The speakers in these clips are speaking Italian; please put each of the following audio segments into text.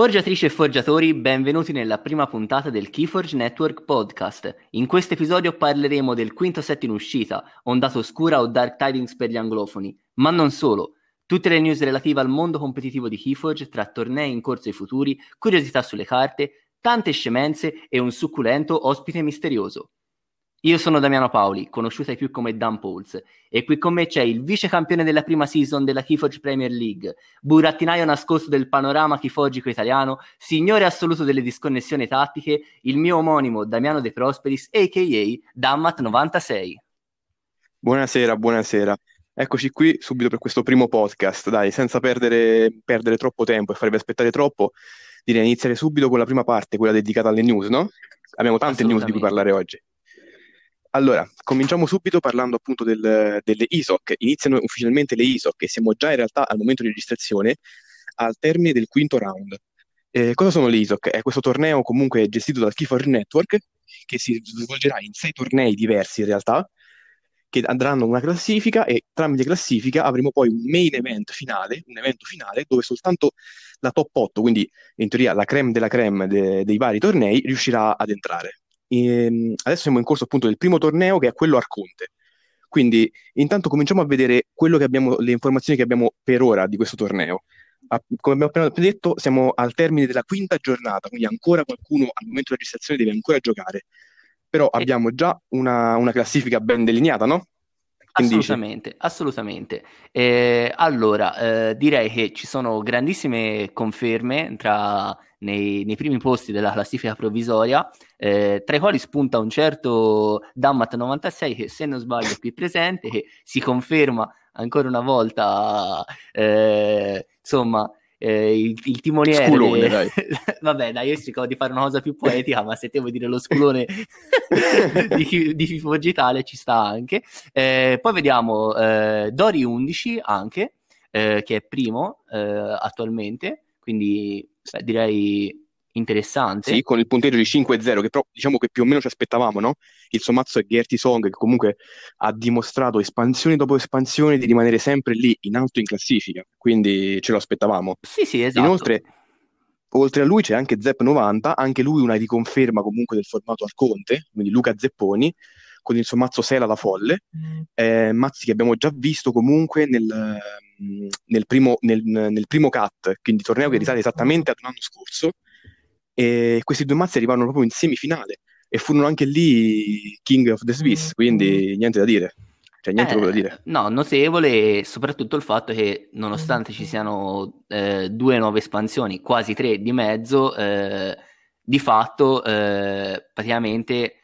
Forgiatrici e forgiatori, benvenuti nella prima puntata del Keyforge Network Podcast. In questo episodio parleremo del quinto set in uscita, ondata oscura o dark tidings per gli anglofoni, ma non solo. Tutte le news relative al mondo competitivo di Keyforge, tra tornei in corso e futuri, curiosità sulle carte, tante scemenze e un succulento ospite misterioso. Io sono Damiano Paoli, conosciuto ai più come Dan Pauls, e qui con me c'è il vice campione della prima season della Keyforge Premier League, burattinaio nascosto del panorama chiforgico italiano, signore assoluto delle disconnessioni tattiche, il mio omonimo Damiano De Prosperis, a.k.a. Dammat96. Buonasera, buonasera. Eccoci qui subito per questo primo podcast, dai, senza perdere, perdere troppo tempo e farvi aspettare troppo, direi iniziare subito con la prima parte, quella dedicata alle news, no? Abbiamo tante news di cui parlare oggi. Allora, cominciamo subito parlando appunto del, delle ISOC. Iniziano ufficialmente le ISOC e siamo già in realtà al momento di registrazione al termine del quinto round. Eh, cosa sono le ISOC? È questo torneo comunque gestito dal Keyforge Network che si svolgerà in sei tornei diversi in realtà che andranno una classifica e tramite classifica avremo poi un main event finale, un evento finale dove soltanto la top 8, quindi in teoria la creme della creme de- dei vari tornei, riuscirà ad entrare. Ehm, adesso siamo in corso appunto del primo torneo che è quello Arconte. Quindi intanto cominciamo a vedere quello che abbiamo, le informazioni che abbiamo per ora di questo torneo. A, come abbiamo appena detto, siamo al termine della quinta giornata, quindi ancora qualcuno al momento della registrazione deve ancora giocare. Però abbiamo già una, una classifica ben delineata, no? Assolutamente, assolutamente. Eh, allora, eh, direi che ci sono grandissime conferme tra, nei, nei, primi posti della classifica provvisoria, eh, tra i quali spunta un certo Dammat96 che se non sbaglio è qui presente, che si conferma ancora una volta, eh, insomma, eh, il, il, timoniere. Sculone, dai. Vabbè, dai, io cercavo di fare una cosa più poetica, ma se te vuoi dire lo sculone di, di FIFO Digitale ci sta anche. Eh, poi vediamo eh, Dori 11 anche, eh, che è primo eh, attualmente, quindi beh, direi interessante. Sì, con il punteggio di 5-0, che però diciamo che più o meno ci aspettavamo, no? Il suo mazzo è Gertie Song, che comunque ha dimostrato espansione dopo espansione di rimanere sempre lì in alto in classifica, quindi ce lo aspettavamo. Sì, sì, esatto. Inoltre, oltre a lui c'è anche Zep90, anche lui una riconferma comunque del formato Arconte, quindi Luca Zepponi, con il suo mazzo Sela la Folle, mm. eh, mazzi che abbiamo già visto comunque nel, nel, primo, nel, nel primo cut, quindi torneo che risale esattamente ad un anno scorso, e questi due mazzi arrivarono proprio in semifinale e furono anche lì King of the Swiss, mm. quindi niente da dire. Cioè, niente eh, da dire. No, notevole soprattutto il fatto che nonostante ci siano eh, due nuove espansioni, quasi tre di mezzo, eh, di fatto eh, praticamente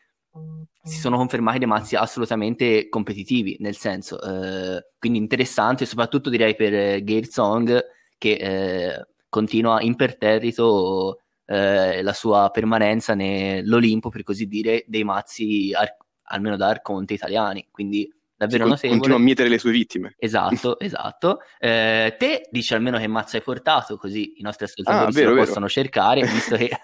si sono confermati dei mazzi assolutamente competitivi, nel senso, eh, quindi interessante, soprattutto direi per Gale Song che eh, continua imperterrito eh, la sua permanenza nell'Olimpo, per così dire, dei mazzi, ar- almeno da Arconte italiani. Quindi davvero sì, notevole. Continua a mietere le sue vittime. Esatto, esatto. Eh, te dici almeno che mazzo hai portato, così i nostri ascoltatori ah, vero, lo possono cercare, visto che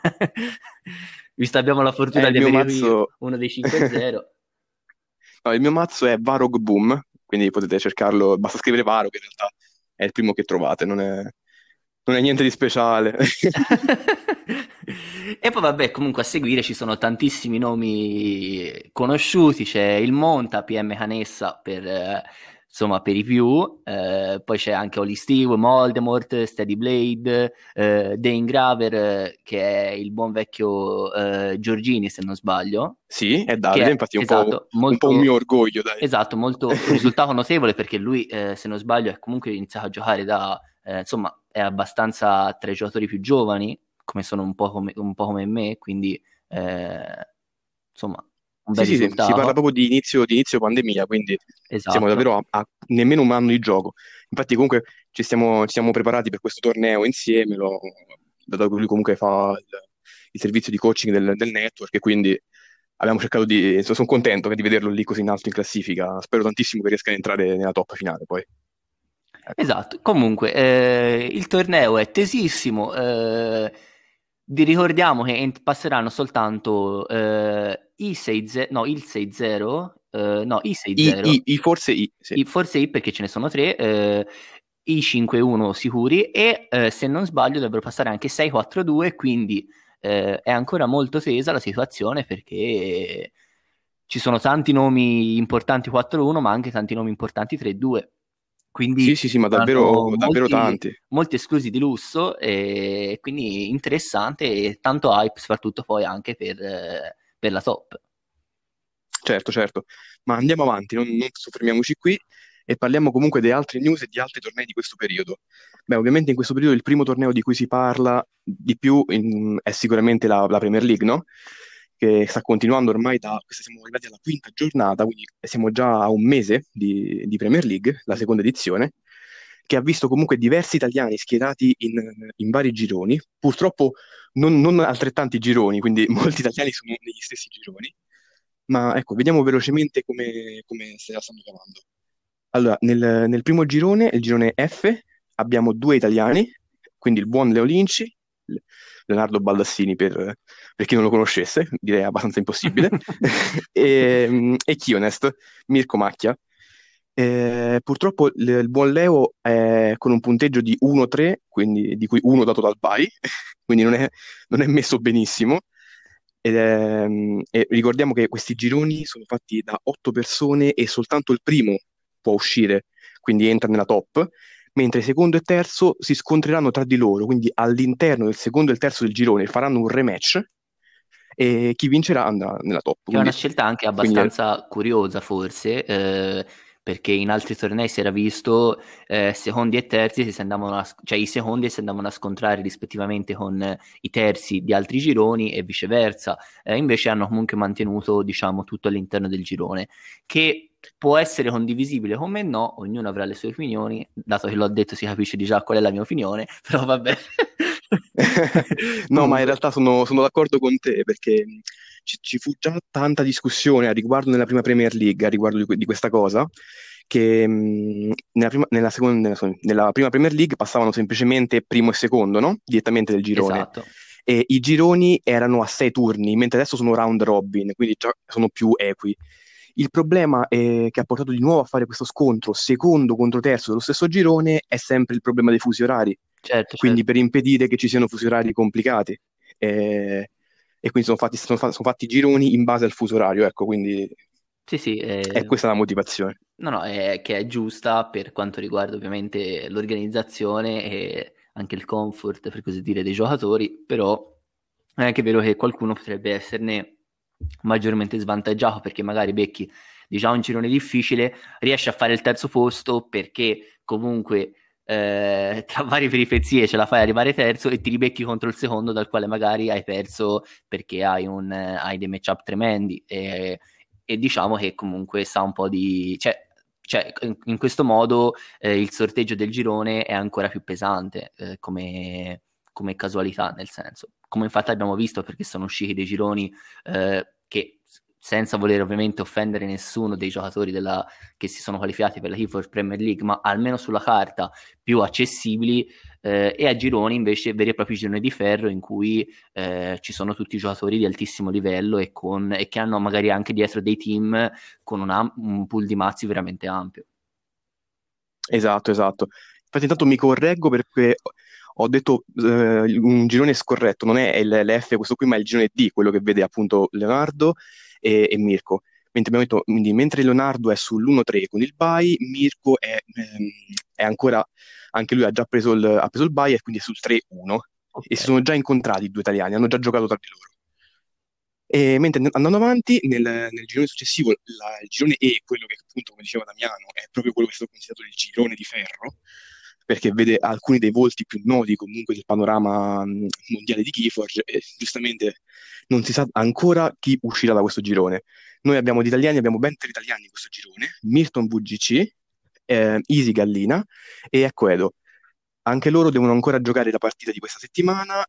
visto abbiamo la fortuna eh, di avere mazzo... uno dei 5-0. no, il mio mazzo è Varog Boom, quindi potete cercarlo, basta scrivere Varog, in realtà è il primo che trovate, non è, non è niente di speciale. e poi vabbè, comunque a seguire ci sono tantissimi nomi conosciuti, c'è il Monta, PM Canessa per, eh, insomma, per i più, eh, poi c'è anche Oli Steve, Moldemort, Steady Blade, eh, Dane Graver, che è il buon vecchio eh, Giorgini se non sbaglio. Sì, è Davide, è, infatti è un, esatto, po', molto, un po' un mio orgoglio. Dai. Esatto, molto risultato notevole perché lui, eh, se non sbaglio, è comunque iniziato a giocare da, eh, insomma, è abbastanza tra i giocatori più giovani, come sono un po' come, un po come me, quindi eh, insomma un bel sì, sì, si parla proprio di inizio, di inizio pandemia, quindi esatto. siamo davvero a, a, nemmeno un anno di gioco. Infatti comunque ci stiamo, ci siamo preparati per questo torneo insieme, lo, dato che lui comunque fa il, il servizio di coaching del, del, network e quindi abbiamo cercato di... sono contento di vederlo lì così in alto in classifica, spero tantissimo che riesca ad entrare nella top finale poi. Ecco. Esatto, comunque eh, il torneo è tesissimo, eh, vi ricordiamo che passeranno soltanto eh, i 6 no, il 6-0, eh, no, i 6-0. I, I, I forse I, sì. I, forse I perché ce ne sono tre, eh, i 5-1 sicuri e eh, se non sbaglio dovrebbero passare anche 6-4-2, quindi eh, è ancora molto tesa la situazione perché ci sono tanti nomi importanti 4-1 ma anche tanti nomi importanti 3-2. Quindi sì, sì, sì, ma davvero, davvero molti, tanti. Molti esclusi di lusso e quindi interessante e tanto hype soprattutto poi anche per, per la top. Certo, certo, ma andiamo avanti, non, non soffermiamoci qui e parliamo comunque di altre news e di altri tornei di questo periodo. Beh, ovviamente in questo periodo il primo torneo di cui si parla di più in, è sicuramente la, la, Premier League, no? Che sta continuando ormai da, siamo arrivati alla quinta giornata, quindi siamo già a un mese di, di Premier League, la seconda edizione, che ha visto comunque diversi italiani schierati in, in vari gironi, purtroppo non, non altrettanti gironi, quindi molti italiani sono negli stessi gironi, ma ecco, vediamo velocemente come, come se la stanno chiamando. Allora, nel, nel primo girone, il girone F, abbiamo due italiani, quindi il buon Leo Linci, Leonardo Baldassini per, per chi non lo conoscesse, direi abbastanza impossibile, e, e Chionest, Mirko Macchia. Eh, purtroppo il, il, buon Leo è con un punteggio di 1-3, quindi, di cui uno dato dal BAI, quindi non è, non è messo benissimo. Ed è, e ricordiamo che questi gironi sono fatti da otto persone e soltanto il primo può uscire, quindi entra nella top, mentre secondo e terzo si scontreranno tra di loro, quindi all'interno del secondo e il terzo del girone faranno un rematch e chi vincerà andrà nella top. Quindi, è una scelta anche abbastanza quindi... curiosa forse, eh, perché in altri tornei si era visto eh, secondi e terzi, si a, cioè i secondi si andavano a scontrare rispettivamente con i terzi di altri gironi e viceversa, eh, invece hanno comunque mantenuto diciamo tutto all'interno del girone, che può essere condivisibile come no, ognuno avrà le sue opinioni, dato che l'ho detto si capisce di già qual è la mia opinione, però vabbè. no, ma in realtà sono, sono d'accordo con te perché ci, ci, fu già tanta discussione a riguardo nella prima Premier League, a riguardo di, di questa cosa, che mh, nella, prima, nella, seconda, nella, nella, prima, Premier League passavano semplicemente primo e secondo, no? Direttamente del girone. Esatto. E i gironi erano a sei turni, mentre adesso sono round robin, quindi sono più equi. Il problema è che ha portato di nuovo a fare questo scontro secondo contro terzo dello stesso girone è sempre il problema dei fusi orari. Certo, quindi certo. per impedire che ci siano fusi orari complicati. E, e quindi sono fatti, sono, sono fatti, gironi in base al fuso orario, ecco, quindi sì, sì, eh... è questa la motivazione. No, no, è che è giusta per quanto riguarda ovviamente l'organizzazione e anche il comfort, per così dire, dei giocatori, però è anche vero che qualcuno potrebbe esserne maggiormente svantaggiato perché magari becchi diciamo un girone difficile, riesce a fare il terzo posto perché comunque eh, tra varie peripezie ce la fai arrivare terzo e ti ribecchi contro il secondo dal quale magari hai perso perché hai, un, hai dei matchup tremendi. E, e, diciamo che comunque sa un po' di... Cioè, cioè in, in, questo modo eh, il sorteggio del girone è ancora più pesante eh, come, come casualità nel senso come infatti abbiamo visto perché sono usciti dei gironi eh, che senza voler ovviamente offendere nessuno dei giocatori della, che si sono qualificati per la Keyforce Premier League, ma almeno sulla carta più accessibili, eh, e a gironi invece veri e propri gironi di ferro in cui eh, ci sono tutti i giocatori di altissimo livello e, con, e che hanno magari anche dietro dei team con una, un pool di mazzi veramente ampio. Esatto, esatto. Infatti intanto mi correggo perché ho detto eh, un girone scorretto, non è l'F questo qui, ma è il girone D, quello che vede appunto Leonardo e, e Mirko. Mentre, detto, quindi, mentre Leonardo è sull'1-3 con il bye, Mirko è, ehm, è, ancora, anche lui ha già preso il, ha preso il bye e quindi è sul 3-1. Okay. E si sono già incontrati i due italiani, hanno già giocato tra di loro. E mentre andando avanti, nel, nel girone successivo, la, il girone E, quello che appunto, come diceva Damiano, è proprio quello che è stato considerato il girone di ferro, perché vede alcuni dei volti più noti comunque del panorama mm, mondiale di Keyforge e giustamente non si sa ancora chi uscirà da questo girone. Noi abbiamo di italiani, abbiamo ben tre italiani in questo girone, Milton VGC, eh, Easy Gallina e Edo. Anche loro devono ancora giocare la partita di questa settimana,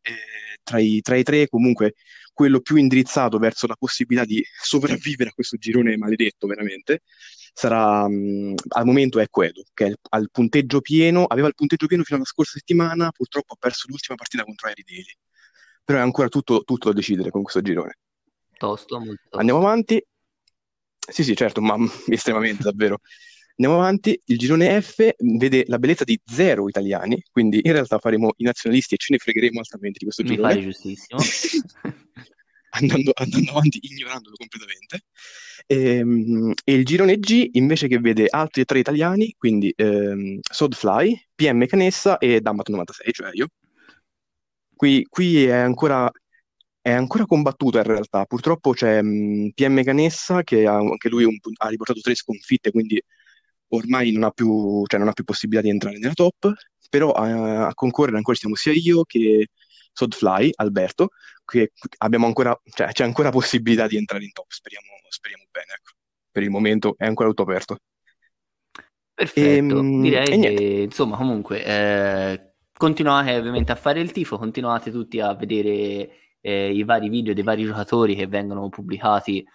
tra, i, tra i tre comunque quello più indirizzato verso la possibilità di sopravvivere a questo girone maledetto veramente sarà mh, al momento è Quedo, che è al punteggio pieno, aveva il punteggio pieno fino alla scorsa settimana, purtroppo ha perso l'ultima partita contro Airi Daily. Però è ancora tutto, tutto, da decidere con questo girone. Tosto, molto tosto. Andiamo avanti. Sì, sì, certo, ma estremamente, davvero. Andiamo avanti, il girone F vede la bellezza di zero italiani, quindi in realtà faremo i nazionalisti e ce ne fregheremo altamente di questo Mi girone. pare giustissimo. andando, andando avanti, ignorandolo completamente. Ehm, E, il girone G invece che vede altri tre italiani, quindi ehm, Sodfly, PM Canessa e Dambato 96, cioè io. Qui, qui è ancora, è ancora combattuta in realtà. Purtroppo c'è mh, PM Canessa che ha, anche lui un- ha riportato tre sconfitte, quindi ormai non ha più, cioè non ha più possibilità di entrare nella top. Però a, a concorrere ancora siamo sia io che Sodfly, Alberto, che abbiamo ancora, cioè c'è ancora possibilità di entrare in top. Speriamo, speriamo bene, ecco. Per il momento è ancora tutto aperto. Perfetto, Ehm, direi E, niente. che insomma comunque eh, continuate ovviamente a fare il tifo, continuate tutti a vedere eh, i vari video dei vari giocatori che vengono pubblicati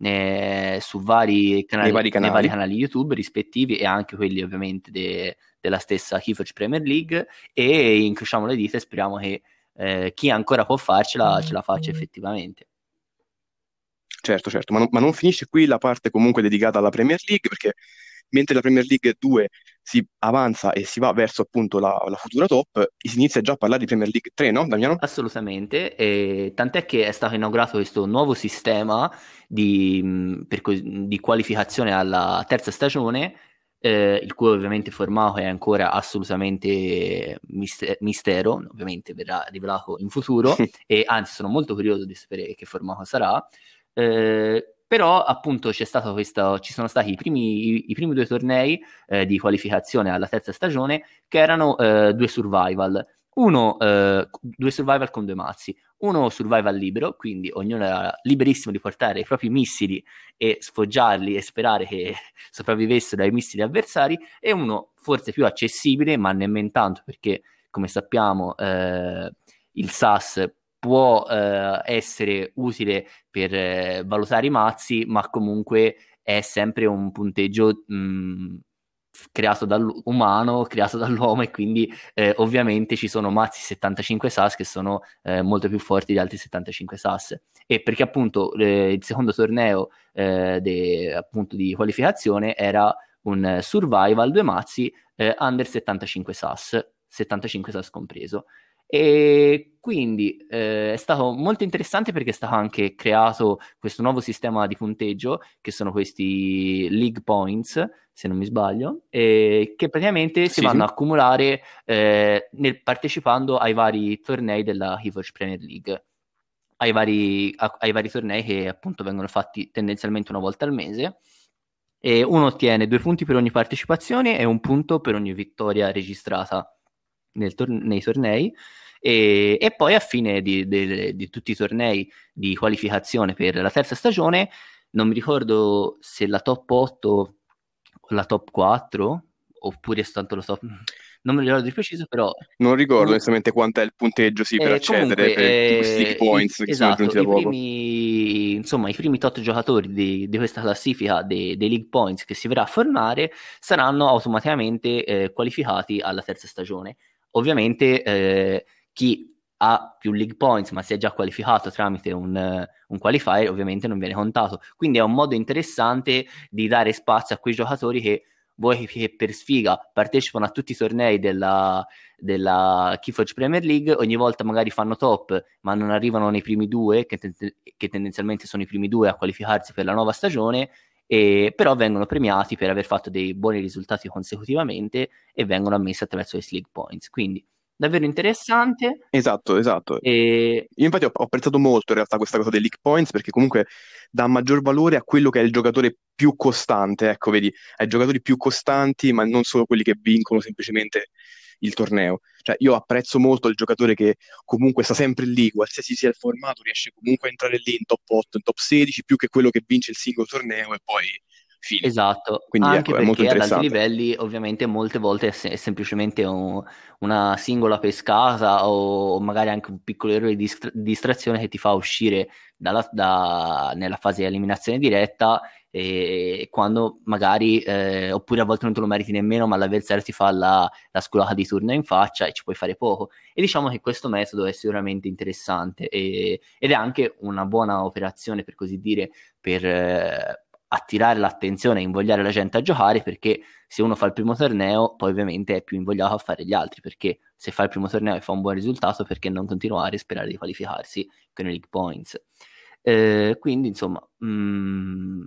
eh, su vari canali, vari nei vari canali. canali YouTube rispettivi e anche quelli ovviamente de- della stessa Keyforge Premier League e incrociamo le dita e speriamo che eh, chi ancora può farcela ce la faccia effettivamente. Certo, certo, ma non, ma non finisce qui la parte comunque dedicata alla Premier League, perché mentre la Premier League 2 si avanza e si va verso appunto la, la futura top, si inizia già a parlare di Premier League 3, no, Damiano? Assolutamente, e tant'è che è stato inaugurato questo nuovo sistema di, mh, per co- di qualificazione alla terza stagione, eh, il cui ovviamente formato è ancora assolutamente miste- mistero, ovviamente verrà rivelato in futuro, e anzi sono molto curioso di sapere che formato sarà. Eh, però appunto questo, ci sono stati i primi, i, primi due tornei eh, di qualificazione alla terza stagione che erano eh, due survival. Uno, eh, due survival con due mazzi, uno survival libero, quindi ognuno era liberissimo di portare i propri missili e sfoggiarli e sperare che sopravvivessero ai missili avversari, e uno forse più accessibile, ma nemmeno tanto perché, come sappiamo, eh, il SAS può eh, essere utile per eh, valutare i mazzi, ma comunque è sempre un punteggio mh, creato dall'umano, creato dall'uomo e quindi eh, ovviamente ci sono mazzi 75 SAS che sono eh, molto più forti di altri 75 SAS e perché appunto eh, il secondo torneo eh, de, appunto di qualificazione era un survival due mazzi eh, under 75 SAS 75 SAS compreso e quindi eh, è stato molto interessante perché è stato anche creato questo nuovo sistema di punteggio che sono questi league points se non mi sbaglio e che praticamente si Sì, vanno a accumulare eh, nel, partecipando ai vari tornei della Keyforge Premier League. Ai vari, a- ai vari tornei che appunto vengono fatti tendenzialmente una volta al mese. E uno ottiene due punti per ogni partecipazione e un punto per ogni vittoria registrata tor- nei tornei e, e poi a fine di, di- di tutti i tornei di qualificazione per la terza stagione non mi ricordo se la top 8 o la top 4 oppure soltanto la top non me lo ricordo di preciso però Non ricordo onestamente quanto è il punteggio, sì, per eh, accedere comunque, per eh, points che sono esatto, aggiunti da primi, insomma, i primi tot giocatori di, di questa classifica dei, dei league points che si verrà a formare saranno automaticamente eh, qualificati alla terza stagione. Ovviamente eh, chi ha più league points ma si è già qualificato tramite un, eh, un qualifier ovviamente non viene contato. Quindi è un modo interessante di dare spazio a quei giocatori che vuoi che per sfiga partecipano a tutti i tornei della, della Keyforge Premier League, ogni volta magari fanno top, ma non arrivano nei primi due, che, ten- che tendenzialmente sono i primi due a qualificarsi per la nuova stagione, e, però vengono premiati per aver fatto dei buoni risultati consecutivamente e vengono ammessi attraverso questi league points. Quindi davvero interessante. Esatto, esatto. E Io infatti ho, ho apprezzato molto in realtà questa cosa dei league points perché comunque dà maggior valore a quello che è il giocatore più costante, ecco, vedi, ai giocatori più costanti, ma non solo quelli che vincono semplicemente il torneo. Cioè, io apprezzo molto il giocatore che comunque sta sempre lì, qualsiasi sia il formato, riesce comunque a entrare lì in top 8, in top 16, più che quello che vince il singolo torneo e poi fine. Esatto, Quindi anche ecco, è molto perché ad alti livelli ovviamente molte volte è, se- è semplicemente un- una singola pescata o magari anche un piccolo errore di distra- distrazione che ti fa uscire dalla- da- nella fase di eliminazione diretta e quando magari, eh, oppure a volte non te lo meriti nemmeno, ma l'avversario ti fa la, la sculata di turno in faccia e ci puoi fare poco. E diciamo che questo metodo è sicuramente interessante e- ed è anche una buona operazione, per così dire, per... eh, attirare l'attenzione e invogliare la gente a giocare perché se uno fa il primo torneo poi ovviamente è più invogliato a fare gli altri perché se fa il primo torneo e fa un buon risultato perché non continuare e sperare di qualificarsi con i League Points eh, quindi insomma mh, mm,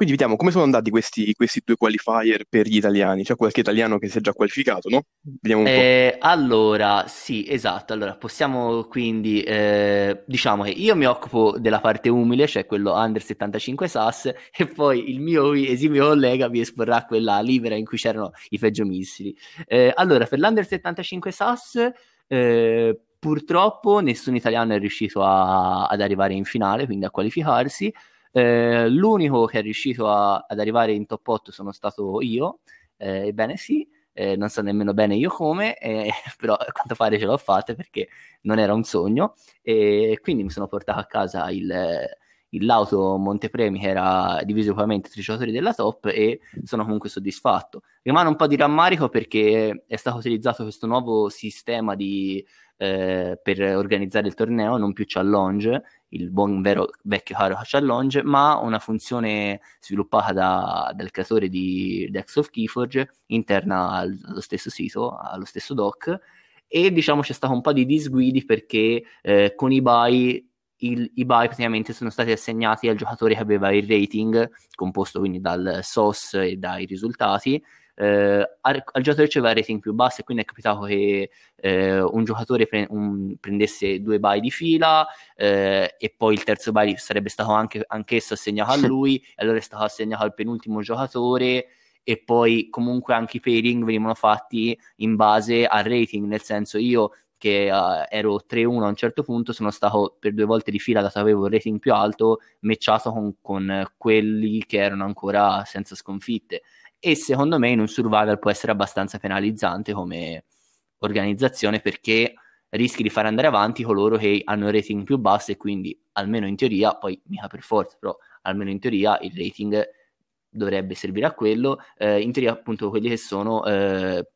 quindi vediamo come sono andati questi, questi, due qualifier per gli italiani. C'è qualche italiano che si è già qualificato, no? Vediamo un eh, po'. Allora, sì, esatto. Allora, possiamo quindi, eh, diciamo che io mi occupo della parte umile, cioè quello under 75 SAS, e poi il mio esimio collega vi esporrà quella libera in cui c'erano i peggio missili. Eh, allora, per l'under 75 SAS, eh, purtroppo nessun italiano è riuscito a, ad arrivare in finale, quindi a qualificarsi. Eh, l'unico che è riuscito a, ad arrivare in top 8 sono stato io, eh, ebbene sì, eh, non so nemmeno bene io come, eh, però a quanto pare ce l'ho fatta perché non era un sogno e quindi mi sono portato a casa il, il lauto Montepremi che era diviso ugualmente tra i giocatori della top e sono comunque soddisfatto. Rimane un po' di rammarico perché è stato utilizzato questo nuovo sistema di, eh, per organizzare il torneo, non più challenge, il buon vero vecchio caro challenge, ma una funzione sviluppata da, dal creatore di Dex of Keyforge interna allo stesso sito, allo stesso doc, e diciamo c'è stato un po' di disguidi perché eh, con i buy il, i buy praticamente sono stati assegnati al giocatore che aveva il rating composto quindi dal SOS e dai risultati eh, al, al, giocatore c'era il rating più basso e quindi è capitato che eh, un giocatore pre- un, prendesse due buy di fila eh, e poi il terzo buy sarebbe stato anche, anch'esso assegnato a lui e allora è stato assegnato al penultimo giocatore e poi comunque anche i pairing venivano fatti in base al rating, nel senso io che uh, ero 3-1 a un certo punto, sono stato per due volte di fila, dato che avevo il rating più alto, matchato con, con quelli che erano ancora senza sconfitte e secondo me in un survival può essere abbastanza penalizzante come organizzazione perché rischi di fare andare avanti coloro che hanno rating più basso e quindi almeno in teoria, poi mica per forza, però almeno in teoria il rating dovrebbe servire a quello, eh, in teoria appunto quelli che sono eh,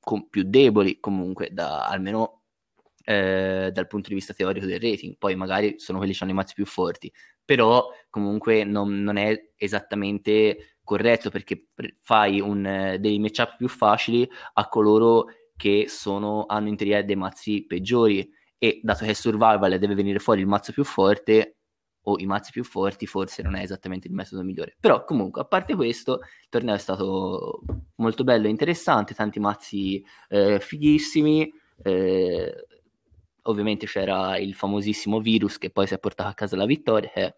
com- più deboli comunque da, almeno eh, dal punto di vista teorico del rating, poi magari sono quelli che hanno i mazzi più forti, però comunque non, non è esattamente corretto perché fai un, eh, dei matchup più facili a coloro che sono, hanno in teoria dei mazzi peggiori. E dato che è survival deve venire fuori il mazzo più forte o i mazzi più forti forse non è esattamente il metodo migliore. Però comunque a parte questo il torneo è stato molto bello e interessante tanti mazzi eh, fighissimi eh, ovviamente c'era il famosissimo virus che poi si è portato a casa la vittoria che è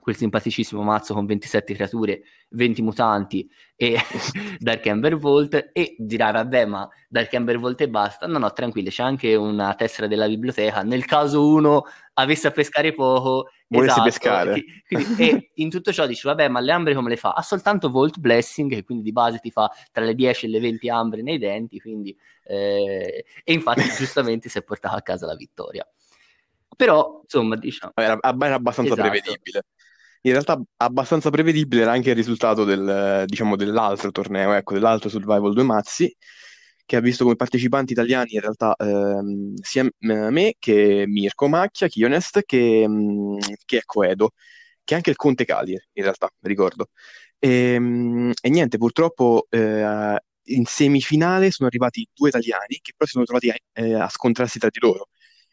quel simpaticissimo mazzo con 27 creature, 20 mutanti e Dark Ember Vault e dirai vabbè ma Dark Ember Vault e basta. No no tranquilli c'è anche una tessera della biblioteca. Nel caso uno avesse a pescare poco volesse esatto, pescare. quindi, e in tutto ciò dici vabbè ma le ambre come le fa? ha soltanto Vault Blessing che quindi di base ti fa tra le 10 e le 20 ambre nei denti quindi eh, e infatti giustamente si è portato a casa la vittoria. Però insomma diciamo era, era abbastanza esatto. prevedibile in realtà abbastanza prevedibile era anche il risultato del, diciamo, dell'altro torneo, ecco, dell'altro Survival 2 Mazzi, che ha visto come partecipanti italiani in realtà ehm, sia me che Mirko Macchia, Kionest, che, mm, che Coedo, che anche il Conte Cali, in realtà, ricordo. E, ehm, e niente, purtroppo eh, in semifinale sono arrivati due italiani che però si sono trovati a, eh, a scontrarsi tra di loro,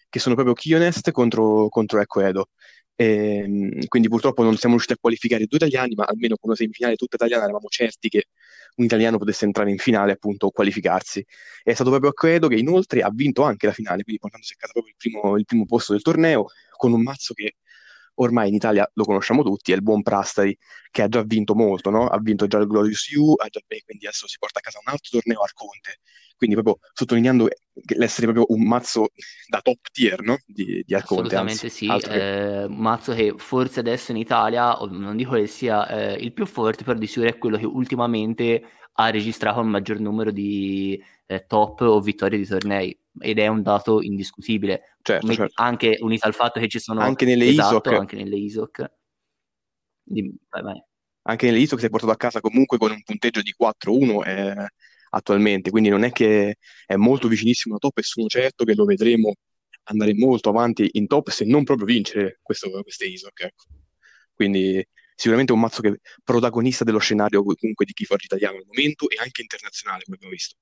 che sono proprio Kionest contro, contro Ecoedo. E, ehm, quindi purtroppo non siamo riusciti a qualificare due italiani, ma almeno con una semifinale tutta italiana eravamo certi che un italiano potesse entrare in finale appunto o qualificarsi. È stato proprio Credo che inoltre ha vinto anche la finale, quindi portandosi a casa proprio il primo, il primo posto del torneo con un mazzo che ormai in Italia lo conosciamo tutti, è il buon Prastari che ha già vinto molto, no? ha vinto già il Glorious U, ha già, beh, quindi adesso si porta a casa un altro torneo al Conte, quindi proprio sottolineando l'essere proprio un mazzo da top tier no? di, di Arconte. Assolutamente sì, che... eh, mazzo che forse adesso in Italia, non dico che sia eh, il più forte, però di sicuro è quello che ultimamente ha registrato il maggior numero di eh, top o vittorie di tornei ed è un dato indiscutibile. Certo, certo. Anche unito al fatto che ci sono anche nelle esatto, ISOC. Anche nelle ISOC. Dimmi, vai, vai. Anche nelle ISOC si è portato a casa comunque con un punteggio di 4-1 eh, attualmente, quindi non è che è molto vicinissimo alla top e sono certo che lo vedremo andare molto avanti in top se non proprio vincere questo, queste ISOC. Ecco. Quindi sicuramente un mazzo che è protagonista dello scenario comunque di Keyforge italiano al momento e anche internazionale, come abbiamo visto.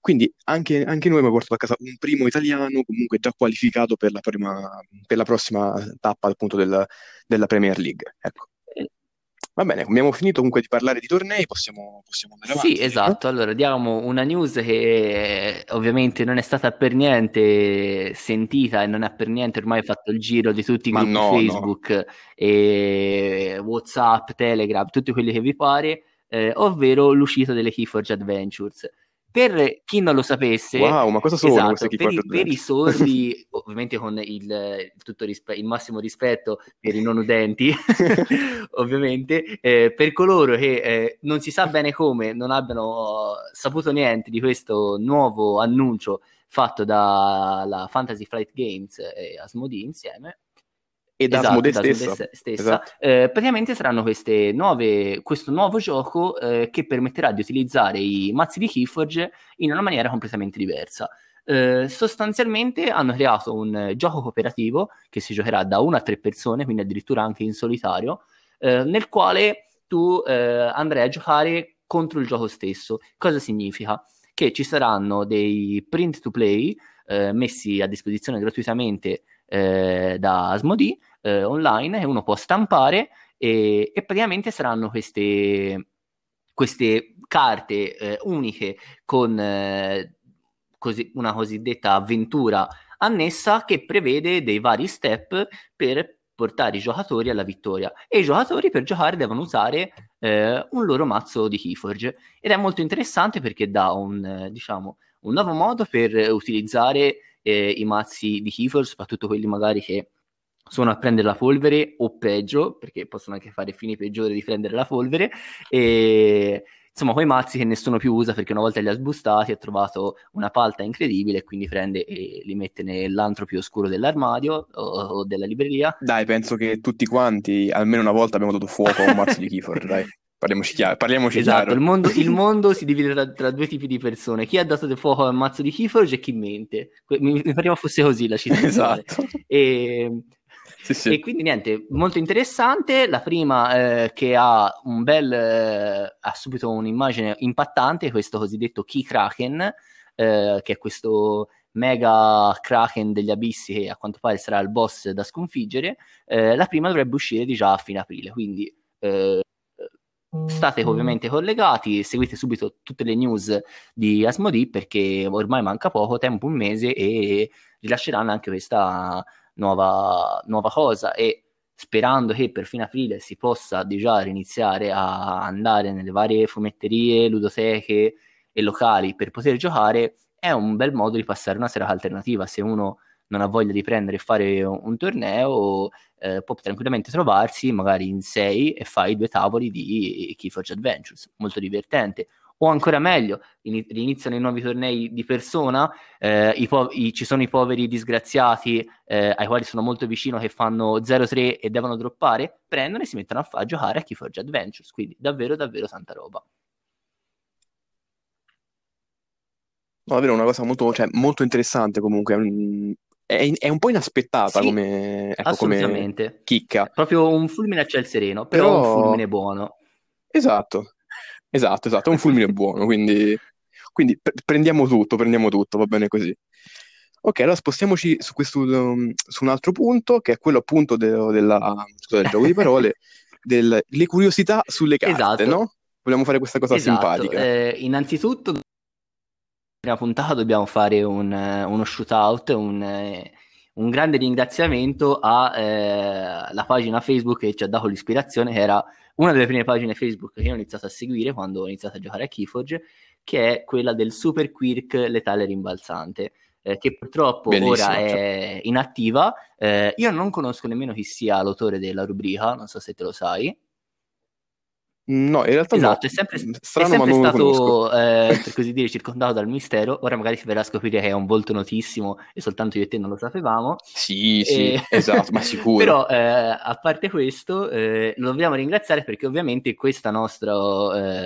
Quindi anche, anche noi abbiamo portato a casa un primo italiano comunque già qualificato per la, prima, per la prossima tappa appunto del, della Premier League. Ecco. Va bene, abbiamo finito comunque di parlare di tornei, possiamo, possiamo andare avanti. Sì, esatto. Allora, diamo una news che ovviamente non è stata per niente sentita e non ha per niente ormai fatto il giro di tutti i gruppi no, no. Facebook e WhatsApp, Telegram, tutti quelli che vi pare, eh, ovvero l'uscita delle Keyforge Adventures. Per chi non lo sapesse, Wow, ma cosa sono? esatto, per, i, per i sordi, ovviamente con il, rispe- il massimo rispetto per i non udenti, ovviamente, eh, per coloro che eh, non si sa bene come non abbiano saputo niente di questo nuovo annuncio fatto dalla Fantasy Flight Games e Asmodee insieme, E da esatto, Asmodee stessa. stessa, Esatto. eh, praticamente saranno queste nuove, questo nuovo gioco eh, che permetterà di utilizzare i mazzi di Keyforge in una maniera completamente diversa. Eh, sostanzialmente hanno creato un eh, gioco cooperativo che si giocherà da una a tre persone, quindi addirittura anche in solitario, eh, nel quale tu eh, andrai a giocare contro il gioco stesso. Cosa significa? Che ci saranno dei print to play messi a disposizione gratuitamente da Asmodee eh, online che uno può stampare e, e praticamente saranno queste, queste carte eh, uniche con eh, così- una cosiddetta avventura annessa che prevede dei vari step per portare i giocatori alla vittoria. E i giocatori per giocare devono usare eh, un loro mazzo di Keyforge. Ed è molto interessante perché dà un, eh, diciamo, un nuovo modo per utilizzare eh, i mazzi di Keyforge, soprattutto quelli magari che sono a prendere la polvere o peggio, perché possono anche fare fini peggiori di prendere la polvere e insomma quei mazzi che nessuno più usa perché una volta li ha sbustati ha trovato una palta incredibile e quindi prende e li mette nell'antro più oscuro dell'armadio o, o della libreria Dai, penso che tutti quanti almeno una volta abbiamo dato fuoco a un mazzo di Keyforge, dai. Parliamoci chiaro, parliamoci Esatto, chiaro. il mondo, il mondo si divide tra, tra due tipi di persone, chi ha dato del fuoco al mazzo di Keyforge e chi mente. Mi, mi pareva fosse così la citazione. Esatto. E, Sì, sì. e quindi niente, molto interessante. La prima eh, che ha un bel, eh, ha subito un'immagine impattante, questo cosiddetto Key Kraken, eh, che è questo mega Kraken degli abissi che a quanto pare sarà il boss da sconfiggere. Eh, la prima dovrebbe uscire di già a fine aprile, quindi eh, state ovviamente collegati, seguite subito tutte le news di Asmodee perché ormai manca poco tempo, un mese e rilasceranno anche questa nuova, nuova cosa e sperando che per fine aprile si possa già iniziare a andare nelle varie fumetterie, ludoteche e locali per poter giocare è un bel modo di passare una serata alternativa se uno non ha voglia di prendere e fare un, un torneo eh, può tranquillamente trovarsi magari in sei e fai due tavoli di Keyforge Adventures, molto divertente. O ancora meglio, in- iniziano i nuovi tornei di persona, eh, i po- i- ci sono i poveri disgraziati eh, ai quali sono molto vicino che fanno 0-3 e devono droppare, prendono e si mettono a, fa- a giocare a Keyforge Adventures, quindi davvero davvero tanta roba. No, davvero una cosa molto, cioè, molto interessante comunque. Mm, È, è un po' inaspettata Sì, come, ecco, come chicca. Proprio un fulmine a ciel sereno, però un Però, fulmine buono. esatto, esatto, esatto, è un fulmine buono, quindi, quindi pre- prendiamo tutto, prendiamo tutto, va bene così. Ok, allora spostiamoci su questo, um, su un altro punto, che è quello appunto de- della, scusa, del gioco di parole, delle curiosità sulle carte, Esatto, no? Vogliamo fare questa cosa esatto. simpatica. Eh, innanzitutto prima puntata dobbiamo fare un, uno shootout, un, eh, un grande ringraziamento alla pagina Facebook che ci ha dato l'ispirazione, che era una delle prime pagine Facebook che ho iniziato a seguire quando ho iniziato a giocare a Keyforge, che è quella del Super Quirk letale rimbalzante, eh, che purtroppo ora Bellissima, cioè. è inattiva. Eh, io non conosco nemmeno chi sia l'autore della rubrica, non so se te lo sai. No, in realtà no, Esatto, è sempre, è strano ma sempre stato, eh, per così dire, circondato dal mistero. Ora magari si verrà a scoprire che è un volto notissimo e soltanto io e te non lo sapevamo. Sì, sì, E- esatto, ma sicuro. Però, eh, a parte questo, eh, lo dobbiamo ringraziare perché ovviamente questa nostra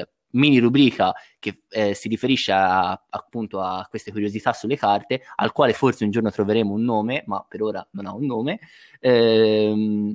eh, mini rubrica che eh, si riferisce a- appunto a queste curiosità sulle carte, al quale forse un giorno troveremo un nome, ma per ora non ha un nome, ehm,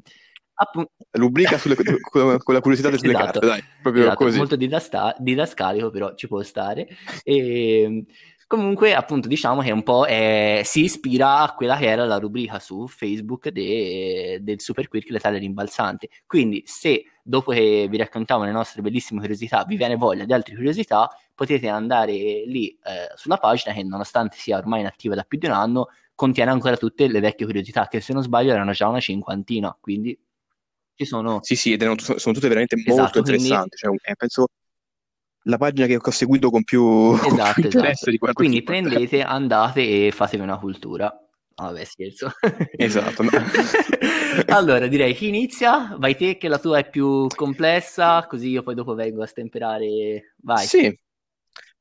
Appunto... Rubrica sulle, con, la curiosità delle esatto, carte, dai, proprio esatto, così. Molto didasta- didascalico, però ci può stare. E comunque, appunto, diciamo che un po' è, si ispira a quella che era la rubrica su Facebook de, del Super Quirk Letale Rimbalzante. Quindi, se dopo che vi raccontiamo le nostre bellissime curiosità vi viene voglia di altre curiosità, potete andare lì eh, sulla pagina che, nonostante sia ormai inattiva da più di un anno, contiene ancora tutte le vecchie curiosità, che se non sbaglio erano già una cinquantina, quindi ci sono... Sì, sì, ed erano, sono tutte veramente molto esatto, interessanti, quindi... cioè, penso la pagina che ho seguito con più, esatto, più esatto. Di quindi prendete, andate e fatevi una cultura. Vabbè, scherzo. Esatto. No. allora, direi chi inizia? Vai te che la tua è più complessa, così io poi dopo vengo a stemperare. Vai. Sì,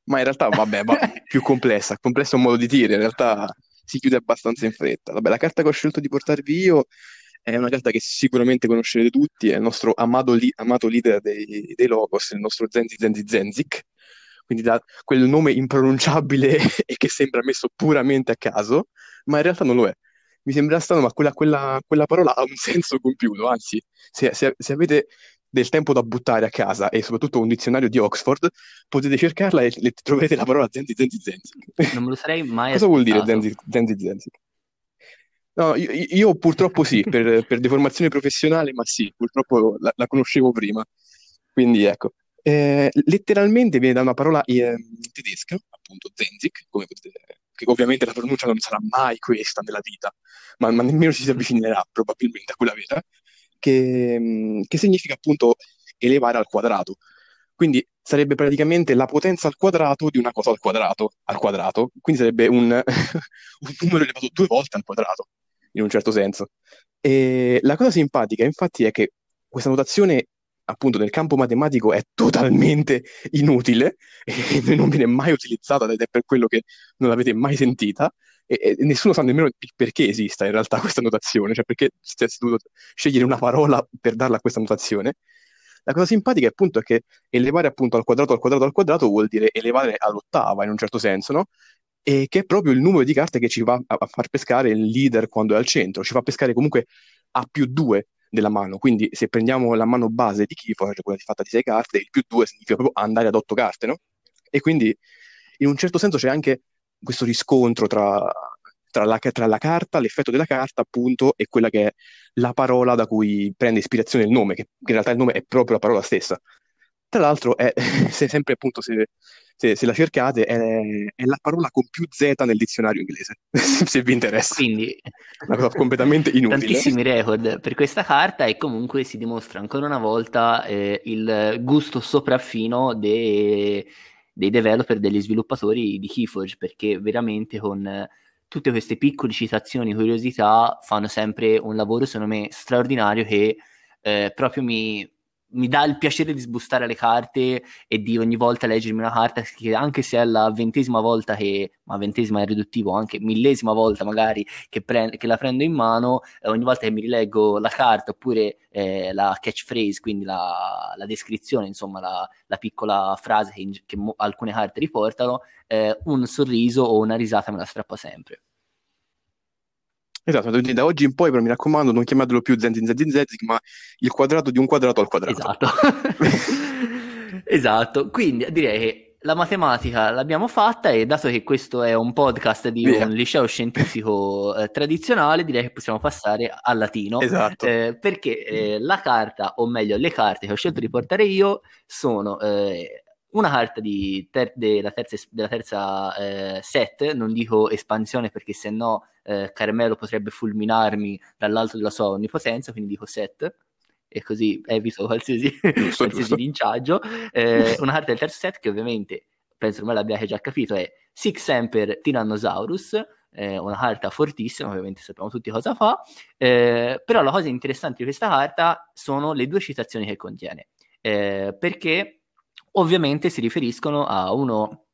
ma in realtà, vabbè, va, più complessa. Complessa è un modo di dire, in realtà si chiude abbastanza in fretta. Vabbè, la carta che ho scelto di portarvi io è una carta che sicuramente conoscerete tutti, è il nostro amato, li- amato leader dei, dei, Logos, il nostro Zenzi Zenzi Zenzik, quindi da quel nome impronunciabile e che sembra messo puramente a caso, ma in realtà non lo è. Mi sembra strano, ma quella, quella, quella parola ha un senso compiuto, anzi, se, se, se avete del tempo da buttare a casa e soprattutto un dizionario di Oxford, potete cercarla e troverete la parola Zenzi Zenzi Zenzi. Non me lo sarei mai Cosa vuol dire Zenzi Zenzi Zenzi? No, io, io purtroppo sì, per, per, deformazione professionale, ma sì, purtroppo la, la conoscevo prima. Quindi ecco, eh, letteralmente viene da una parola eh, tedesca, appunto Zenzik, potete, che ovviamente la pronuncia non sarà mai questa nella vita, ma, ma nemmeno ci si avvicinerà probabilmente a quella vera, che, mm, che significa appunto elevare al quadrato. Quindi sarebbe praticamente la potenza al quadrato di una cosa al quadrato, al quadrato. Quindi sarebbe un, un numero elevato due volte al quadrato, in un certo senso. E la cosa simpatica, infatti, è che questa notazione, appunto, nel campo matematico è totalmente inutile e non viene mai utilizzata ed è per quello che non l'avete mai sentita. E, e nessuno sa nemmeno perché esista in realtà questa notazione, cioè perché si è dovuto scegliere una parola per darla a questa notazione. La cosa simpatica appunto è che elevare appunto al quadrato al quadrato al quadrato vuol dire elevare all'ottava in un certo senso, no? E che è proprio il numero di carte che ci va a, far pescare il leader quando è al centro, ci fa pescare comunque a più due della mano. Quindi se prendiamo la mano base di Keyforge, cioè quella fatta di sei carte, il più due significa proprio andare ad otto carte, no? E quindi in un certo senso c'è anche questo riscontro tra tra la, tra la, carta, l'effetto della carta, appunto, e quella che è la parola da cui prende ispirazione il nome, che in realtà il nome è proprio la parola stessa. Tra l'altro, è, se sempre appunto, se, se, se la cercate, è, è, la parola con più Z nel dizionario inglese, se vi interessa. Quindi, una cosa completamente inutile. Tantissimi record per questa carta e comunque si dimostra ancora una volta eh, il gusto sopraffino dei, dei developer, degli sviluppatori di Keyforge, perché veramente con tutte queste piccole citazioni, curiosità, fanno sempre un lavoro, secondo me, straordinario che eh, proprio mi, mi dà il piacere di sbustare le carte e di ogni volta leggermi una carta che anche se è la ventesima volta che, ma ventesima è riduttivo, anche millesima volta magari che, pre- che la prendo in mano, eh, ogni volta che mi rileggo la carta oppure eh, la catchphrase, quindi la, la descrizione, insomma la, la piccola frase che, che mo- alcune carte riportano, eh, un sorriso o una risata me la strappa sempre. Esatto, da oggi in poi però mi raccomando non chiamatelo più Zenzin Zenzin Zenzin, ma il quadrato di un quadrato al quadrato. Esatto. esatto, quindi direi che la matematica l'abbiamo fatta e dato che questo è un podcast di Via. un liceo scientifico eh, tradizionale, direi che possiamo passare al latino. Esatto. Eh, perché eh, la carta, o meglio le carte che ho scelto di portare io, sono eh, una carta ter- della terza, della terza eh, set, non dico espansione perché se no eh, Carmelo potrebbe fulminarmi dall'alto della sua onnipotenza, quindi dico set e così evito qualsiasi, giusto, qualsiasi giusto. linciaggio. Eh, una carta del terzo set che ovviamente, penso ormai l'abbiate già capito, è Six Emperor Tyrannosaurus, eh, una carta fortissima, ovviamente sappiamo tutti cosa fa, eh, però la cosa interessante di questa carta sono le due citazioni che contiene, eh, perché ovviamente si riferiscono a uno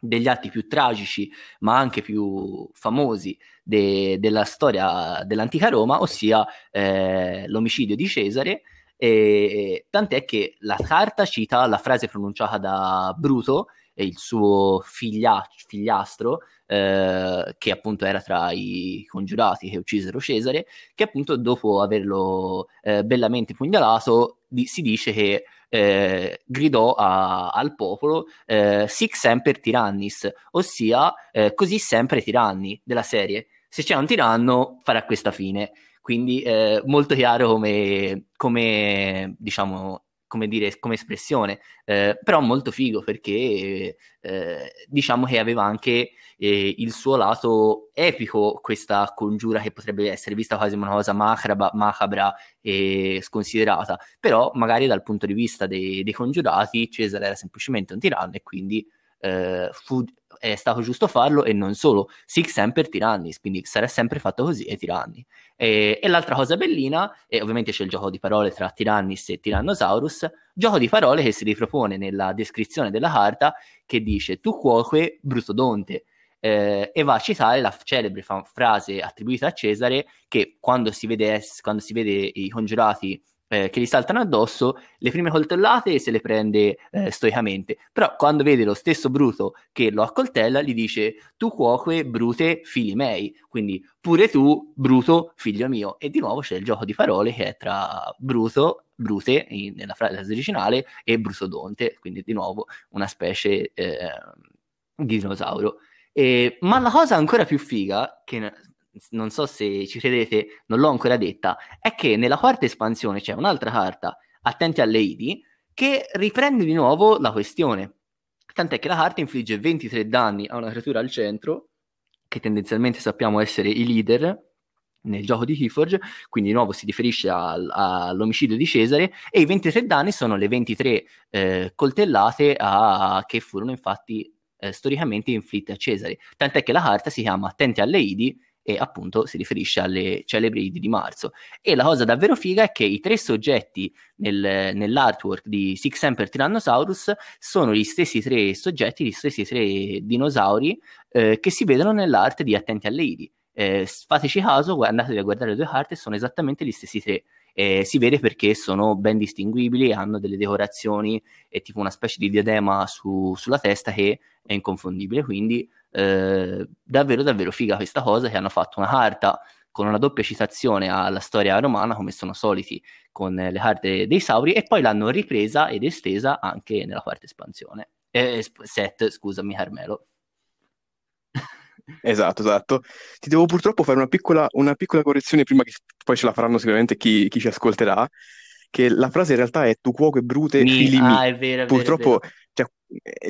degli atti più tragici, ma anche più famosi de- della storia dell'antica Roma, ossia eh, l'omicidio di Cesare. E, tant'è che la carta cita la frase pronunciata da Bruto il suo figlia- figliastro, eh, che appunto era tra i congiurati che uccisero Cesare, che appunto dopo averlo eh, bellamente pugnalato di- si dice che eh, gridò a- al popolo eh, Sic semper tyrannis, ossia eh, così sempre tiranni della serie. Se c'è un tiranno farà questa fine. Quindi eh, molto chiaro come, come diciamo, come dire, come espressione, eh, però molto figo perché eh, diciamo che aveva anche eh, il suo lato epico questa congiura che potrebbe essere vista quasi una cosa macabra, macabra e sconsiderata, però magari dal punto di vista dei, dei congiurati Cesare era semplicemente un tiranno e quindi eh, fu, è stato giusto farlo e non solo, sic semper tyrannis, quindi sarà sempre fatto così ai tiranni. E, e, l'altra cosa bellina, e ovviamente c'è il gioco di parole tra Tyrannis e Tyrannosaurus, gioco di parole che si ripropone nella descrizione della carta che dice tu cuoque brutodonte, eh, e va a citare la celebre frase attribuita a Cesare che quando si vede, quando si vede i congiurati eh, che gli saltano addosso, le prime coltellate se le prende eh, stoicamente, però quando vede lo stesso Bruto che lo accoltella gli dice tu cuoque brute figli miei, quindi pure tu Bruto figlio mio. E di nuovo c'è il gioco di parole che è tra Bruto Brute in, nella frase originale e Brutodonte, quindi di nuovo una specie eh, di dinosauro. E, ma la cosa ancora più figa, che non so se ci credete, non l'ho ancora detta, è che nella quarta espansione c'è un'altra carta, Attenti alle Idi, che riprende di nuovo la questione. Tant'è che la carta infligge 23 danni a una creatura al centro, che tendenzialmente sappiamo essere i leader nel gioco di Keyforge, quindi di nuovo si riferisce al, all'omicidio di Cesare, e i 23 danni sono le 23 eh, coltellate a, che furono infatti eh, storicamente inflitte a Cesare. Tant'è che la carta si chiama Attenti alle Idi e appunto si riferisce alle celebri Idi di marzo. E la cosa davvero figa è che i tre soggetti nel, nell'artwork di Six Emperor Tyrannosaurus sono gli stessi tre soggetti, gli stessi tre dinosauri eh, che si vedono nell'arte di Attenti alle Idi. Eh, fateci caso, andatevi a guardare le due carte, sono esattamente gli stessi tre. Eh, si vede perché sono ben distinguibili, hanno delle decorazioni e tipo una specie di diadema su, sulla testa che è inconfondibile. Quindi eh, davvero davvero figa questa cosa che hanno fatto una carta con una doppia citazione alla storia romana come sono soliti con le carte dei Sauri e poi l'hanno ripresa ed estesa anche nella quarta espansione eh, set scusami Carmelo Esatto, esatto. Ti devo purtroppo fare una piccola, una piccola correzione prima che poi ce la faranno sicuramente chi, chi ci ascolterà, che la frase in realtà è tu cuoco e brute Mi, fili ah, mi. è vero, è vero, è Purtroppo vero. c'è,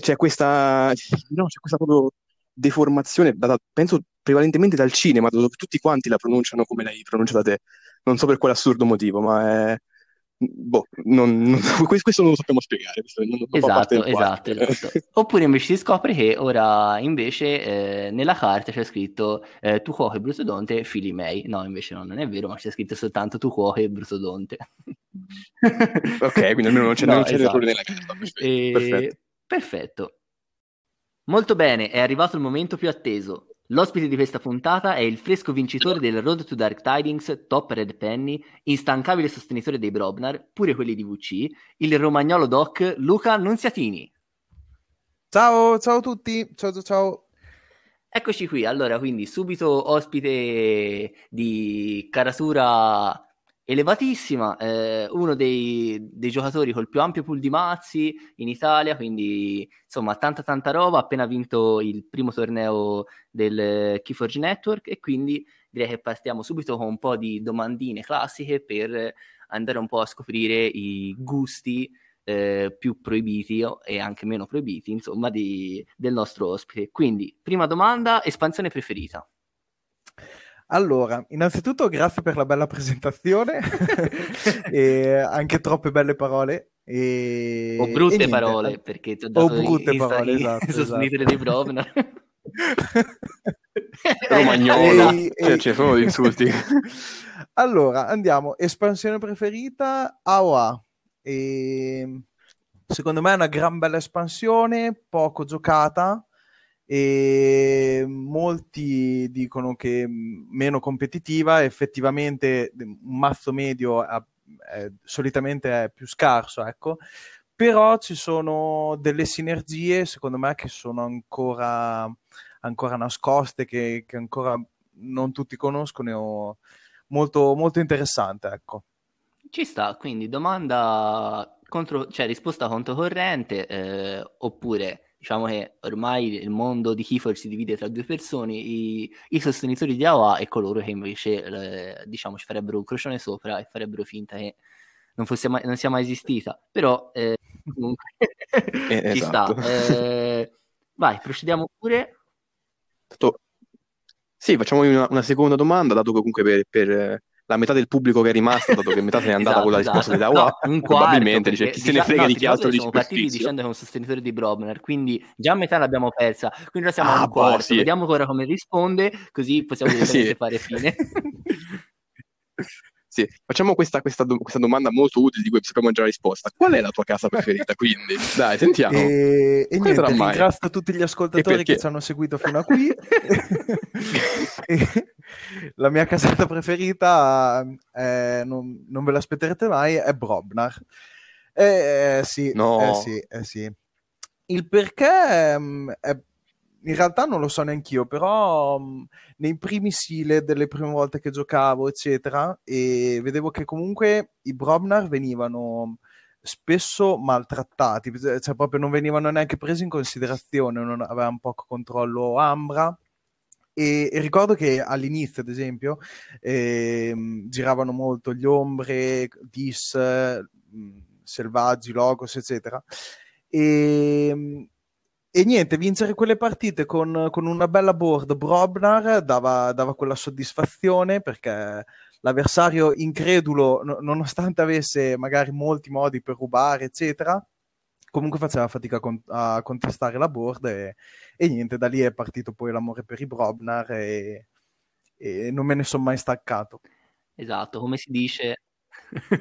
c'è questa, no, c'è questa proprio deformazione data, penso prevalentemente dal cinema, dove tutti quanti la pronunciano come l'hai pronunciata te. Non so per quale assurdo motivo, ma è... Boh, non, non- questo non lo sappiamo spiegare, non, Esatto, esatto, esatto. Oppure invece si scopre che ora invece eh, nella carta c'è scritto eh, tu cuoco e brutodonte fili miei. No, invece no, non è vero, ma c'è scritto soltanto tu cuoco e brutodonte. Ok, quindi almeno non c'è, No, non c'è esatto. nella carta, perfetto, E- perfetto. Molto bene, è arrivato il momento più atteso. L'ospite di questa puntata è il fresco vincitore del Road to Dark Tidings, Top Red Penny, instancabile sostenitore dei Brobnar, pure quelli di VC, il romagnolo doc Luca Nunziatini. Ciao, ciao a tutti, ciao ciao ciao. Eccoci qui, allora, quindi subito ospite di caratura elevatissima, eh, uno dei, dei giocatori col più ampio pool di mazzi in Italia, quindi insomma tanta tanta roba, appena vinto il primo torneo del Keyforge Network e quindi direi che partiamo subito con un po' di domandine classiche per andare un po' a scoprire i gusti eh, più proibiti e anche meno proibiti, insomma, di- del nostro ospite. Quindi, prima domanda, espansione preferita. Allora, innanzitutto grazie per la bella presentazione e anche troppe belle parole. E, O brutte e parole, perché ti ho O dato i- brutte i- parole, esatto, i sostenitore dei Brobnar. Romagnolo, Ehi, cioè, ehi. ci sono gli insulti. Allora, andiamo. Espansione preferita AOA. E... Secondo me è una gran bella espansione, poco giocata e molti dicono che meno competitiva, effettivamente un mazzo medio ha- è- solitamente è più scarso, ecco, però ci sono delle sinergie, secondo me, che sono ancora, ancora nascoste, che, che ancora non tutti conoscono, molto, molto interessante, ecco. Ci sta, quindi domanda contro, cioè risposta controcorrente, eh, oppure diciamo che ormai il mondo di Keyforge si divide tra due persone, i, i sostenitori di AOA e coloro che invece eh, diciamo ci farebbero un crocione sopra e farebbero finta che non, fosse mai, non sia mai esistita. Però eh, comunque Eh, ci esatto. sta. Eh, vai, procediamo pure. Sì, facciamo una, una seconda domanda, dato che comunque per, per, eh, la metà del pubblico che è rimasto, dato che metà se n'è andata con la Esatto, risposta esatto. dell'AOA, No, un quarto, probabilmente dice chi se ne frega no, di chi altro che di siamo partiti superstizio. dicendo che è un sostenitore di Brobner, quindi già a metà l'abbiamo persa, quindi ora siamo a Ah, un boh, quarto. sì. Vediamo ora come risponde, così possiamo direttamente Sì. fare fine. Sì, facciamo questa, questa do- questa domanda molto utile di cui sappiamo già la risposta. Qual è la tua casa preferita? Quindi, dai, sentiamo. E, e niente, mai? ringrazio tutti gli ascoltatori che ci hanno seguito fino a qui. La mia casata preferita, eh, non, non ve l'aspetterete mai, è Brobnar. Eh, eh, sì, No. eh, sì, eh, sì. Il perché ehm, è- in realtà non lo so neanch'io, però mh, nei primi sile delle prime volte che giocavo, eccetera, e vedevo che comunque i Brobnar venivano spesso maltrattati, cioè proprio non venivano neanche presi in considerazione, non avevano poco controllo Ambra. E, e ricordo che all'inizio, ad esempio, ehm, giravano molto gli ombre, Dis, mh, Selvaggi, Logos, eccetera. E, e niente, vincere quelle partite con, con una bella board Brobnar dava, dava quella soddisfazione perché l'avversario incredulo, no- nonostante avesse magari molti modi per rubare, eccetera, comunque faceva fatica a, con- a contestare la board e, e niente, da lì è partito poi l'amore per i Brobnar e, e non me ne sono mai staccato. Esatto, come si dice...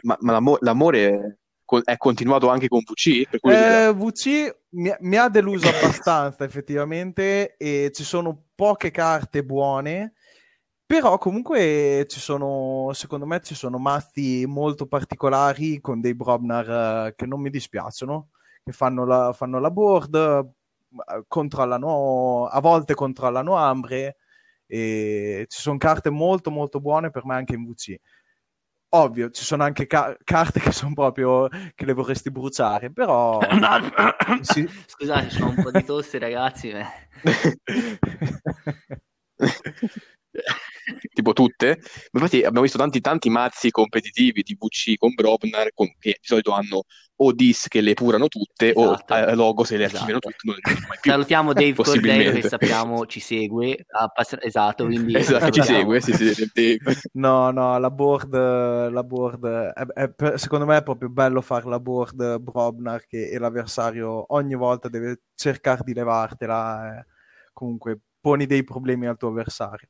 Ma, ma l'amo- l'amore è co- è continuato anche con VC? Eh, VC mi, mi ha deluso abbastanza effettivamente e ci sono poche carte buone, però comunque ci sono, secondo me ci sono mazzi molto particolari con dei Brobnar eh, che non mi dispiacciono, che fanno la, fanno la board, eh, controllano, a volte controllano Ambre e ci sono carte molto molto buone per me anche in VC. Ovvio, ci sono anche ca- carte che sono proprio che le vorresti bruciare, però sì. Scusate, c'ho un po' di tosse, ragazzi. tipo tutte. Ma Infatti abbiamo visto tanti, tanti mazzi competitivi di VC con Brobnar con- che di solito hanno o dis che le purano tutte Esatto. o eh, logo se le Esatto. archiviano tutte, non le mai più. Salutiamo Dave Cordero che Possibilmente. sappiamo ci segue. pass- esatto, quindi Esatto, ci segue, sì, sì. No, no, la board, la board è- è per- secondo me è proprio bello fare la board Brobnar che e l'avversario ogni volta deve cercare di levartela. eh. Comunque poni dei problemi al tuo avversario.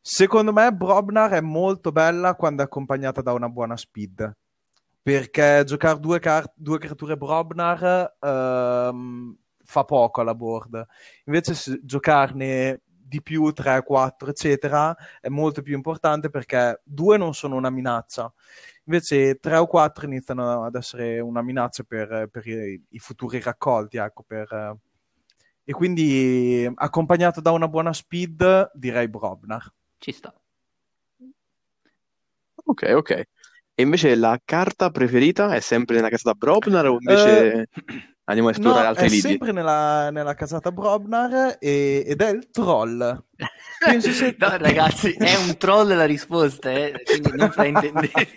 Secondo me Brobnar è molto bella quando è accompagnata da una buona speed. Perché giocare due, car- due creature Brobnar ehm, fa poco alla board. Invece se giocarne di più, 3, 4, eccetera, è molto più importante perché due non sono una minaccia. Invece 3 o 4 iniziano ad essere una minaccia per, per i, i futuri raccolti, ecco, per, e quindi accompagnato da una buona speed direi Brobnar. Ci sta. Ok, ok. E invece la carta preferita è sempre nella casata Brobnar o invece andiamo a esplorare No, altri è lidi? sempre nella, nella casata Brobnar e- ed è il troll. Penso sia- No, ragazzi, è un troll la risposta, eh, quindi non fraintendete.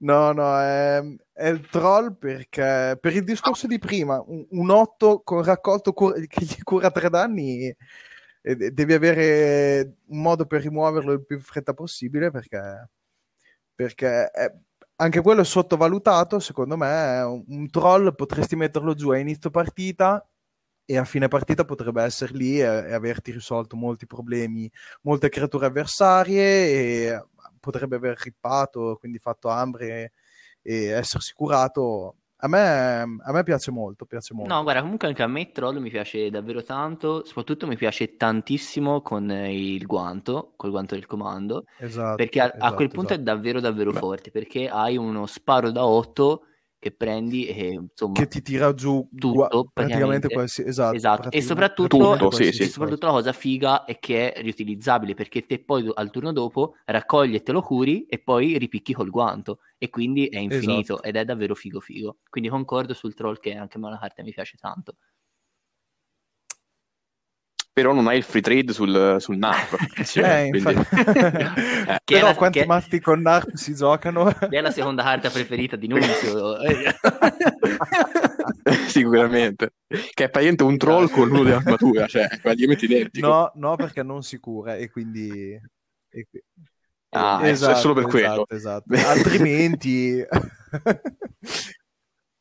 No, no, è, è il troll perché per il discorso di prima, un, un 8 con raccolto cur- che gli cura 3 danni, de- devi avere un modo per rimuoverlo il più in fretta possibile perché, perché è- anche quello è sottovalutato, secondo me, un, un troll potresti metterlo giù a inizio partita e a fine partita potrebbe essere lì e, e averti risolto molti problemi, molte creature avversarie e potrebbe aver rippato, quindi fatto ambre e essersi curato a me, a me piace molto, piace molto. No, guarda, comunque anche a me Troll mi piace davvero tanto, soprattutto mi piace tantissimo con il guanto, col guanto del comando, Esatto, perché a, a esatto, quel punto è esatto. davvero davvero Beh. forte, perché hai uno sparo da 8 che prendi e insomma Che ti tira giù tutto gua- praticamente. praticamente qualsiasi... Esatto, Esatto, e praticamente soprattutto, Tutto, sì, sì. e soprattutto la cosa figa è che è riutilizzabile perché te poi al turno dopo raccogli e te lo curi e poi ripicchi col guanto e quindi è infinito Esatto. ed è davvero figo figo. Quindi concordo sul troll che anche a me la carta mi piace tanto. Però non hai il free trade sul, sul NARP. Eh, quindi- infatti. Eh. Che è Però la- quanti che- mazzi con NARP si giocano? Che è la seconda carta preferita di Nunzio. Eh, Sicuramente. Che è praticamente un troll con l'uno dell'armatura, cioè è praticamente identico. No, no, perché non si cura e quindi... e Ah, è- è solo per quello. esatto, esatto. Altrimenti...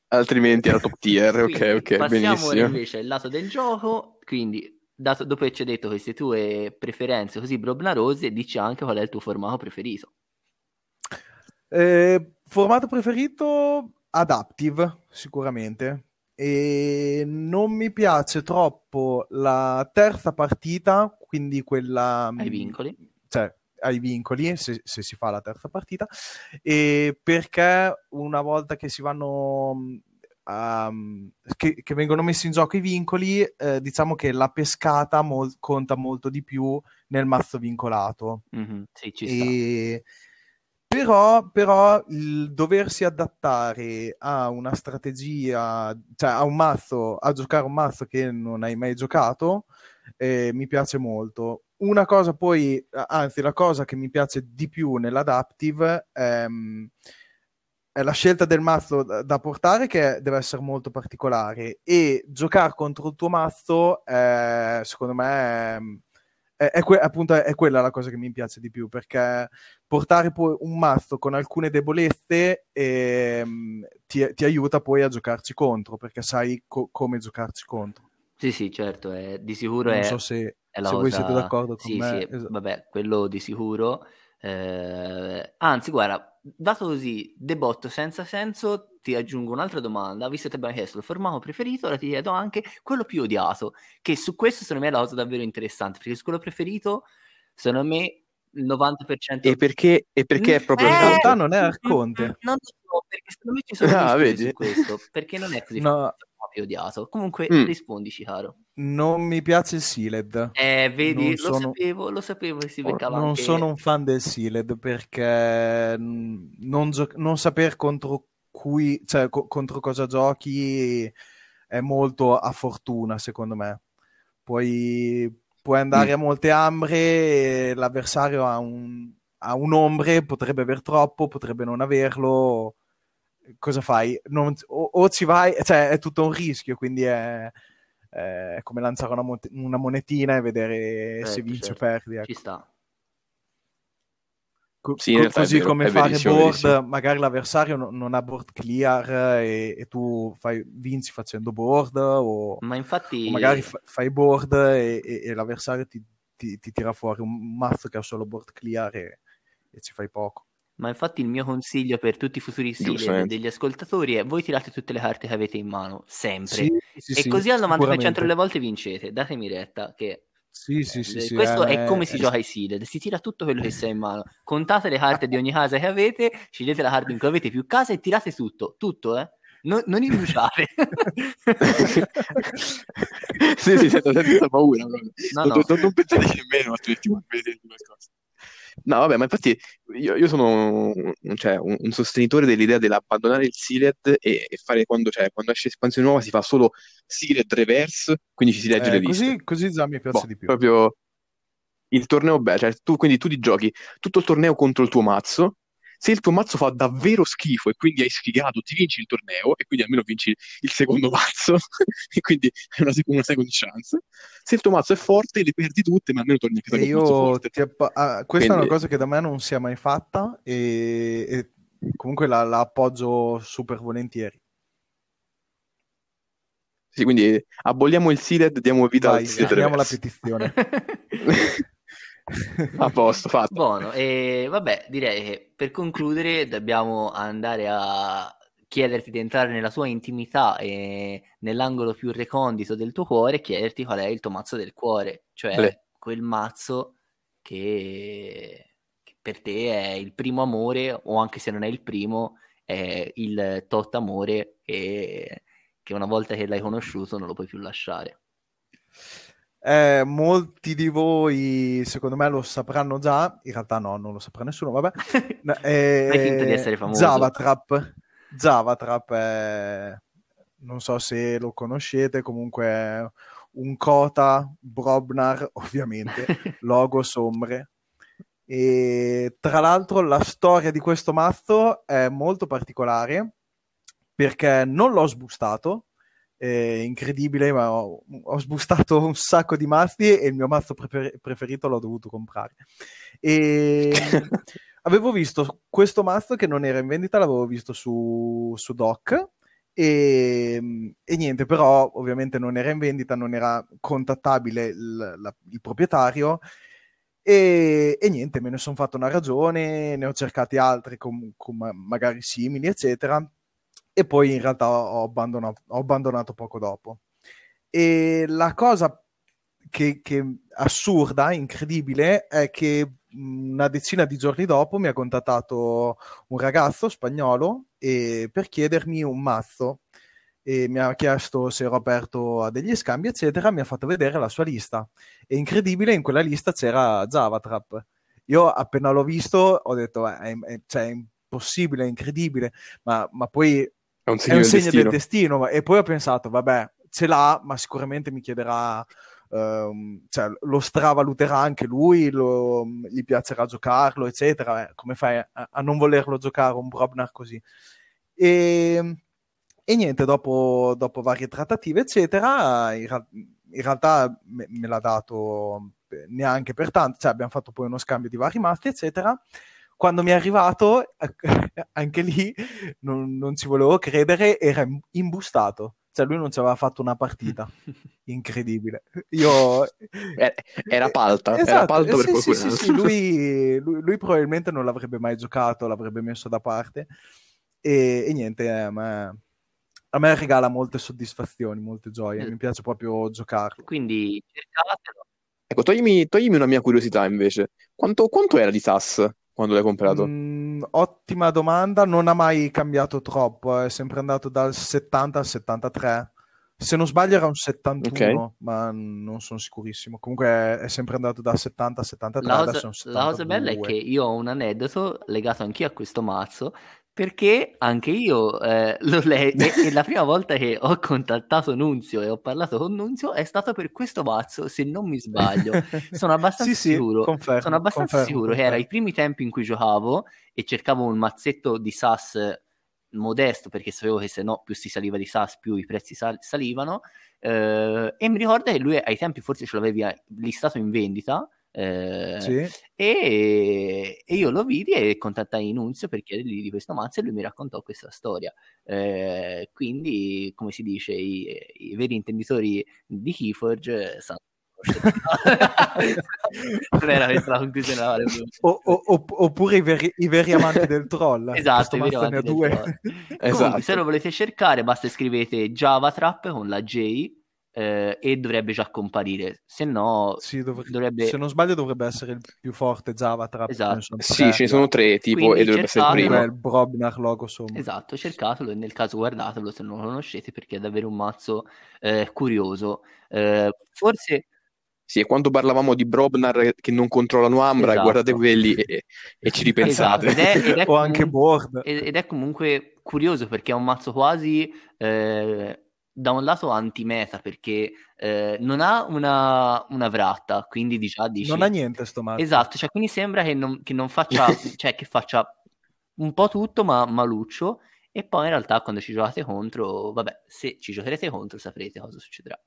Altrimenti era top tier, ok, Quindi ok, passiamo ora benissimo. invece al lato del gioco, quindi dato- dopo che ci hai detto queste tue preferenze così broblarose, dici anche qual è il tuo formato preferito. Eh, formato preferito? Adaptive, sicuramente. E non mi piace troppo la terza partita, quindi quella... Ai mh, vincoli? Cioè, ai vincoli, se, se si fa la terza partita, e perché una volta che si vanno... a- che, che vengono messi in gioco i vincoli, eh, diciamo che la pescata mol- conta molto di più nel mazzo vincolato. Mhm, Sì, ci sta. E... Però, però il doversi adattare a una strategia, cioè a un mazzo, a giocare un mazzo che non hai mai giocato, eh, mi piace molto. Una cosa poi, anzi, la cosa che mi piace di più nell'adaptive ehm, è la scelta del mazzo da, da portare che deve essere molto particolare e giocare contro il tuo mazzo, eh, secondo me, è, è, è que- appunto è quella la cosa che mi piace di più perché portare poi un mazzo con alcune debolezze ehm, ti, ti aiuta poi a giocarci contro perché sai co- come giocarci contro. Sì, sì, certo, è- di sicuro Non è, so se, è la se voi cosa... siete d'accordo con Sì, me. sì, Es- vabbè, quello di sicuro. Eh, anzi, guarda, dato così, debotto senza senso, ti aggiungo un'altra domanda. Visto che ti abbiamo chiesto il formato preferito, ora ti chiedo anche quello più odiato, che su questo secondo me è la cosa davvero interessante, perché su quello preferito, secondo me, il 90%... E perché, e perché è proprio Eh, In realtà non è Arconte. Non lo so, perché secondo me ci sono Ah, vedi? su questo, perché non è così No, più odiato. Comunque, Mm. rispondici, caro. non mi piace il Sealed. Eh, vedi, Non lo sono- sapevo, lo sapevo che si beccava Non anche... sono un fan del Sealed perché non, gio- non saper contro cui, cioè co- contro cosa giochi è molto a fortuna, secondo me. Puoi, puoi andare Mm. a molte ambre e l'avversario ha un, ha un ombre, potrebbe aver troppo, potrebbe non averlo. Cosa fai? Non- o, o ci vai, cioè è tutto un rischio, quindi è, è come lanciare una, mo- una monetina e vedere se Certo, vinci certo. o perdi. ecco. Ci sta. Co- Sì, co- così vero, come fare verissimo, board, verissimo. magari l'avversario no- non ha board clear eh, e, e tu fai, vinci facendo board o, Ma infatti... o magari fa- fai board e, e- e l'avversario ti, ti- ti tira fuori un mazzo che ha solo board clear e, e ci fai poco. Ma infatti il mio consiglio per tutti i futuri sealer degli ascoltatori è voi tirate tutte le carte che avete in mano, sempre. Sì, sì, e sì, così al 90% sicuramente. delle volte vincete. Datemi retta che Sì, sì, sì, eh, sì, questo eh, è come si eh, gioca ai sealer. Si tira tutto quello che si ha in mano. Contate le carte di ogni casa che avete, scegliete la carta in cui avete più case e tirate tutto. Tutto, eh? Non, non indugiate. sì, sì, senza, senza paura. proprio. No, non, no. non, non pensate nemmeno a tutti questi qualcosa. No, vabbè, ma infatti io, io sono un, cioè, un, un sostenitore dell'idea dell'abbandonare il sealed e, e fare quando, cioè, quando esce espansione nuova si fa solo sealed reverse, quindi ci si legge eh, le liste. così, così mi piace Boh, di più. proprio il torneo beh, cioè tu, quindi tu ti giochi tutto il torneo contro il tuo mazzo. Se il tuo mazzo fa davvero schifo e quindi hai sfigato, ti vinci il torneo e quindi almeno vinci il secondo mazzo e quindi hai una, una second chance. Se il tuo mazzo è forte, le perdi tutte, ma almeno torni a casa E con io forte. ti appa- ah, questa è una Quindi- cosa che da me non si è mai fatta e, e comunque la, la appoggio super volentieri. Sì, quindi aboliamo il sealed, diamo vita Vai, al sealed firmiamo la petizione. A posto, fatto. Buono, e vabbè, direi che per concludere dobbiamo andare a chiederti di entrare nella sua intimità e nell'angolo più recondito del tuo cuore, chiederti qual è il tuo mazzo del cuore, cioè Beh. quel mazzo che, che per te è il primo amore, o anche se non è il primo, è il tot amore che, che una volta che l'hai conosciuto non lo puoi più lasciare. Eh, molti di voi, secondo me, lo sapranno già. In realtà, no, non lo saprà nessuno. Vabbè, eh, Fai finta di essere famoso. Zavatrap. Zavatrap è... non so se lo conoscete, comunque è un Kota Brobnar, ovviamente, logo sombre. E tra l'altro la storia di questo mazzo è molto particolare perché non l'ho sbustato, è incredibile, ma ho, ho sbustato un sacco di mazzi e il mio mazzo prefer- preferito l'ho dovuto comprare. E avevo visto questo mazzo che non era in vendita, l'avevo visto su, su Doc. E, e, niente, però ovviamente non era in vendita, non era contattabile il, la, il proprietario. E, e, niente, me ne sono fatto una ragione, ne ho cercati altri com, com magari simili, eccetera e poi in realtà ho abbandonato, ho abbandonato poco dopo. E la cosa che, che assurda, incredibile, è che una decina di giorni dopo mi ha contattato un ragazzo spagnolo e, per chiedermi un mazzo e mi ha chiesto se ero aperto a degli scambi, eccetera, mi ha fatto vedere la sua lista. E incredibile, in quella lista c'era Javatrap. Io appena l'ho visto ho detto, eh, è, è, cioè, è impossibile, è incredibile, ma, ma poi è un segno, è un del, segno destino. del, destino. E poi ho pensato, vabbè, ce l'ha, ma sicuramente mi chiederà, um, cioè, lo stravaluterà anche lui, lo, gli piacerà giocarlo, eccetera. Eh, come fai a, a, non volerlo giocare un Brobnar così? E, e niente, dopo, dopo, varie trattative, eccetera, in, in realtà me, me, l'ha dato neanche per tanto, cioè abbiamo fatto poi uno scambio di vari mazzi, eccetera quando mi è arrivato, anche lì non, non, ci volevo credere, era imbustato. Cioè, lui non ci aveva fatto una partita. Incredibile. Io... Era palta, esatto, era palta per sì, qualcuno. Sì, sì, lui, lui, lui, probabilmente non l'avrebbe mai giocato, l'avrebbe messo da parte. E, e niente, a me, a me, regala molte soddisfazioni, molte gioie. Mi piace proprio giocarlo. Quindi cercatelo. Ecco, toglimi, toglimi una mia curiosità invece. Quanto, quanto era di SAS? Quando l'hai comprato? Mm, ottima domanda, non ha mai cambiato troppo, è sempre andato dal 70 al 73. Se non sbaglio era un 71, okay. ma non sono sicurissimo. Comunque è sempre andato dal 70 al 73. La cosa, la cosa bella è che io ho un aneddoto legato anch'io a questo mazzo, perché anche io eh, lo leggo e, e la prima volta che ho contattato Nunzio e ho parlato con Nunzio è stato per questo mazzo, se non mi sbaglio. Sono abbastanza sì, sicuro, sì, confermo, sono abbastanza confermo, sicuro confermo. che era i primi tempi in cui giocavo e cercavo un mazzetto di SAS modesto perché sapevo che se no più si saliva di SAS più i prezzi sal- salivano eh, e mi ricordo che lui ai tempi forse ce l'avevi listato in vendita eh, sì. e, e, io lo vidi e contattai Nunzio per chiedergli di questo mazzo e lui mi raccontò questa storia. Eh, quindi, come si dice, i, i veri intenditori di Keyforge sanno. non era questa la conclusione o, o, oppure i veri, i veri, amanti del troll esatto i veri amanti del due. troll. esatto. Comunque, se lo volete cercare basta scrivete Java Trap con la J eh, e dovrebbe già comparire. Se no, sì, dovre- dovrebbe... se non sbaglio, dovrebbe essere il più forte Java Trap. Esatto. Sì, ce ne sono tre, tipo, Quindi e dovrebbe essere il primo. il Brobnar logo sommo. Esatto, cercatelo e nel caso guardatelo se non lo conoscete perché è davvero un mazzo eh, curioso. Eh, forse. Sì, e quando parlavamo di Brobnar che non controllano Ambra, Esatto. guardate quelli e, e ci ripensate. Esatto, ed è- ed è o anche comun- Board. ed è comunque curioso perché è un mazzo quasi eh, da un lato anti-meta perché eh, non ha una, una vratta, quindi di già dici... Non ha niente sto mazzo. Esatto, cioè quindi sembra che non, che non faccia, cioè che faccia un po' tutto ma maluccio e poi in realtà quando ci giocate contro, vabbè, se ci giocherete contro saprete cosa succederà.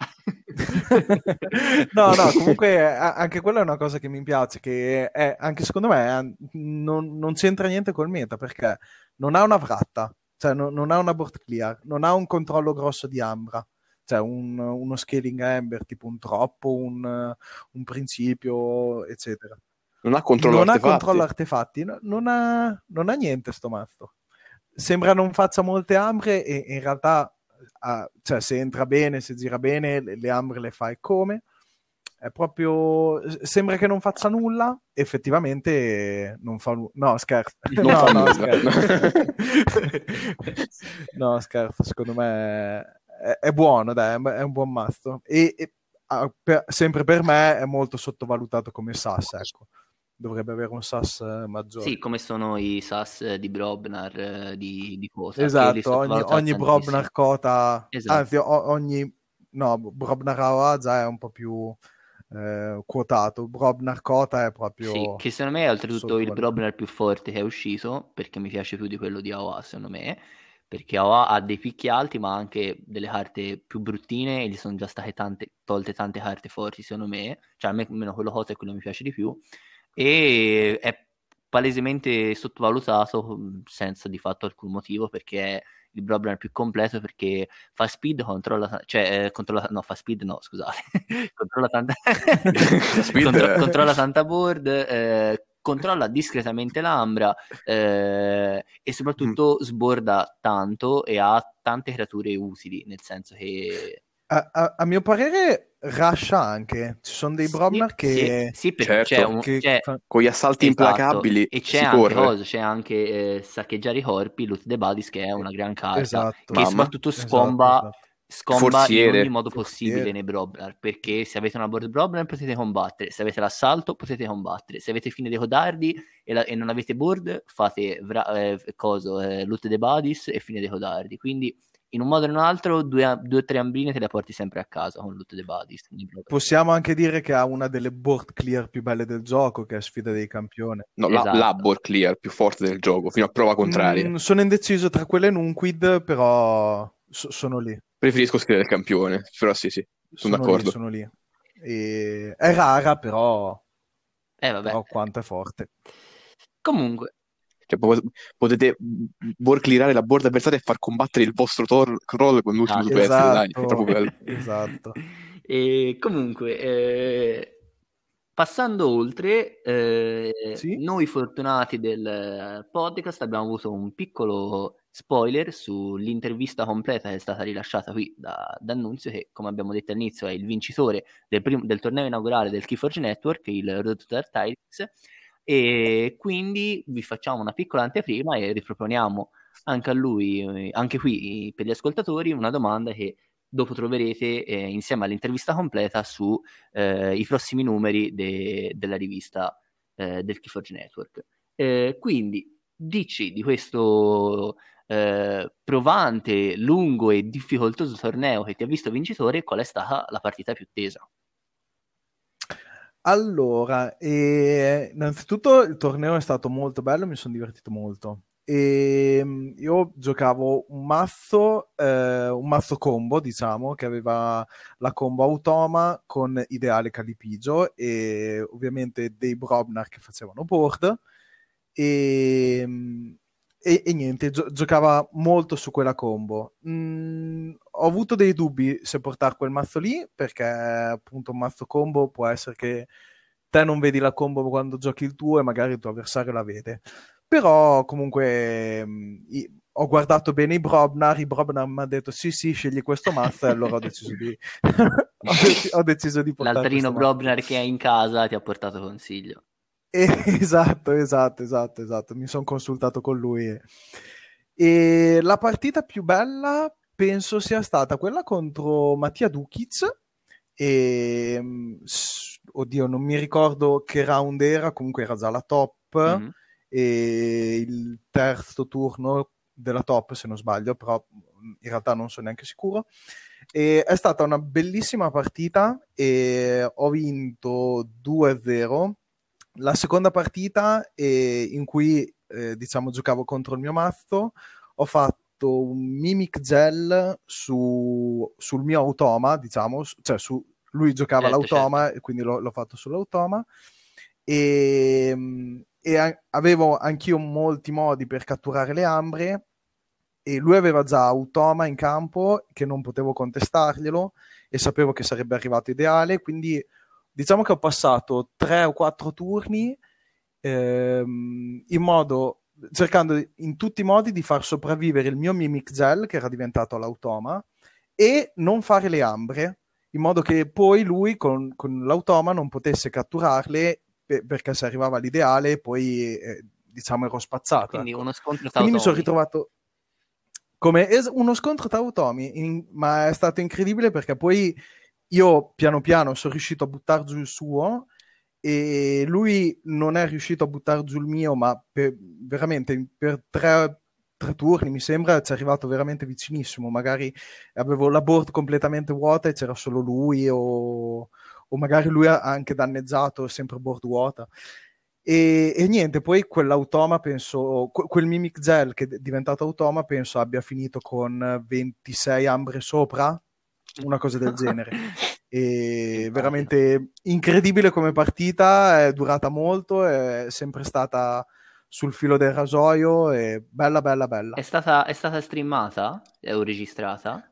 no, no, comunque a- anche quella è una cosa che mi piace, che è, anche secondo me non, non c'entra niente col meta, perché non ha una vratta, cioè non, non ha una board clear, non ha un controllo grosso di Ambra, cioè un- uno scaling Ember, tipo un troppo, un, un principio, eccetera. Non ha controllo non artefatti. ha controllo artefatti, no- non, ha, non ha niente sto mazzo. sembra non faccia molte ambre e in realtà, uh, cioè, se entra bene, se gira bene, le, le ambre le fa e come. È proprio. Sembra che non faccia nulla, effettivamente non fa nulla. No, scherzo. No, no, nulla. scherzo. no, scherzo. Secondo me è, è buono, dai, è un- è un buon mazzo. E, e, ah, per- sempre per me è molto sottovalutato come SAS, ecco. Dovrebbe avere un SAS eh, maggiore. Sì, come sono i SAS eh, di Brobnar, eh, di, di cosa. Esatto, ogni, ogni. Brobnar Kota, Esatto. anzi ogni, no, Brobnar AOA già è un po' più eh, quotato, Brobnar Kota è proprio... Sì, che secondo me è oltretutto il. Brobnar più forte che è uscito, perché mi piace più di quello di AOA, secondo me, perché AOA ha dei picchi alti, ma anche delle carte più bruttine, e gli sono già state tante, tolte tante carte forti, secondo me, cioè a me almeno quello Kota è quello che mi piace di più, e è palesemente sottovalutato mh, senza di fatto alcun motivo, perché è il Brobnar più completo, perché fa speed, controlla, cioè, eh, controlla, no, fa speed no, scusate, controlla tanta... Contro- controlla tanta board, eh, controlla discretamente l'ambra eh, e soprattutto Mm. sborda tanto e ha tante creature utili, nel senso che... A, a- a mio parere rascia anche, ci sono dei Sì, Brobnar che... Sì, sì, perché Certo. c'è un... che c'è- fa- Con gli assalti esatto, implacabili e c'è si anche, corre. cosa, c'è anche eh, saccheggiare i corpi, loot the bodies, che è una gran carta, Esatto. che Mamma. soprattutto Esatto, scomba, esatto. scomba in Forziere. ogni modo possibile Forziere. nei Brobnar, perché se avete una board Brobnar potete combattere, se avete l'assalto potete combattere, se avete fine dei codardi e, la- e non avete board fate vra- eh, coso, eh, loot the bodies e fine dei codardi, quindi in un modo o in un altro due o tre ambrine te le porti sempre a casa con loot the Brobnar. Possiamo anche dire che ha una delle board clear più belle del gioco, che è Sfida dei Campioni. No, la, Esatto. la board clear più forte del gioco, fino a prova contraria. Mm, sono indeciso tra quelle e Nunquid, però so- sono lì. Preferisco scrivere il campione, però sì, sì. Sono Sono d'accordo. lì, sono lì. E- È rara, però, Eh vabbè, però quanto è forte. comunque, Cioè, po- potete board clearare la board avversaria e far combattere il vostro tor- troll con l'ultimo Ah, due pezzi, dai, è esatto. Esatto. E comunque, eh, passando oltre, eh, Sì? noi fortunati del podcast abbiamo avuto un piccolo spoiler sull'intervista completa che è stata rilasciata qui da, da Annunzio, che come abbiamo detto all'inizio è il vincitore del, prim- del torneo inaugurale del Keyforge Network, il Road to Dark Tidings, e quindi vi facciamo una piccola anteprima e riproponiamo anche a lui, anche qui per gli ascoltatori, una domanda che dopo troverete eh, insieme all'intervista completa su eh, prossimi numeri de- della rivista eh, del Keyforge Network. Eh, quindi dici di questo eh, provante, lungo e difficoltoso torneo che ti ha visto vincitore, qual è stata la partita più tesa? Allora, eh, innanzitutto il torneo è stato molto bello, mi sono divertito molto. E mm, io giocavo un mazzo, eh, un mazzo combo, diciamo, che aveva la combo automa con ideale calipigio e ovviamente dei Brobnar che facevano board. E, mm, e- e niente, gio- giocava molto su quella combo. Mm, ho avuto dei dubbi se portare quel mazzo lì, perché appunto un mazzo combo può essere che te non vedi la combo quando giochi il tuo e magari il tuo avversario la vede. Però comunque mm, i- ho guardato bene i Brobnar, i Brobnar mi hanno detto sì sì scegli questo mazzo e allora ho deciso di, ho de- ho deciso di portare L'altarino questo mazzo. Brobnar che hai in casa ti ha portato consiglio. Eh, esatto, esatto, esatto, esatto. Mi sono consultato con lui. E la partita più bella penso sia stata quella contro Mattia Dukic. E... mm, Oddio, non mi ricordo che round era, comunque era già la top. Mhm. E il terzo turno della top, se non sbaglio, però mm, in realtà non sono neanche sicuro. E è stata una bellissima partita e ho vinto 2-0 la seconda partita eh, in cui eh, diciamo giocavo contro il mio mazzo ho fatto un mimic gel su, sul mio automa diciamo cioè su, lui giocava Certo, l'automa e quindi l'ho, l'ho fatto sull'automa. E, mm, e a- avevo anch'io molti modi per catturare le ambre e lui aveva già automa in campo che non potevo contestarglielo e sapevo che sarebbe arrivato ideale quindi diciamo che ho passato tre o quattro turni ehm, in modo cercando in tutti i modi di far sopravvivere il mio Mimic Gel, che era diventato l'automa, e non fare le ambre, in modo che poi lui con, con l'automa non potesse catturarle pe- perché se arrivava all'ideale poi eh, diciamo ero spazzato. Quindi ecco. uno scontro tra Quindi mi sono ritrovato come es- uno scontro tra automi, in- ma è stato incredibile perché poi io piano piano sono riuscito a buttare giù il suo e lui non è riuscito a buttare giù il mio, ma per- veramente per tre, tre turni mi sembra ci è arrivato veramente vicinissimo. Magari avevo la board completamente vuota e c'era solo lui, o, o magari lui ha anche danneggiato sempre board vuota. E, e niente, poi quell'automa penso, que- quel Mimic Gel che è diventato automa penso abbia finito con 26 ambre sopra, una cosa del genere. E veramente incredibile come partita, è durata molto, è sempre stata sul filo del rasoio e bella bella bella. È stata, è stata streamata o registrata?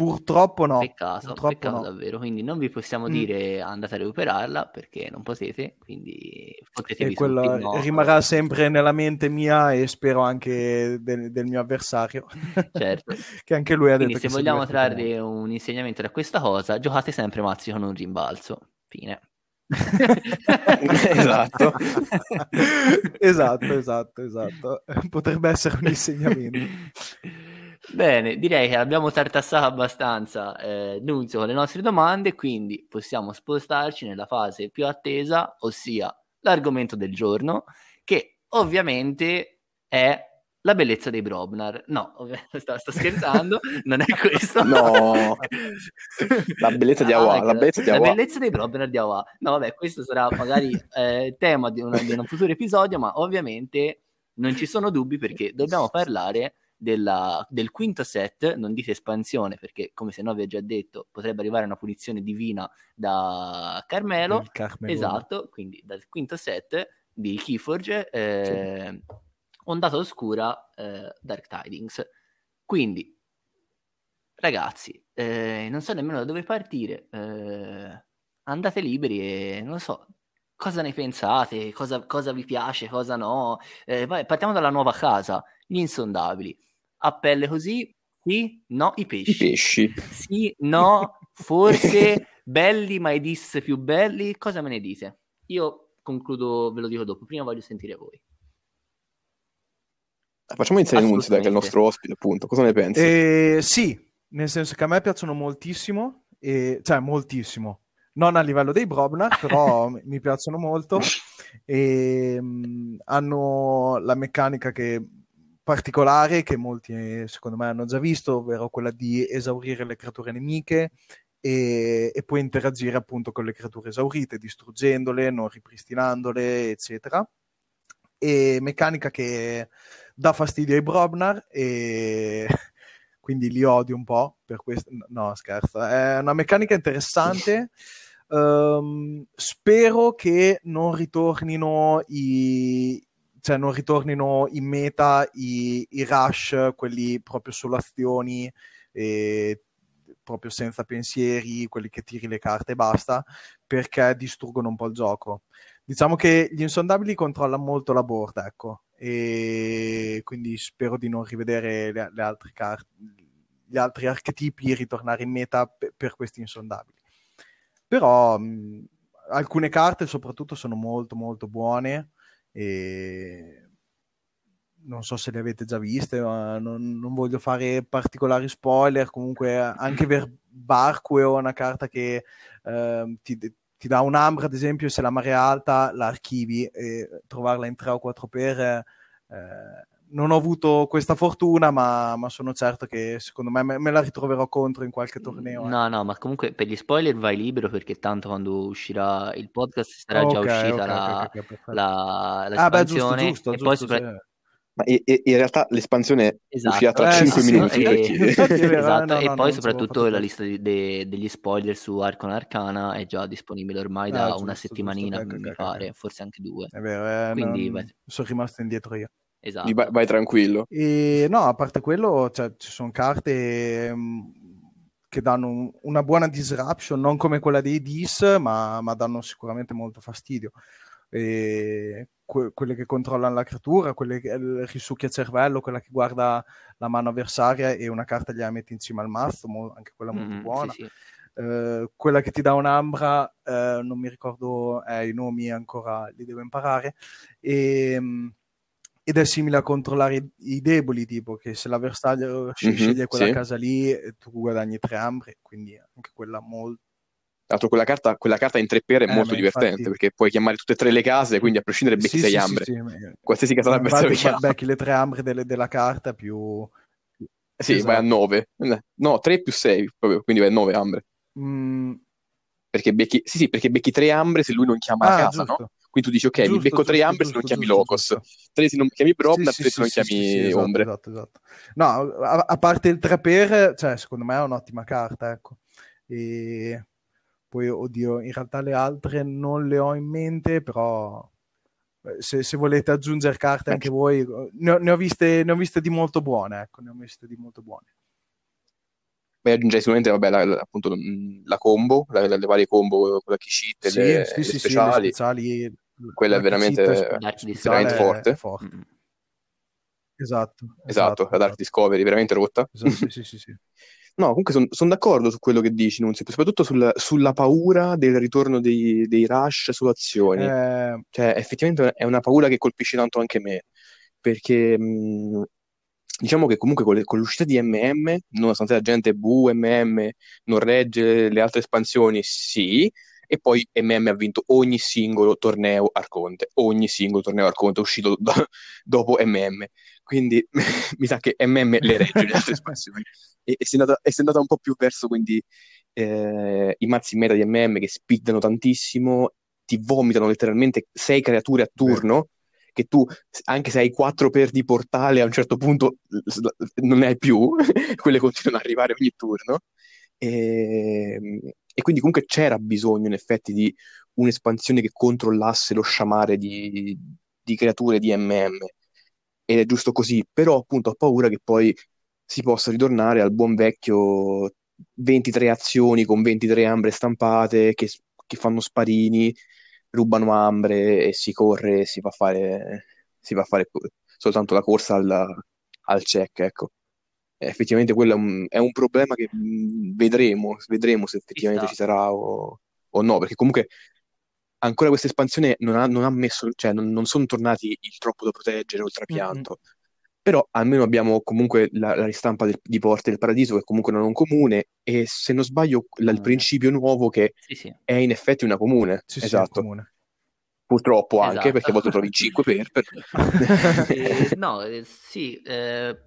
Purtroppo no, Peccato, purtroppo peccato no. davvero. Quindi non vi possiamo Mm. dire andate a recuperarla perché non potete, quindi E fottetevi sul quello rimarrà sempre nella mente mia e spero anche del, del mio avversario, Certo. che anche lui ha Quindi detto se si è vogliamo trarre un insegnamento da questa cosa, giocate sempre mazzi con un rimbalzo. Fine. Esatto. esatto, esatto, esatto. Potrebbe essere un insegnamento. Bene, direi che abbiamo tartassato abbastanza eh, Nunzio con le nostre domande, quindi possiamo spostarci nella fase più attesa, ossia l'argomento del giorno, che ovviamente è la bellezza dei Brobnar. No, sto, sto scherzando, non è questo. No. La bellezza di Ah, Awa, ecco, la bellezza di la Awa. bellezza dei Brobnar di Awa. No, vabbè, questo sarà magari eh, tema di, una- di un futuro episodio, ma ovviamente non ci sono dubbi perché dobbiamo parlare della- del quinto set, non dite espansione perché come se no vi ho già detto potrebbe arrivare una punizione divina da Carmelo, esatto, quindi dal quinto set di Keyforge, eh, Ondata Oscura, eh, Dark Tidings. Quindi, ragazzi, eh, non so nemmeno da dove partire, eh, andate liberi e non so cosa ne pensate, cosa, cosa vi piace, cosa no. Eh, vai, partiamo dalla nuova casa, gli insondabili. A pelle così, sì, no, i I pesci. pesci. Sì, no, forse belli, ma i dis più belli. Cosa me ne dite? Io concludo, ve lo dico dopo. Prima voglio sentire voi. Facciamo iniziare Nunzio, dai, che è il nostro ospite, appunto. Cosa ne pensi? Eh, sì, nel senso che a me piacciono moltissimo, e, cioè moltissimo, non a livello dei Brobnar, però mi mi piacciono molto. E, mh, hanno la meccanica che particolare che molti eh, secondo me hanno già visto, ovvero quella di esaurire le creature nemiche e, e poi interagire appunto con le creature esaurite, distruggendole, non ripristinandole, eccetera. E meccanica che dà fastidio ai Brobnar e quindi li odio un po' per questo. No, scherzo, è una meccanica interessante. Ehm, spero che non ritornino i cioè non ritornino in meta i, i rush, quelli proprio solo azioni, e proprio senza pensieri, quelli che tiri le carte e basta, perché distruggono un po' il gioco. Diciamo che gli insondabili controllano molto la board, ecco, e quindi spero di non rivedere le, le altre carte, gli altri archetipi ritornare in meta pe- per questi insondabili. Però mh, alcune carte soprattutto sono molto molto buone e non so se le avete già viste, ma non, non voglio fare particolari spoiler. Comunque, anche per Barque è una carta che ehm, ti, ti dà un'ambra, ad esempio, se la marea è alta la archivi e trovarla in 3 o 4 per. eh, non ho avuto questa fortuna, ma, ma sono certo che secondo me me, me la ritroverò contro in qualche torneo. eh. No, no, ma comunque per gli spoiler vai libero perché tanto quando uscirà il podcast sarà già Ok, uscita ok, la, ok, ok, perfetto. la, Ah, beh, giusto, l'espansione giusto, e poi giusto, sopra- sì. Ma e- e- in realtà l'espansione è Esatto. uscita tra Eh, 5 sì, minuti e- vero, esatto, no, e no, poi soprattutto la lista de- degli spoiler su Arcon Arcana è già disponibile ormai Ah, da giusto, una giusto, settimanina, ok, mi pare, forse anche due. È vero, eh, Quindi non- sono rimasto indietro io. Esatto. Vai, vai tranquillo. E no, a parte quello, cioè, ci sono carte mh, che danno un- una buona disruption, non come quella dei Dis, ma, ma danno sicuramente molto fastidio. E que- quelle che controllano la creatura, quelle che il risucchia cervello, quella che guarda la mano avversaria e una carta gliela mette insieme al mazzo, mo- anche quella molto Mm, buona. sì, sì. Eh, quella che ti dà un'ambra, eh, non mi ricordo eh, i nomi ancora, li devo imparare. E, mm, ed è simile a controllare i, deboli, tipo che se l'avversario Mhm, sceglie quella sì. casa lì, eh, tu guadagni tre ambre, quindi anche quella molto. Tra l'altro quella carta, quella carta in 3 per è Eh, molto divertente infatti- perché puoi chiamare tutte e tre le case, quindi a prescindere becchi Sì, 6 sì, sì, ambre. sì, ma- Qualsiasi casa l'avversario chiama. becchi le tre ambre delle- della carta più... Sì, vai a Esatto. 9. No, 3 più 6, proprio, quindi vai a 9 ambre. Mm, Perché becchi, sì, sì, perché becchi 3 ambre se lui non chiama la ah, casa, no? Quindi tu dici, ok, mi Giusto, becco 3 giusto, ambre se non chiami giusto, Locos. 3 se non chiami Brobna, Sì, 3 sì, se non sì, chiami esatto, Ombre. esatto, esatto. No, a, a parte il 3 per, cioè, secondo me è un'ottima carta, ecco. E poi, oddio, in realtà le altre non le ho in mente, però eh, se, se volete aggiungere carte anche voi, ne ho, ne ho viste, ne ho viste di molto buone, ecco, ne ho viste di molto buone. Beh, aggiungerei sicuramente, vabbè, la, la- appunto, la combo, la- le varie combo, quella che cheat, Sì, le, sì, le sì, sì, le speciali. Quella è veramente veramente forte. forte. Mm. Esatto, Esatto, esatto, la Dark Discovery, veramente rotta. esatto, sì, sì, sì, sì. No, comunque sono d'accordo su quello che dici, Nunzio, soprattutto sul- sulla paura del ritorno dei, dei rush su azioni. Eh, Cioè, effettivamente è una paura che colpisce tanto anche me, perché mh, diciamo che comunque con, le- con l'uscita di MM, nonostante la gente, buh, MM non regge le altre espansioni, sì, e poi MM ha vinto ogni singolo torneo Arconte, ogni singolo torneo Arconte è uscito do- dopo MM, quindi mi sa che MM le regge le altre espansioni. E, e si è andata, si è andata un po' più verso quindi eh, i mazzi meta di MM che speedano tantissimo, ti vomitano letteralmente sei creature a turno, che tu, anche se hai 4 per di portale, a un certo punto non ne hai più, quelle continuano ad arrivare ogni turno. E, e quindi comunque c'era bisogno in effetti di un'espansione che controllasse lo sciamare di, di creature di MM. Ed è giusto così, però appunto ho paura che poi si possa ritornare al buon vecchio 23 azioni con 23 ambre stampate che, che fanno sparini, rubano ambre e si corre e si va a fare, si va a fare soltanto la corsa al, al check, ecco. E effettivamente quello è un, è un problema che mh, vedremo, vedremo se effettivamente ci sarà o, o no, perché comunque ancora questa espansione non ha, non ha messo, cioè non, non sono tornati il troppo da proteggere o il trapianto. Però almeno abbiamo comunque la, la ristampa del- di Porte del Paradiso, che comunque non è un comune, e se non sbaglio la- il principio nuovo che Sì, sì. è in effetti una comune. Sì, sì, è Esatto. comune. Purtroppo anche, Esatto. perché a volte trovi 5 per... per... Eh, no, eh, sì, eh,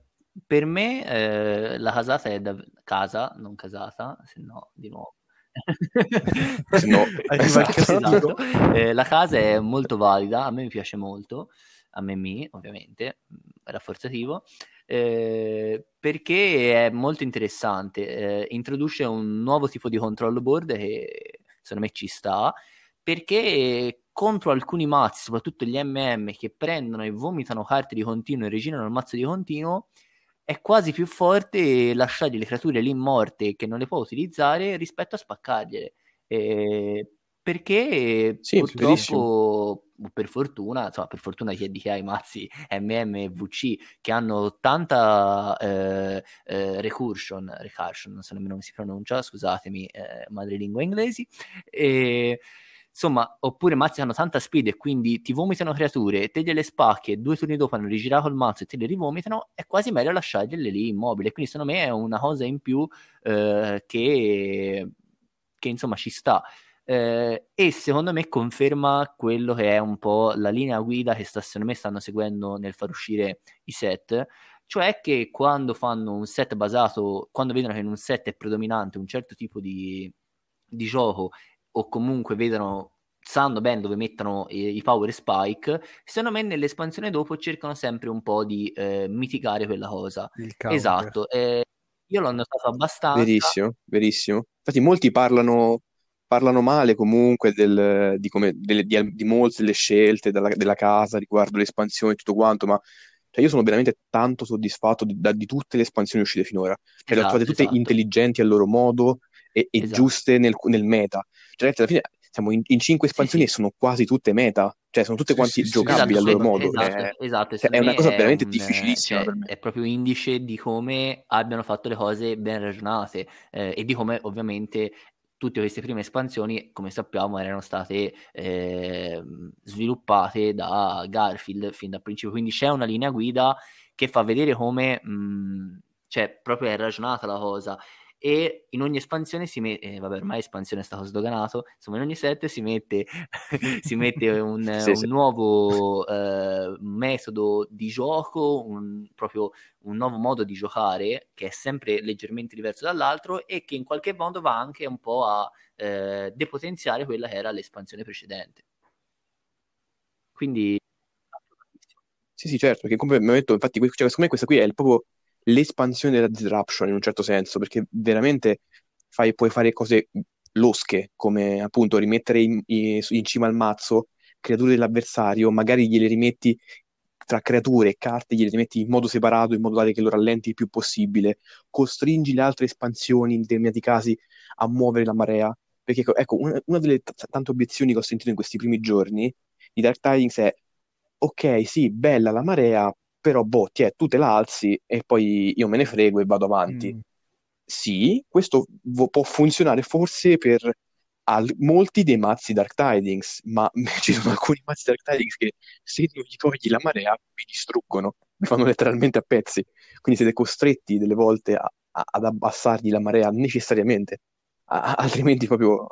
per me eh, la casata è da casa, non casata, se no di nuovo. Se no, esatto. Esatto. Eh, la casa è molto valida, a me mi piace molto, a me mi, ovviamente, mh, rafforzativo, eh, perché è molto interessante, eh, introduce un nuovo tipo di control board che secondo me ci sta, perché contro alcuni mazzi, soprattutto gli MM che prendono e vomitano carte di continuo e regenerano il mazzo di continuo, è quasi più forte lasciare le creature lì morte che non le può utilizzare rispetto a spaccargliele. Eh, perché Sì, purtroppo, per fortuna, insomma, per fortuna chi è di chi ha i mazzi MM e VC che hanno tanta eh, eh, recursion, recursion, non so nemmeno come si pronuncia, scusatemi, eh, madrelingua inglesi, e, insomma, oppure mazzi hanno tanta speed e quindi ti vomitano creature, te gliele spacchi e due turni dopo hanno rigirato il mazzo e te le rivomitano, è quasi meglio lasciargliele lì immobili. Quindi secondo me è una cosa in più eh, che, che insomma ci sta. Eh, e secondo me conferma quello che è un po' la linea guida che sta, secondo me stanno seguendo nel far uscire i set, cioè che quando fanno un set basato, quando vedono che in un set è predominante un certo tipo di, di gioco o comunque vedono, sanno bene dove mettono i, i power spike, secondo me nell'espansione dopo cercano sempre un po' di eh, mitigare quella cosa. Esatto, eh, io l'ho notato abbastanza. Verissimo, verissimo. Infatti molti parlano, parlano male comunque del- di, come, delle, di, di molte delle scelte della, della casa riguardo le espansioni e tutto quanto, ma cioè, io sono veramente tanto soddisfatto di, da- di tutte le espansioni uscite finora. Cioè, le ho Esatto, trovate tutte esatto. intelligenti al loro modo e, e Esatto. giuste nel, nel meta. Cioè, alla fine siamo in, in cinque espansioni sì. e sono quasi tutte meta. cioè sono tutte Sì, quanti sì, sì, giocabili Esatto, al loro modo. esatto, È, esatto, cioè, è una cosa è veramente un, difficilissima cioè, per me. è proprio indice di come abbiano fatto le cose ben ragionate eh, e di come ovviamente tutte queste prime espansioni, come sappiamo, erano state eh, sviluppate da Garfield fin dal principio, quindi c'è una linea guida che fa vedere come mh, cioè, proprio è ragionata la cosa e in ogni espansione si mette, eh, vabbè ormai espansione è stato sdoganato, insomma in ogni set si mette, si mette un, Sì, un sì. nuovo eh, metodo di gioco, un, proprio un nuovo modo di giocare che è sempre leggermente diverso dall'altro e che in qualche modo va anche un po' a eh, depotenziare quella che era l'espansione precedente. Quindi Sì, sì, certo, perché come abbiamo detto, infatti, cioè, secondo me questa qui è il- proprio l'espansione della disruption in un certo senso, perché veramente fai- puoi fare cose losche, come appunto rimettere in, in- cima al mazzo creature dell'avversario, magari gliele rimetti tra creature e carte, gliele rimetti in modo separato, in modo tale che lo rallenti il più possibile, costringi le altre espansioni in determinati casi a muovere la marea, perché ecco, ecco, una, una delle t- tante obiezioni che ho sentito in questi primi giorni di Dark Tidings è ok, sì, bella la marea, però boh, tiè, tu te la alzi e poi io me ne frego e vado avanti. Mm. Sì, questo vo- può funzionare forse per al- molti dei mazzi Dark Tidings, ma ci sono alcuni mazzi Dark Tidings che se non gli togli la marea vi distruggono, vi fanno letteralmente a pezzi. Quindi siete costretti delle volte a- a- ad abbassargli la marea necessariamente, a- altrimenti proprio,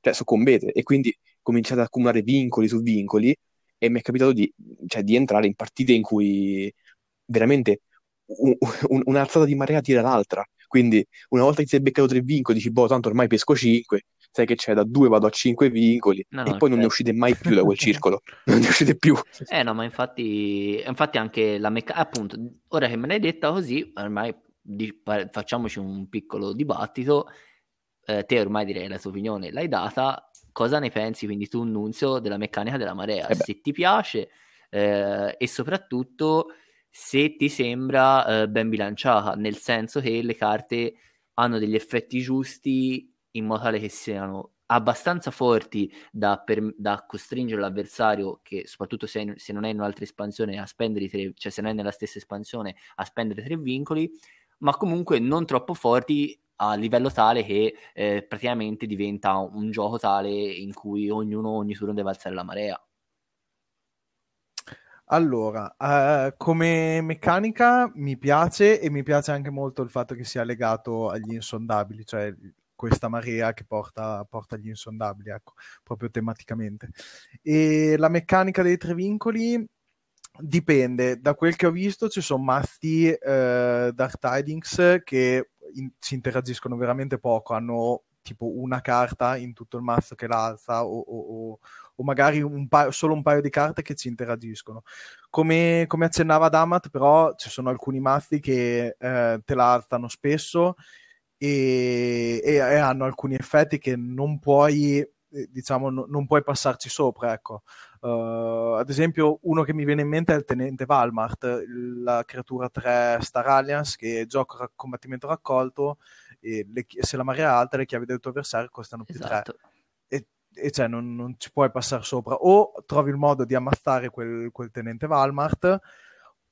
cioè, soccombete. E quindi cominciate ad accumulare vincoli su vincoli e mi è capitato di, cioè, di entrare in partite in cui veramente un- un- un'alzata di marea tira l'altra. Quindi una volta che ti sei beccato tre vincoli, dici, boh, tanto ormai pesco cinque, sai che c'è, da due vado a cinque vincoli, No, e no, poi non ne certo. uscite mai più da quel circolo. Non ne uscite più. Eh no, ma infatti, infatti anche la meccanica, appunto, ora che me l'hai detta così, ormai di- facciamoci un piccolo dibattito, Eh, te ormai direi la tua opinione l'hai data, cosa ne pensi quindi tu, Nunzio, della meccanica della marea? Eh. Se ti piace eh, e soprattutto se ti sembra eh, ben bilanciata, nel senso che le carte hanno degli effetti giusti in modo tale che siano abbastanza forti da, per- da costringere l'avversario, che soprattutto se, se non è in un'altra espansione, a spendere tre, cioè se non è nella stessa espansione, a spendere tre vincoli, ma comunque non troppo forti a livello tale che eh, praticamente diventa un gioco tale in cui ognuno ogni turno deve alzare la marea. Allora, eh, come meccanica mi piace e mi piace anche molto il fatto che sia legato agli insondabili, cioè questa marea che porta, porta agli insondabili, ecco, proprio tematicamente. E la meccanica dei tre vincoli dipende, da quel che ho visto ci sono mazzi eh, Dark Tidings che in- si interagiscono veramente poco, hanno tipo una carta in tutto il mazzo che l'alza o, o- o- magari un paio- solo un paio di carte che ci interagiscono. Come, come accennava Damat, però ci sono alcuni mazzi che eh, te la alzano spesso e, e- e hanno alcuni effetti che non puoi, eh, diciamo, no- non puoi passarci sopra, ecco. Uh, ad esempio, uno che mi viene in mente è il tenente Valmart, la creatura 3 Star Alliance che gioca a combattimento raccolto e le se la marea è alta le chiavi del tuo avversario costano più 3 Esatto. e, e cioè non, non ci puoi passare sopra o trovi il modo di ammazzare quel, quel tenente Valmart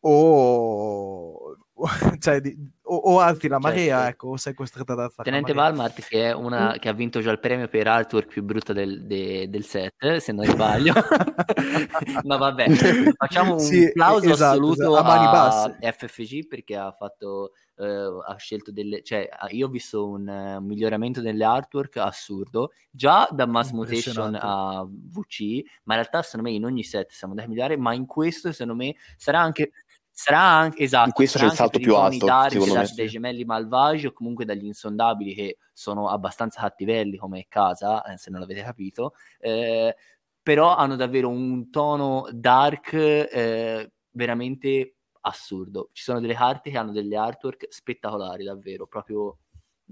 o, o- cioè, di- o- o alzi la marea Certo. ecco o sei costretto ad alzare Tenente Valmart che, è una, Mm. che ha vinto già il premio per artwork più brutta del, de- del set, se non sbaglio. Ma vabbè, facciamo un Sì, applauso esatto, assoluto a mani a basse. FFG perché ha fatto, eh, ha scelto delle, cioè io ho visto un eh, miglioramento delle artwork assurdo, già da Mass Mutation a VC, ma in realtà secondo me in ogni set siamo andati a migliorare, ma in questo secondo me sarà anche... Sarà anche, esatto, In questo sarà c'è il salto più i alto, secondo me. dai gemelli malvagi o comunque dagli insondabili che sono abbastanza cattivelli come casa, eh, se non l'avete capito, eh, però hanno davvero un tono dark eh, veramente assurdo. Ci sono delle carte che hanno delle artwork spettacolari, davvero, proprio...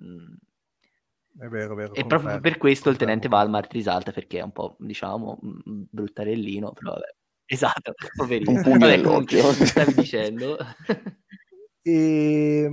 mm, è vero, è vero e proprio per questo il tenente. Valmart risalta perché è un po', diciamo, mm, bruttarellino, però vabbè. Esatto, poverino. Un pugno Vabbè, nell'occhio. stavi dicendo... E,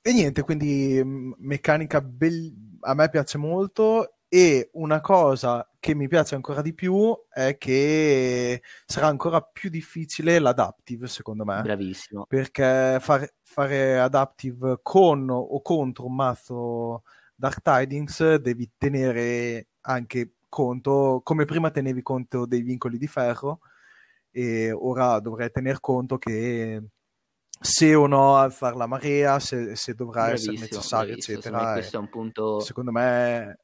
e niente, quindi meccanica bel- a me piace molto e una cosa che mi piace ancora di più è che sarà ancora più difficile l'adaptive, secondo me. Bravissimo. Perché fare, fare adaptive con o contro un mazzo Dark Tidings devi tenere anche conto, come prima tenevi conto dei vincoli di ferro, e ora dovrai tener conto che se o no alzare la marea, se, se dovrà essere necessario, eccetera. Questo è un punto... Secondo me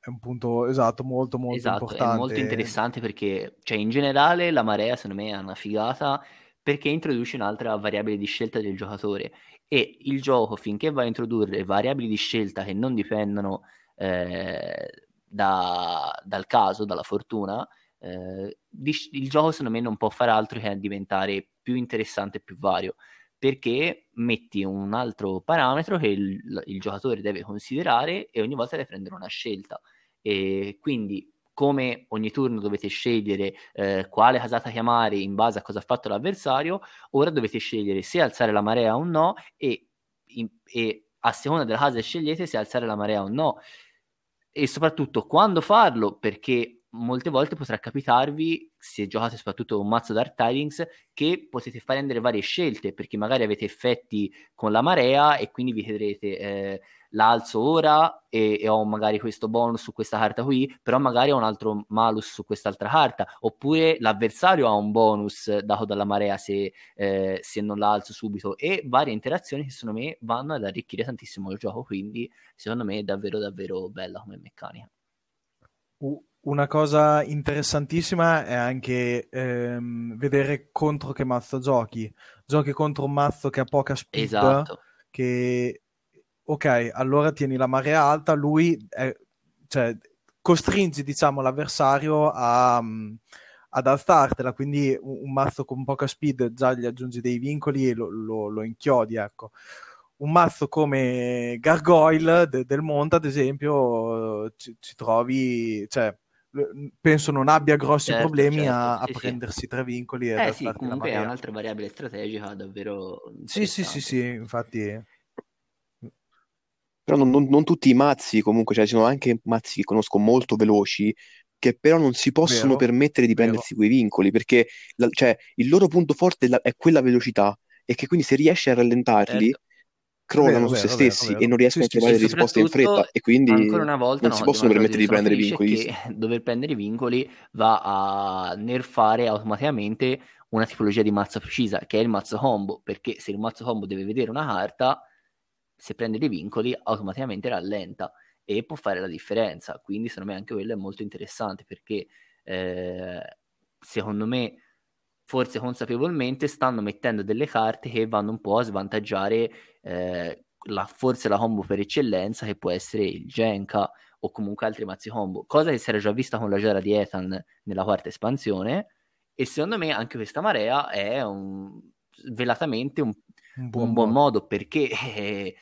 è un punto esatto, molto molto esatto, importante. È molto interessante perché, cioè, in generale la marea secondo me è una figata perché introduce un'altra variabile di scelta del giocatore e il gioco finché va a introdurre variabili di scelta che non dipendono eh, da, dal caso, dalla fortuna, eh, il gioco secondo me non può fare altro che diventare più interessante e più vario perché metti un altro parametro che il, il giocatore deve considerare e ogni volta deve prendere una scelta. E quindi come ogni turno dovete scegliere eh, quale casata chiamare in base a cosa ha fatto l'avversario, ora dovete scegliere se alzare la marea o no e, in, e a seconda della casa scegliete se alzare la marea o no. E soprattutto quando farlo perché molte volte potrà capitarvi, se giocate soprattutto un mazzo Dark Tidings, che potete fare prendere varie scelte, perché magari avete effetti con la marea e quindi vi chiederete eh, l'alzo ora e, e, ho magari questo bonus su questa carta qui, però magari ho un altro malus su quest'altra carta, oppure l'avversario ha un bonus dato dalla marea se, eh, se non l'alzo subito, e varie interazioni che secondo me vanno ad arricchire tantissimo il gioco, quindi secondo me è davvero davvero bella come meccanica. Uh una cosa interessantissima è anche ehm, vedere contro che mazzo giochi. Giochi contro un mazzo che ha poca speed, esatto. che ok, allora tieni la marea alta, lui è, cioè, costringi diciamo l'avversario a, ad alzartela, quindi un, un, mazzo con poca speed già gli aggiungi dei vincoli e lo, lo, lo inchiodi, ecco. Un mazzo come Gargoyle de, del Monte, ad esempio, ci, ci trovi, cioè, penso non abbia grossi certo, problemi certo, a, a prendersi sì. tre vincoli. E eh sì, comunque è un'altra variabile strategica davvero. Sì, sì, sì, sì, infatti. Però non, non, non, tutti i mazzi, comunque, cioè, ci sono anche mazzi che conosco molto veloci, che però non si possono vero, permettere di prendersi vero. quei vincoli, perché la, cioè, il loro punto forte è, la, è, quella velocità, e che quindi se riesci a rallentarli, certo crollano vero, su se stessi vero, e non riescono sì, a trovare sì, risposte in fretta e quindi ancora una volta, non no, si possono permettere di prendere vincoli. Che dover prendere vincoli va a nerfare automaticamente una tipologia di mazzo precisa che è il mazzo combo perché se il mazzo combo deve vedere una carta se prende dei vincoli automaticamente rallenta e può fare la differenza quindi secondo me anche quello è molto interessante perché eh, secondo me forse consapevolmente stanno mettendo delle carte che vanno un po' a svantaggiare eh, la, forse la combo per eccellenza che può essere il Genka o comunque altri mazzi combo, cosa che si era già vista con la Gera di Ethan nella quarta espansione. E secondo me anche questa marea è un, velatamente un, un, buon, un buon modo perché eh,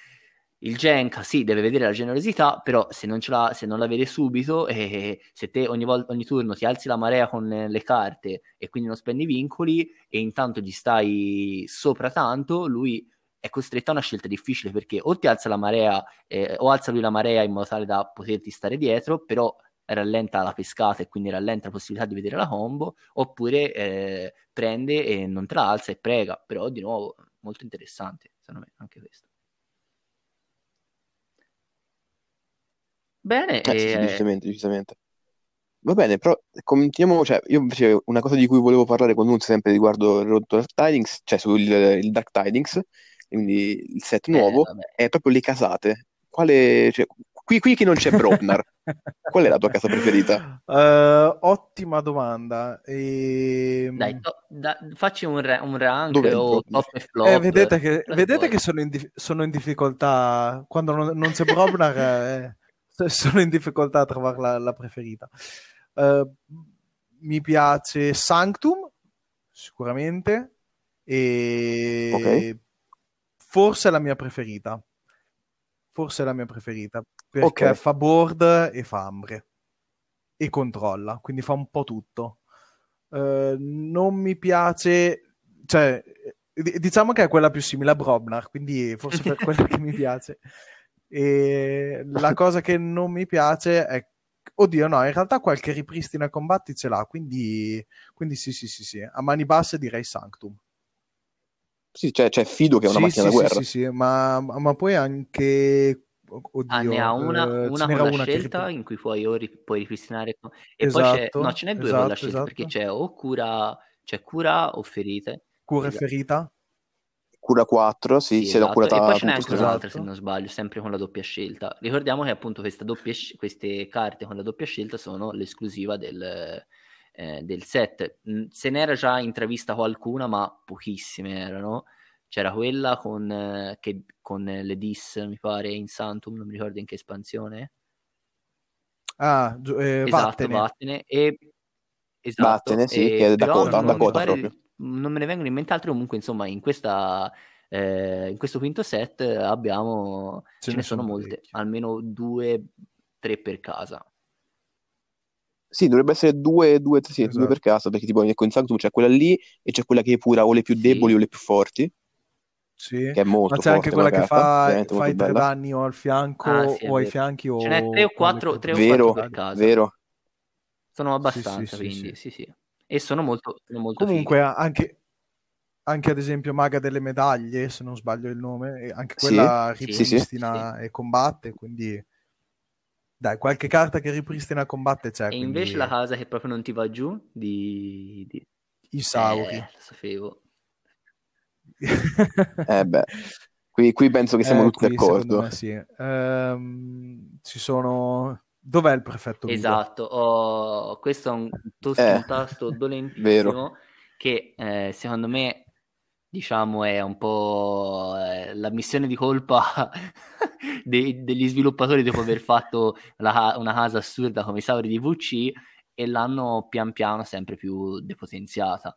il Genka sì, deve vedere la generosità, però se non, se non la vede subito, eh, se te ogni, volta, ogni turno ti alzi la marea con le carte e quindi non spendi vincoli e intanto gli stai sopra tanto, lui è costretto a una scelta difficile perché o ti alza la marea eh, o alza lui la marea in modo tale da poterti stare dietro, però rallenta la pescata e quindi rallenta la possibilità di vedere la combo, oppure eh, prende e non te la alza e prega, però di nuovo molto interessante, secondo me, anche questo. Bene, eh, sì, sì, decisamente, decisamente. Va bene, però continuiamo, cioè, io invece una cosa di cui volevo parlare con Nunz sempre riguardo il Dark Tidings, cioè sul il Dark Tidings, quindi il set nuovo, eh, è proprio le casate. Quale, cioè, qui, qui che non c'è Brobnar, qual è la tua casa preferita? Uh, ottima domanda. E... Dai, ehm, to- da- facci un, ra- un rank o top e flop. Eh, vedete che, vedete che sono, in dif- sono, in difficoltà quando non, non c'è Brobnar. eh sono in difficoltà a trovare la, la preferita. Uh, mi piace Sanctum, sicuramente, e okay. forse è la mia preferita. Forse è la mia preferita, perché okay. fa board e fa ambre e controlla, quindi fa un po' tutto. Uh, non mi piace, cioè, diciamo che è quella più simile a Brobnar, quindi forse per quello che mi piace. E la cosa che non mi piace è Oddio, no, in realtà qualche ripristina combatti ce l'ha, quindi, quindi sì, sì, sì, sì. A mani basse direi Sanctum. Sì, cioè, c'è Fido che è una Sì, macchina sì, da guerra. sì, sì, sì, ma, ma poi anche... Oddio, Ah, ne ha una, eh, una ce con n'era la una che scelta ripri- in cui puoi, ri- puoi ripristinare. E poi c'è, Esatto, no, ce n'è due con la esatto, scelta perché esatto. c'è o cura, c'è cura o ferite. Cura e Esatto. ferita? Cura 4, sì, Sì, se l'ho esatto. E curata poi ce n'è anche un'altra, se non sbaglio, sempre con la doppia scelta. Ricordiamo che appunto questa doppia sc- queste carte con la doppia scelta sono l'esclusiva del, eh, del set. Mm, Se n'era già intravista qualcuna, ma pochissime erano. C'era quella con, eh, che, con le Dis, mi pare, in Santum, non mi ricordo in che espansione. Ah, eh, Esatto, vattene. vattene. E, esatto, Vattene, sì, e che è però Dakota, non, Dakota pare- proprio. Non me ne vengono in mente altre. Comunque, insomma, in questa, eh, in questo quinto set abbiamo, ce, ne sono molte, parecchie. almeno due, tre per casa. Sì, dovrebbe essere due, due, sì, due Esatto. per casa, perché tipo in Sanctum c'è quella lì e c'è quella che pura o le più Sì. deboli o le più forti, Sì. che è molto Ma c'è anche forte quella quella che carta, fa, i tre bella. danni o al fianco Ah, sì, è o ai fianchi o Ce n'è tre o quattro, tre o Vero, quattro per casa. vero. Sono Sì, abbastanza, sì, sì, quindi sì. sì, sì. E sono molto, sono molto Comunque anche, anche ad esempio Maga delle Medaglie, se non sbaglio il nome, anche Sì, quella sì, ripristina e combatte, quindi dai, qualche carta che ripristina e combatte c'è, E invece quindi la casa che proprio non ti va giù di... di... i Sauri. Eh, lo sapevo. Eh beh, qui, qui penso che siamo Eh, tutti d'accordo. me sì. Ehm, ci sono... Dov'è il prefetto? Esatto, ho- questo è un, tocchi Eh, un tasto vero. dolentissimo che eh, secondo me diciamo è un po' eh, la missione di colpa dei- degli sviluppatori dopo aver fatto la- una casa assurda come i Sauri di VC e l'hanno pian piano sempre più depotenziata.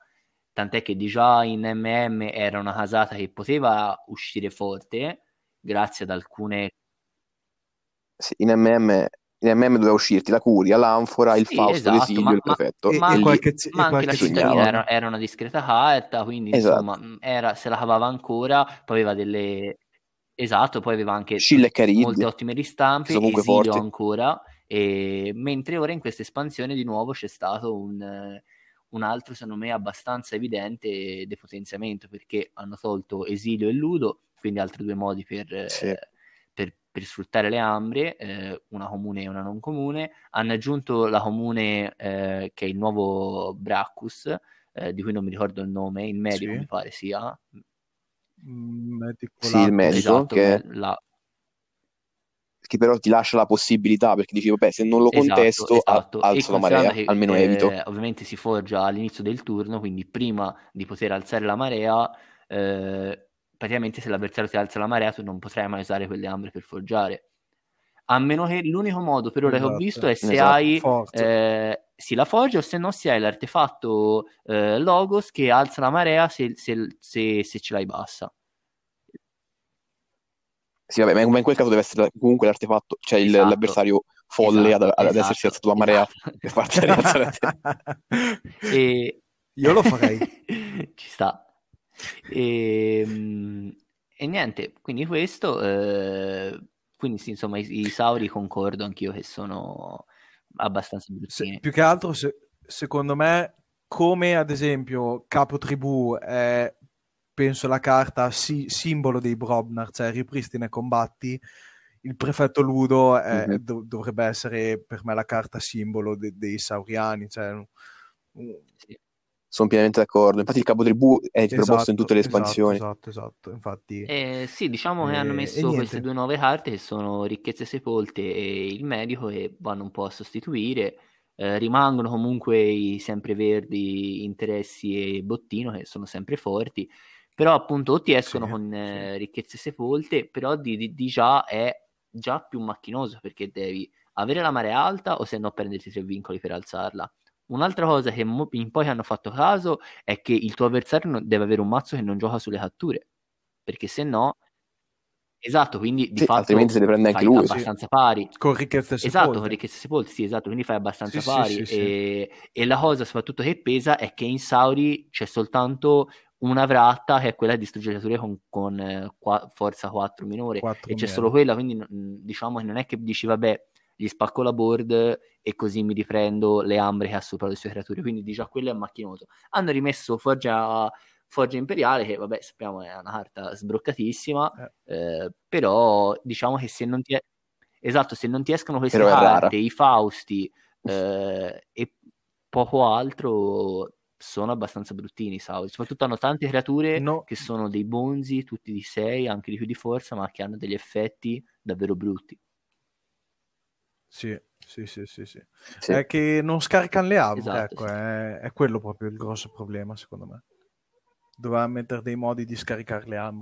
Tant'è che di già in MM era una casata che poteva uscire forte grazie ad alcune Sì, in MM, in MM doveva uscirti la Curia, l'Anfora, il Sì, Fausto, esatto, l'esilio, ma, il ma- prefetto. E- ma e E lì, qualche zi- ma anche la cittadina era, era una discreta carta, quindi esatto. insomma mh, era, se la cavava ancora, poi aveva delle... Esatto, poi aveva anche molte ottime ristampe, esilio forti. ancora, e... mentre ora in questa espansione di nuovo c'è stato un, eh, un altro, secondo me, abbastanza evidente depotenziamento, perché hanno tolto esilio e ludo, quindi altri due modi per, eh, Sì. per, per sfruttare le ambre, eh, una comune e una non comune. Hanno aggiunto la comune eh, che è il nuovo Bracchus, eh, di cui non mi ricordo il nome, il medico Sì. mi pare sia. Mm, Medico Sì, il medico. Esatto, che- la- che però ti lascia la possibilità, perché dici, vabbè, se non lo Esatto, contesto, esatto. Alzo la marea, che almeno eh, evito. ovviamente si forgia all'inizio del turno, quindi prima di poter alzare la marea, eh, praticamente se l'avversario ti alza la marea, tu non potrai mai usare quelle ambre per forgiare. A meno che l'unico modo per ora che ho Esatto. visto è se Esatto. hai eh, sì, la foggia o se no se hai l'artefatto eh, Logos che alza la marea se, se- se- se ce l'hai bassa. Sì, vabbè, ma in quel caso deve essere comunque l'artefatto, cioè il- Esatto. l'avversario folle ad, Esatto, ad essersi esatto, alzato la marea esatto. per farti rialzare a te. E... Io lo farei. Ci sta. E, mm, e niente, quindi questo, eh, quindi sì, insomma, i, i Sauri concordo anch'io che sono abbastanza Se- bruttini. più che altro, se- secondo me, come ad esempio Capo Tribù è, penso, la carta si- simbolo dei Brobnar, cioè ripristina e combatti, il prefetto Ludo è- Mhm. dov- dovrebbe essere per me la carta simbolo de- dei Sauriani. Cioè, Sì. Sono pienamente d'accordo. Infatti il capotribù è proposto in esatto, tutte le esatto, espansioni. esatto, esatto. Infatti, Eh, sì, diciamo che hanno Eh, messo queste due nuove carte che sono Ricchezze Sepolte e il Medico e vanno un po' a sostituire. Eh, rimangono comunque i sempreverdi Interessi e Bottino che sono sempre forti, però appunto o ti escono Sì, con sì. eh, Ricchezze Sepolte, però di, di- di già è già più macchinoso perché devi avere la marea alta o se no prenderti tre vincoli per alzarla. Un'altra cosa che mo- in poi hanno fatto caso è che il tuo avversario non- deve avere un mazzo che non gioca sulle catture, perché se no, esatto, quindi di Sì, fatto altrimenti se le prende anche lui. abbastanza pari. con ricchezze Esatto, sepolte. con ricchezze sepolte, sì, esatto, quindi fai abbastanza Sì, sì, pari. sì, sì. E, e la cosa soprattutto che pesa è che in Sauri c'è soltanto una vratta che è quella di distruggere creature con, con eh, qua- forza 4 minore Quattro e c'è solo quella, quindi diciamo che non è che dici vabbè gli spacco la board e così mi riprendo le ambre che ha sopra le sue creature, quindi di già quello è macchinoso. Hanno rimesso Forgia, Forgia Imperiale, che vabbè sappiamo è una carta sbroccatissima, eh. Eh, però diciamo che se non ti... È... Esatto, se non ti escono queste carte, i Fausti eh, e poco altro, sono abbastanza bruttini Saudi. Soprattutto hanno tante creature no. che sono dei bonzi, tutti di 6, anche di più di forza, ma che hanno degli effetti davvero brutti. Sì, sì, sì, sì, sì. sì. È che non scaricano le armi, esatto, ecco, sì. è, è, quello proprio il grosso problema, secondo me. Doveva mettere dei modi di scaricare le armi.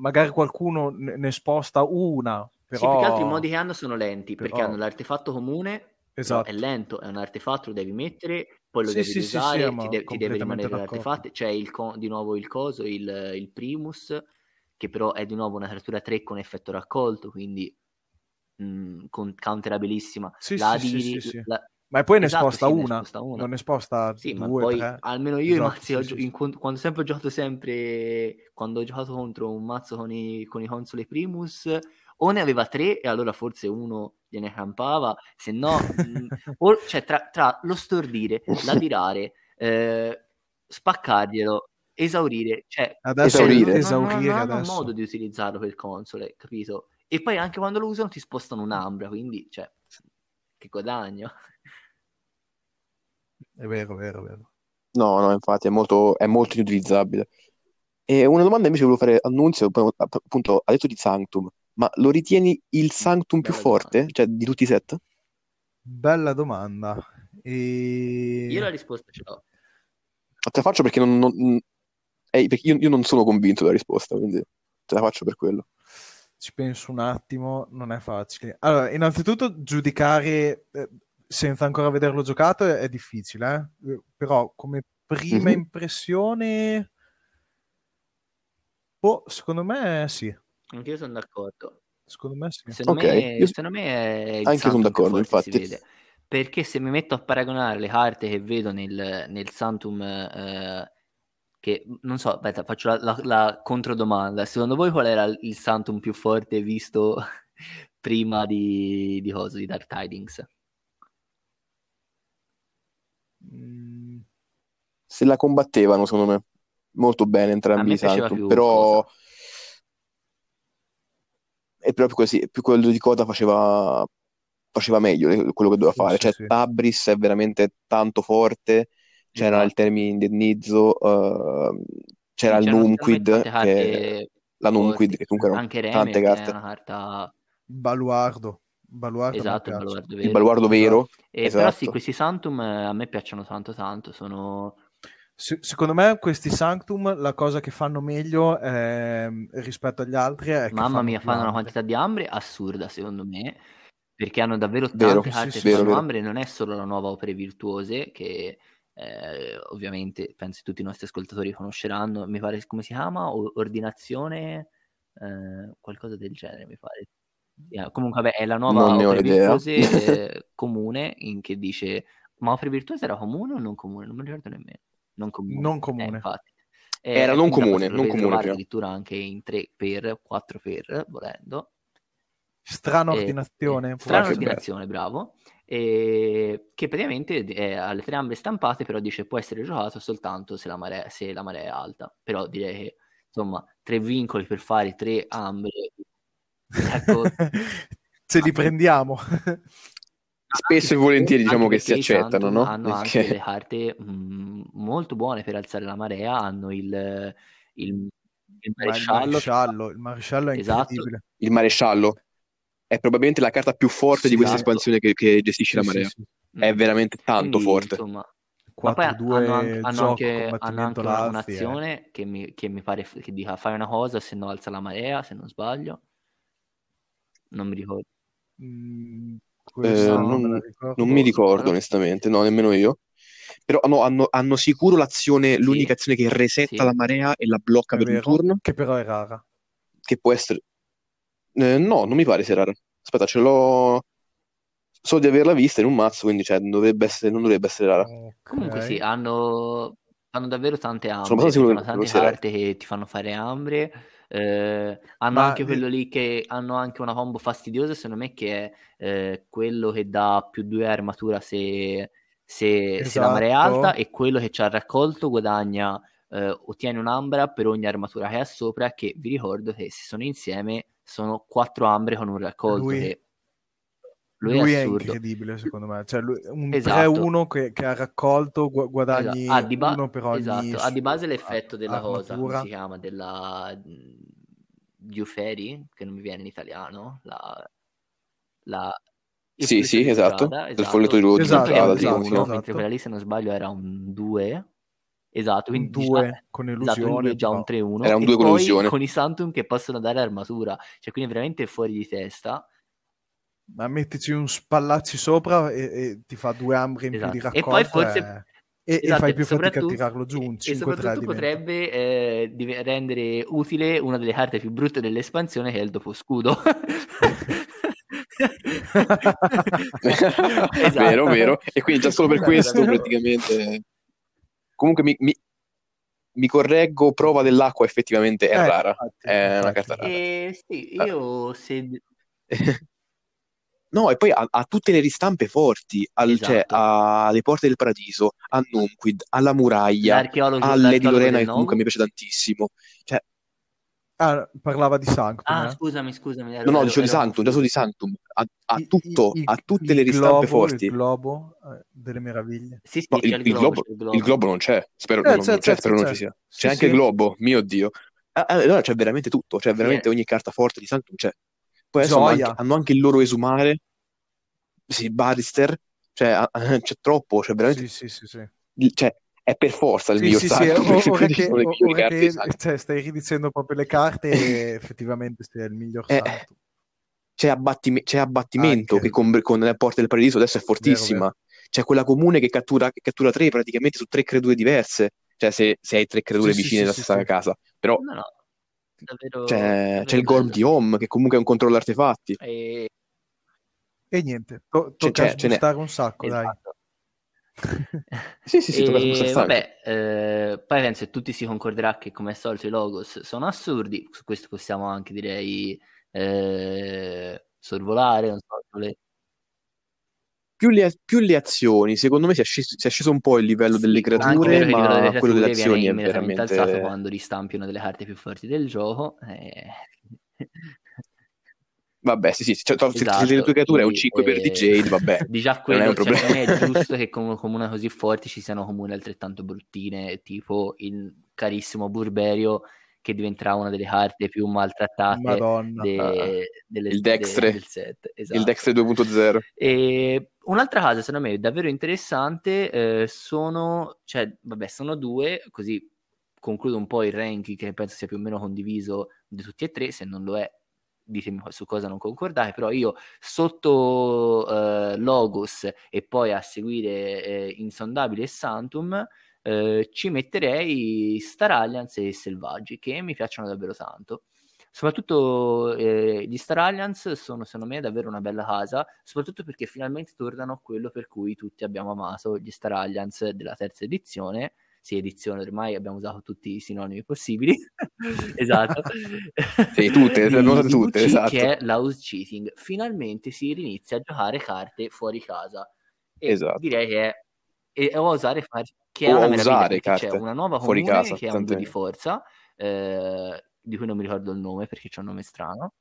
Magari qualcuno ne sposta una, però... Sì, più che altro i modi che hanno sono lenti, però... perché hanno l'artefatto comune, esatto. è lento, è un artefatto, lo devi mettere, poi lo sì, devi sì, usare, sì, ti, de- ti, deve rimanere l'artefatto. C'è il co- di nuovo il coso, il, il, Primus, che però è di nuovo una creatura 3 con effetto raccolto, quindi mh, con counterabilissima. Sì, la sì, Adiri, sì, la... Ma poi ne esatto, sposta una, ne sposta una, non ne sposta sì, due, ma poi tre. almeno io esatto, i mazzi, ho, in, quando sempre ho giocato sempre, quando ho giocato contro un mazzo con i, con i console Primus, o ne aveva tre e allora forse uno gliene campava, se no, mh, o, cioè tra, tra, lo stordire, l'adirare, eh, spaccarglielo, esaurire, cioè adesso esaurire, non, esaurire non, non, non hanno modo di utilizzarlo per console, capito? E poi anche quando lo usano ti spostano un'ambra, quindi, cioè, che guadagno. È vero, vero, vero. No, no, infatti è molto, è molto inutilizzabile. E una domanda invece volevo fare Annunzio, appunto, ha detto di Sanctum. Ma lo ritieni il Sanctum più Bella forte? Domanda. Cioè, di tutti i set? Bella domanda. E... Io la risposta ce l'ho. Te la faccio perché, non, non eh, perché io, io, non sono convinto della risposta, quindi te la faccio per quello. Ci penso un attimo, non è facile. Allora, innanzitutto giudicare eh, senza ancora vederlo giocato è, è difficile, eh? però come prima mm-hmm. impressione, boh, secondo me sì. Anche io sono d'accordo. Secondo me sì. Secondo, okay. me, secondo me è il Anche sono d'accordo, infatti. Perché se mi metto a paragonare le carte che vedo nel, nel Santum, eh, che non so, aspetta, faccio la, la, la, controdomanda. Secondo voi qual era il Santum più forte visto prima di, di cosa, di Dark Tidings? Mm. Se la combattevano, secondo me, molto bene entrambi i Santum, però... Cosa è proprio così, più quello di Coda faceva, faceva meglio quello che doveva fare. Sì, cioè, sì. Tabris è veramente tanto forte, c'era esatto. il termine indennizzo, uh, c'era il Numquid, che... la Numquid, che comunque erano anche tante carte. una carta... Baluardo. Baluardo esatto, il baluardo vero. Il baluardo vero. E esatto. Però sì, questi Santum eh, a me piacciono tanto tanto, sono se- secondo me questi Sanctum la cosa che fanno meglio è, ehm, rispetto agli altri è Mamma fanno mia, fanno una quantità di ambre assurda secondo me, perché hanno davvero tante vero, carte sì, che vero, fanno vero. ambre, non è solo la nuova opere virtuose che eh, ovviamente penso tutti i nostri ascoltatori conosceranno, mi pare come si chiama, o- ordinazione, eh, qualcosa del genere mi pare. Yeah, comunque vabbè, è la nuova opera virtuose eh, comune in che dice ma opere virtuose era comune o non comune? Non mi ricordo nemmeno non comune. Non comune. Eh, infatti. Eh, Era non comune, non comune. addirittura anche in 3 per 4 per, volendo. Strana ordinazione. strana ordinazione, bravo. E, che praticamente è alle tre ambre stampate, però dice può essere giocato soltanto se la marea, se la marea è alta. Però direi che, insomma, tre vincoli per fare tre ambre. Ecco. se li prendiamo. spesso e volentieri diciamo che si accettano, no? Hanno Perché... anche delle carte mh, mm, molto buone per alzare la marea, hanno il, il, il maresciallo. Il maresciallo, il maresciallo è esatto. Il maresciallo è probabilmente la carta più forte sì, di questa esatto. espansione che, che gestische sì, la marea. Sì, è veramente tanto Quindi, forte. Insomma, 4, ma poi hanno, anche, hanno anche, hanno anche una, un'azione eh. che, mi, che mi pare che dica fai una cosa se no alza la marea, se non sbaglio. Non mi ricordo. Mm, eh, non, non, mi ricordo onestamente, no, nemmeno io. Però no, hanno, hanno, sicuro l'azione, sì. l'unica azione che resetta sì. la marea e la blocca è per vero, un turno. Che però è rara. Che può essere... Eh, no, non mi pare sia rara. Aspetta, ce l'ho... So di averla vista in un mazzo, quindi cioè, dovrebbe essere, non dovrebbe essere rara. Okay. Comunque sì, hanno... fanno davvero tante Sono ambre, abbastanza sicuro che tante userei. carte che ti fanno fare ambre. eh, hanno Ma anche eh, quello lì che hanno anche una combo fastidiosa, secondo me, che è eh, quello che dà più 2 armatura se, se, se la marea è alta esatto. e quello che ci ha raccolto guadagna, eh, ottiene un'ambra per ogni armatura che ha sopra, che vi ricordo che se sono insieme sono 4 ambre con un raccolto, Lui, che lui è lui è assurdo. incredibile secondo me. Cioè, lui- un Esatto. 3-1 che, che ha raccolto gu- Esatto. guadagni Ha di, ba- uno per ogni esatto. ha di base l'effetto a- della cosa, come armatura. si chiama? Della Giuferi, che non mi viene in italiano, la, la... il Sì, sì, di esatto. strada, Il esatto. folletto di, di Esatto, è un strada, esatto, sì, 3-1, come no. esatto. mentre quella lì, se non sbaglio, era un 2. Esatto, quindi diciamo, 2 con esatto, quindi lui illusione, è già un però 3-1 Era un e 2 con illusione. con i Santum che possono dare armatura, cioè quindi veramente fuori di testa. ma mettici un spallacci sopra e, e ti fa due ambre in più di Esatto. E poi forse e, e- e esatto, fai e più fatica a soprattutto, tirarlo giù, e, un e 5-3 soprattutto diventa. potrebbe eh, rendere utile una delle carte più brutte dell'espansione che è il dopo scudo. esatto. Vero, vero. E quindi già solo per Beh, questo praticamente... Comunque mi, mi- mi correggo, prova dell'acqua effettivamente è Eh, rara. infatti, È una infatti. carta rara. E sì, Ah. io se... No, e poi ha, ha tutte le ristampe forti, al- cioè, Esatto. ha le porte del paradiso, ha Nunquid, ha la muraglia, Lady l'archeologo Lorena che comunque mi piace tantissimo. Cioè, Ah, parlava di Sanctum, Ah, eh? scusami, scusami, ero, no, no, dicevo di Sanctum, già solo di. Sanctum, ha, ha I- tutto, i- ha il- tutte le il ristampe globo, il forti. globo eh, delle meraviglie. Sì, sì, No, c'è il, il il globo, globo, c'è il il globo. globo non c'è, spero, Eh, non, c'è, non c'è, c'è, spero non c'è. ci sia. C'è Sì, anche il globo, mio Dio. Ah, allora c'è veramente tutto, cioè Sì, veramente ogni carta forte di Sanctum c'è. Poi adesso hanno anche, hanno anche il loro esumare, sì, Barister, cioè ah, ah, c'è troppo, cioè veramente, Sì, sì, sì, sì. il- cioè, è per forza il Sì, miglior sì, sì, perché ora che, ora carte che Sanctum. cioè, stai ridicendo proprio le carte e effettivamente sei il miglior Eh, c'è, abbatti- c'è abbattimento Anche. che con, con le porte del paradiso adesso è Vero, fortissima. vero. C'è quella comune che cattura, che cattura tre praticamente su tre creature diverse. Cioè, se, se hai tre creature Sì, vicine sì, alla sì, stessa sì. casa. Però No, no, davvero, c'è, c'è davvero il Gorm di Home, che comunque è un controllo artefatti. E... E niente, to- C'è- tocca c'è- un sacco, dai. Sì, sì, sì, E vabbè, eh, poi penso che tutti si concorderà che come al solito i logos sono assurdi, su questo possiamo anche direi eh, sorvolare, non so, vole- Più le, più le azioni, secondo me si è, sceso, si è sceso un po' il livello delle Sì, anche creature, livello delle ma quello delle creature azioni è immediatamente alzato veramente... quando ristampi una delle carte più forti del gioco. eh. Vabbè, sì, sì, cioè, to- se, se le Esatto, tue creature è un quindi 5 per eh, di Jade, vabbè, di già non è quello, un cioè, problema. secondo me è giusto che con comune così forti ci siano comuni altrettanto bruttine, tipo il carissimo Burberio che diventerà una delle carte più maltrattate Madonna. de- delle- Il de- Dextre. del set. Il Esatto. Dexter 2.0. E un'altra cosa, secondo me, davvero interessante eh, sono, cioè, vabbè, sono due, così concludo un po' il ranking che penso sia più o meno condiviso di tutti e tre, se non lo è ditemi su cosa non concordate, però io sotto eh, Logos e poi a seguire eh, Insondabile e Santum eh, ci metterei Star Alliance e Selvaggi che mi piacciono davvero tanto. Soprattutto eh, gli Star Alliance sono secondo me davvero una bella casa, soprattutto perché finalmente tornano a quello per cui tutti abbiamo amato gli Star Alliance della terza edizione. Sì, edizione, ormai abbiamo usato tutti i sinonimi possibili. esatto. Sì, tutte, Di- di tutte, VC, esatto. Che è l'house cheating. Finalmente si inizia a giocare carte fuori casa. E Esatto. direi che è, e, a osare fare che è una meraviglia usare perché c'è carte una nuova fuori comune casa, che ha un 2 di forza, eh, di cui non mi ricordo il nome perché c'è un nome strano.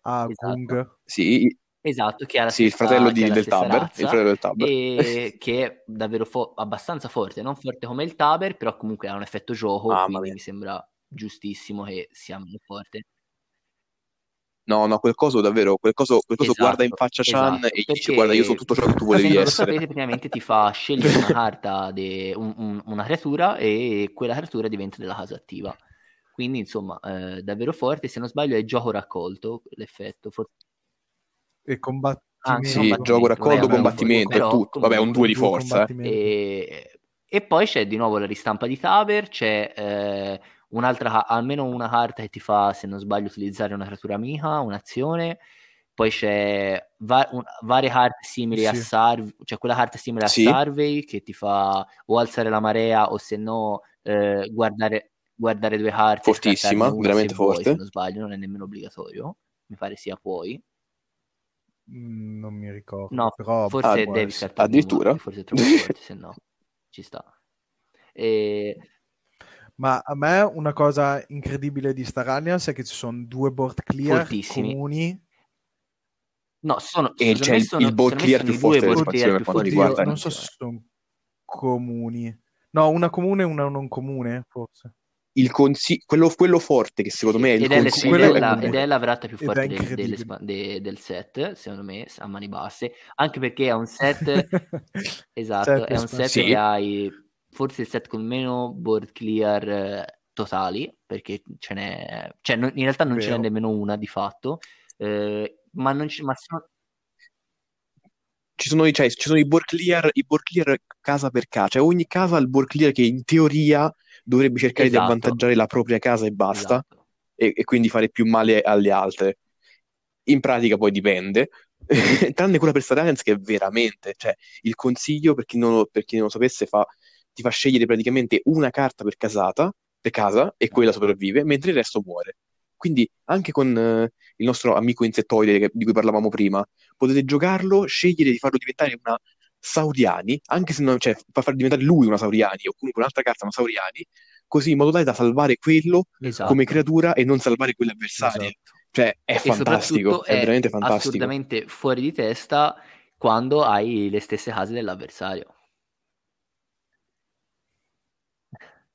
Ah, Esatto. Sì, Esatto, che ha la sì, il fratello di- del Taber, il razza fratello del Taber. e che è davvero fo- abbastanza forte, non forte come il Taber, però comunque ha un effetto gioco, Mamma quindi mi sembra giustissimo che sia meno forte. No, no, quel coso davvero, quel coso, quel coso Esatto, guarda in faccia Chan esatto, e gli dice guarda, io sono tutto ciò che tu se volevi non lo essere. sapete, praticamente ti fa scegliere una carta, de- un- un- una creatura e quella creatura diventa della casa attiva. Quindi, insomma, eh, davvero forte. Se non sbaglio, è gioco raccolto l'effetto. For- E combattimento. Anche Sì, combattimento, gioco raccolto, combattimento, è però tutto. Vabbè, un comunque- 2 di forza, eh. E, e poi c'è di nuovo la ristampa di Taber, c'è eh, un'altra, almeno una carta che ti fa, se non sbaglio, utilizzare una creatura amica, un'azione, poi c'è va- un- varie carte simili Sì. a Survey, cioè quella carta simile a Sì. Survey che ti fa o alzare la marea o se no eh, guardare, guardare due carte Fortissima, veramente se vuoi, forte. se non sbaglio, non è nemmeno obbligatorio, mi pare sia puoi. Mm, Non mi ricordo, No, però forse Ah, devi essere. scartarne addirittura? una, forse troppo forte, se no ci sta. E... Ma a me una cosa incredibile di Star Alliance è che ci sono due board clear Fortissimi. comuni. No, sono, E c'è il- sono, il board clear più forte dell'espansione per più quanto riguarda. non so se sono comuni. No, una comune e una non comune, forse. Il consi- quello, quello forte che secondo Sì, me è il ed, è, le- consiglio ed è la, comune. ed è la vratta più forte del, dell'espa- de- del set, secondo me, a mani basse, anche perché è un set, esatto, Set è un set espansione. che hai forse il set con meno board clear eh, totali, perché ce n'è, cioè non- in realtà non ce n'è Vero. nemmeno una di fatto, eh, ma, non ci, ma sono- ci sono, i- cioè, ci sono i board clear, i board clear casa per casa, cioè ogni casa ha il board clear che in teoria dovrebbe cercare Esatto. di avvantaggiare la propria casa e basta, esatto. e, e quindi fare più male alle altre. In pratica poi dipende, tranne quella per Star Alliance che è veramente, cioè il consiglio per chi non lo, per chi non lo sapesse fa, ti fa scegliere praticamente una carta per casata, per casa e quella sopravvive, mentre il resto muore. Quindi anche con eh, il nostro amico insettoide che- di cui parlavamo prima, potete giocarlo, scegliere di farlo diventare una Sauriani, anche se non, cioè, fa far diventare lui una Sauriani o comunque un'altra carta una Sauriani, così in modo tale da salvare quello Esatto. come creatura e non salvare quelle avversarie. Esatto. Cioè, è fantastico, soprattutto è veramente fantastico. assurdamente fuori di testa quando hai le stesse case dell'avversario.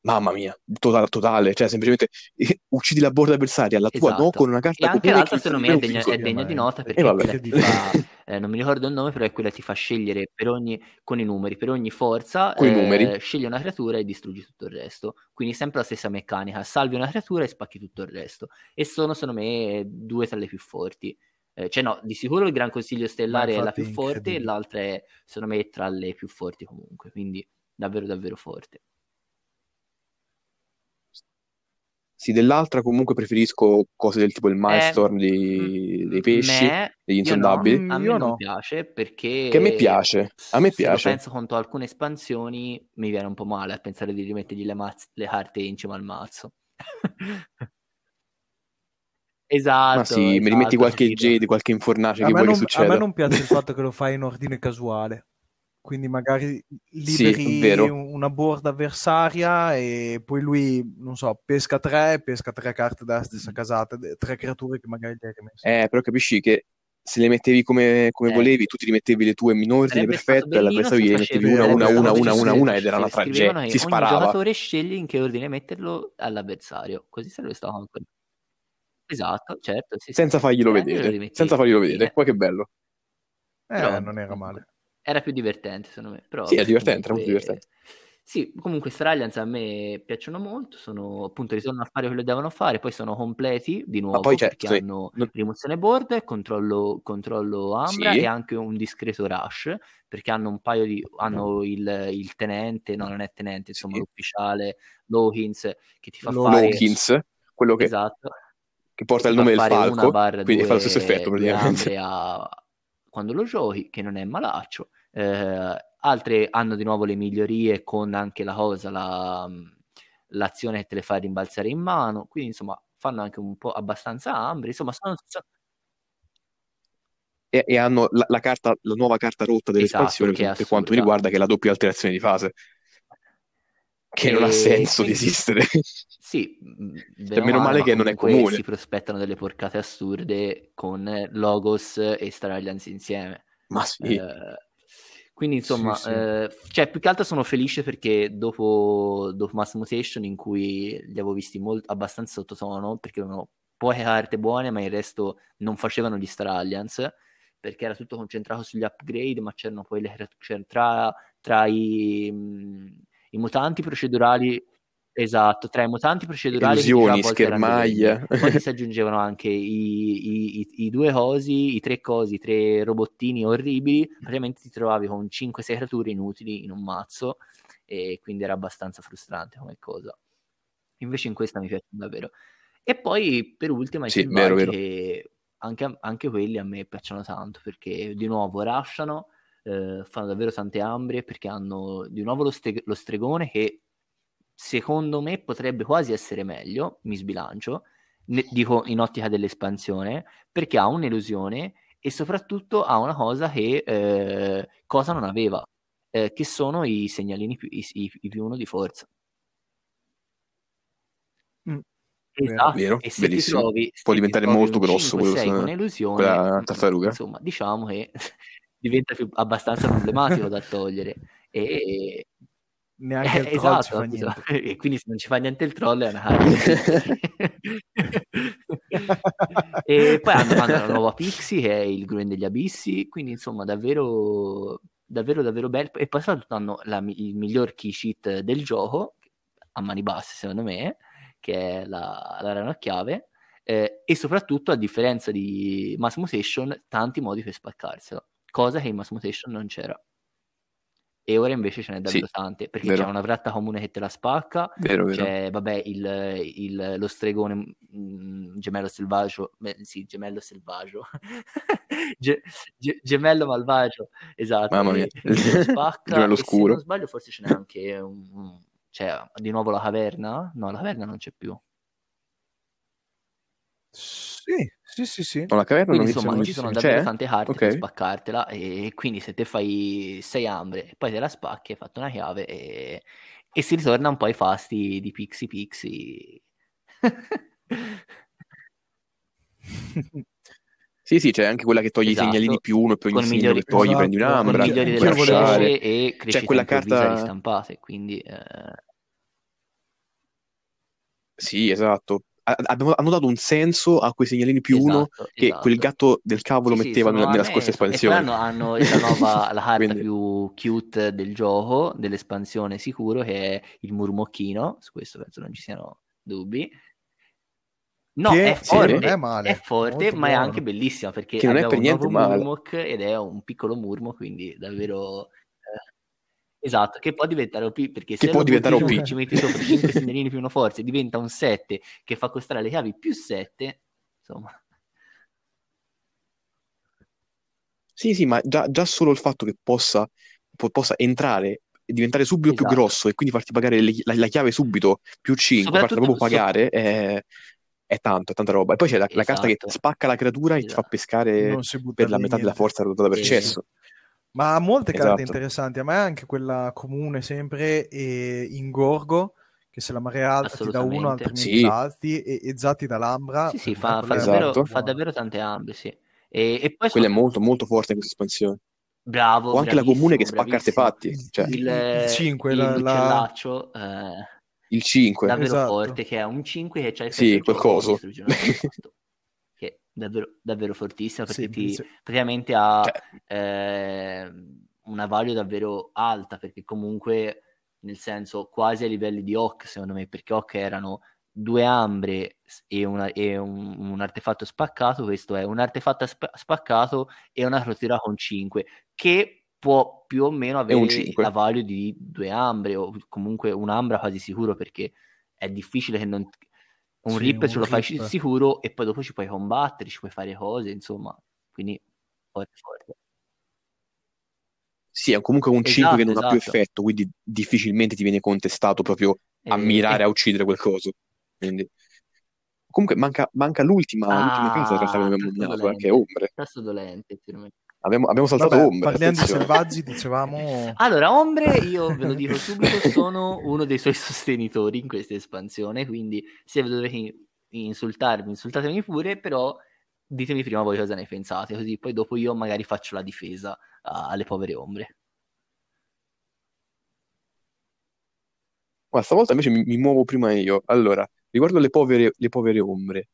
Mamma mia, totale, totale, cioè semplicemente eh, uccidi la borda avversaria, la tua no, Esatto. con una E carta anche comune l'altra, che secondo me, è degna, è degna di nota perché E vabbè. quella ti fa, eh, non mi ricordo il nome, però è quella che ti fa scegliere per ogni, con i numeri, per ogni forza, eh, numeri. scegli una creatura e distruggi tutto il resto. Quindi sempre la stessa meccanica, salvi una creatura e spacchi tutto il resto. E sono, secondo me, due tra le più forti. Eh, cioè no, di sicuro il Gran Consiglio Stellare è la più forte e l'altra è, secondo me, tra le più forti comunque. Quindi davvero, davvero forte. Sì, dell'altra comunque preferisco cose del tipo il Milestorm Eh, dei, mm, dei pesci, me- degli io no, insondabili. Mm, a me io non no. piace perché Che a me piace, a me se piace. penso contro alcune espansioni mi viene un po' male a pensare di rimettergli le, maz- le carte in cima al mazzo. Esatto, Ma sì, mi rimetti esatto, qualche. Jade, qualche infornace A che me, vuoi che non, a me succeda. non piace il fatto che lo fai in ordine casuale. Quindi magari Sì, liberi un- una board avversaria e poi lui, non so, pesca tre, pesca tre carte della stessa casata, tre creature che magari gli hai rimesso. Eh, però capisci che se le mettevi come, come Eh. volevi, tu ti rimettevi le tue in ordine Sarebbe stato perfetto e alla bellino avversario se gli mettevi una, una, una, una, una, una ed era una tragedia. Si ogni sparava. giocatore sceglie in che ordine metterlo all'avversario, così sarebbe stato anche... Esatto, certo, sì, sì. Senza farglielo E anche lo vedere. Senza farglielo fine. vedere. Poi che bello. Eh, Però, non era comunque, male. Era più divertente, secondo me. Però, Sì, era divertente, era molto divertente. Sì, comunque Star Alliance a me piacciono molto, sono appunto ritornano a fare quello che devono fare, poi sono completi di nuovo poi c'è- perché sì, hanno rimozione board, controllo, controllo Ambra Sì. e anche un discreto rush, perché hanno un paio di hanno il, il tenente, no, non è tenente, insomma, Sì. l'ufficiale Lowkins che ti fa Low- fare Lowkins, quello che, esatto, che porta il nome del falco, quindi fa lo due- stesso effetto due praticamente. a- quando lo giochi, che non è malaccio. Eh, altre hanno di nuovo le migliorie con anche la cosa, la- l'azione che te le fa rimbalzare in mano, quindi insomma fanno anche un po' abbastanza ambre, insomma sono, sono- E, e hanno la, la carta, la nuova carta rotta dell'espansione Esatto, per, quanto mi riguarda, che è la doppia alterazione di fase. Che non ha E senso di esistere. Sì, Cioè, meno male ma che non è comune. si prospettano delle porcate assurde con Logos e Star Alliance insieme. Ma sì. Eh, quindi insomma, Sì, sì. eh, cioè, più che altro sono felice perché dopo, dopo Mass Mutation, in cui li avevo visti molto, abbastanza sottotono, perché avevano poche carte buone, ma il resto non facevano gli Star Alliance, perché era tutto concentrato sugli upgrade, ma c'erano poi le cioè, tra, tra i, mh, i mutanti procedurali. Esatto, tra i mutanti procedurali Illusioni, schermaglia. poi si aggiungevano anche i, i- i- i due cosi, i tre cosi, i tre robottini orribili. Praticamente ti trovavi con 5-6 creature inutili in un mazzo e quindi era abbastanza frustrante come cosa. Invece in questa mi piace davvero. E poi per ultima i Sì, vero, vero. che anche, anche quelli a me piacciono tanto perché di nuovo rasciano, eh, fanno davvero tante ambrie perché hanno di nuovo lo, ste- lo stregone che secondo me potrebbe quasi essere meglio, mi sbilancio, ne- dico in ottica dell'espansione, perché ha un'elusione e soprattutto ha una cosa che eh, cosa non aveva, eh, che sono i segnalini più, i, i, i più uno di forza. Mm. Esatto, Vero, e se ti bellissimo. trovi, se Può ti diventare trovi molto grosso 5-6 quello, con eh, elusione, quella tartaruga. insomma, diciamo che diventa più, abbastanza problematico da togliere. E, Neanche il eh, troll esatto, niente. e quindi se non ci fa niente il troll è una cagata. e poi hanno, hanno la nuova Pixie che è il Gruen degli Abissi, quindi insomma davvero davvero davvero bello e poi soprattutto hanno la, il miglior key sheet del gioco a mani basse secondo me che è la, la rana chiave eh, e soprattutto a differenza di Mass Mutation tanti modi per spaccarsela cosa che in Mass Mutation non c'era e ora invece ce n'è davvero Sì, tante perché vero. c'è una vratta comune che te la spacca Vero, vero. c'è vabbè il, il- lo stregone mm, gemello selvaggio sì gemello selvaggio Ge- ge- gemello malvagio esatto Mamma mia. e- spacca Gemello e se scuro. non sbaglio forse ce n'è anche un, un- cioè di nuovo la caverna no la caverna non c'è più Sì, sì, sì, sì. No, la caverna quindi non insomma ci sono c'è? davvero tante carte per Ok. spaccartela e quindi se te fai sei ambre e poi te la spacchi hai fatto una chiave e, e si ritorna un po' ai fasti di Pixie Pixie Sì, sì, c'è anche quella che toglie Esatto. i segnalini più uno e poi ogni segno migliori, che togli Esatto, prendi con con un'ambra, migliori delle lasciare. e crescita quella carta- ristampate quindi eh, Sì, esatto. Abbiamo, hanno dato un senso a quei segnalini più uno esatto, che esatto. quel gatto del cavolo Sì, sì, metteva sono nella, nella scorsa espansione. E poi hanno, hanno la nuova, la carta Quindi- più cute del gioco, dell'espansione sicuro, che è il murmocchino, su questo penso non ci siano dubbi. No, Che è sì, forte, non è male, è forte, ma è buono. anche bellissima perché Che non è per un niente nuovo male. Murmok ed è un piccolo murmo, quindi davvero... eh, esatto, che può diventare OP perché Che se può diventare OP. ci metti sopra 5 segnalini più una forza e diventa un 7 che fa costare le chiavi più 7, insomma... Sì, sì, ma già, già solo il fatto che possa, po- possa entrare e diventare subito più Esatto. grosso e quindi farti pagare le- la, la chiave subito più 5, farti proprio pagare, è, è tanto, è tanta roba. E poi c'è la, la carta che Esatto. spacca la creatura e ti fa Esatto. pescare per la metà della forza ruotata per Sì, cesso. Ma ha molte carte Esatto. interessanti. A me anche quella comune sempre e Ingorgo, che se la marea alta ti dà uno, altrimenti Sì. la alti, e, e Zatti dall'Ambra. Sì, sì, fa, fa è davvero, Esatto. molto fa davvero tante ambe, sì. E, e poi Quella è sono- molto, molto forte in questa espansione. bravo, O anche la comune che spacca bravissimo. artefatti. Cioè, Il, Il 5, il la- la- uccellaccio, eh, il 5. davvero Esatto. forte, che è un 5 che c'ha il Sì, quel coso. distrugge un artefatto. che è davvero, davvero fortissimo perché Sì, ti, dice- praticamente ha Cioè, eh, una value davvero alta perché comunque nel senso quasi a livelli di Ock secondo me perché Ock erano due ambre e, una- e un, un artefatto spaccato questo è un artefatto spa- spaccato e una crociera con 5 che può più o meno avere la value di due ambre o comunque un'ambra quasi sicuro perché è difficile che non un Sì, rip ce lo fai rip. sicuro e poi dopo ci puoi combattere, ci puoi fare cose, insomma, quindi forte forte. sì, è comunque un 5 che non Esatto, ha più esatto. effetto, quindi difficilmente ti viene contestato proprio a E- mirare e- a uccidere quel coso. Quindi... Comunque manca, manca l'ultima, l'ultima casa in realtà che Ah, abbiamo nominato, eh, che è dolente, Ombre. tasto dolente. firme. Abbiamo, abbiamo saltato Vabbè, Ombre, parliamo di selvaggi, dicevamo... Allora, Ombre, io ve lo dico subito, sono uno dei suoi sostenitori in questa espansione, quindi se dovete insultarmi, insultatemi pure, però ditemi prima voi cosa ne pensate, così poi dopo io magari faccio la difesa alle povere ombre. Ma stavolta invece mi, mi muovo prima io. Allora, riguardo le povere, le povere ombre,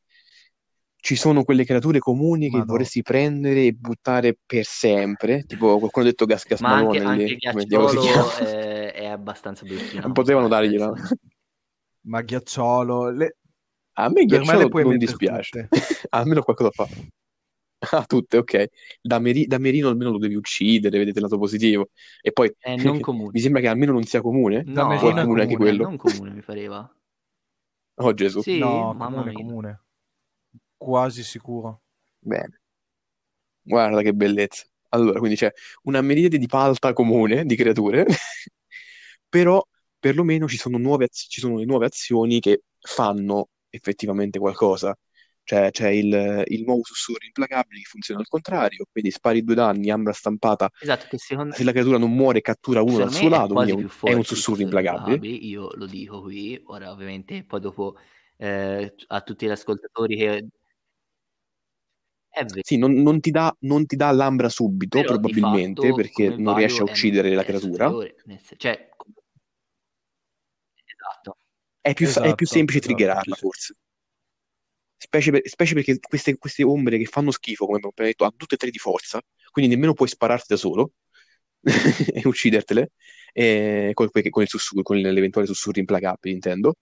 ci sono quelle creature comuni che Madò. vorresti prendere e buttare per sempre, tipo qualcuno ha detto gas gas Ma anche, malone anche Ghiacciolo chiama? eh, è abbastanza bruttino. Non potevano dargliela. Ma ghiacciolo... Le... A me me Ghiacciolo puoi non dispiace, almeno qualcosa fa. Ah, tutte, ok. Da, Meri- da Merino almeno lo devi uccidere, vedete il lato positivo. E poi È non comune. mi sembra che almeno non sia comune. No, è Merino è comune anche comune, quello. non comune mi pareva. Oh Gesù. Sì, No, mamma comune, mia. comune. Quasi sicuro. Bene. Guarda che bellezza. Allora, quindi c'è una miriade di palta comune di creature, però perlomeno ci sono nuove, az- ci sono le nuove azioni che fanno effettivamente qualcosa. Cioè c'è il, il nuovo sussurro implacabile che funziona al contrario, quindi spari due danni, ambra stampata. Esatto, che secondo, Se la creatura non muore, cattura uno dal suo lato, quindi è un, è un sussurro sussurri implacabile. io lo dico qui, ora ovviamente poi dopo eh, a tutti gli ascoltatori che Sì, non, non ti dà, non ti dà l'ambra subito, però probabilmente, fatto perché non riesce a uccidere la creatura. cioè, esatto, È più, fa- è più Esatto, semplice esatto, triggerarla, sì. forse. Specie, per- specie perché queste, queste ombre che fanno schifo, come abbiamo appena detto, hanno tutte e tre di forza, quindi nemmeno puoi spararti da solo e uccidertele eh, con, con il sussurro, con l'eventuale sussurro implacabile, intendo.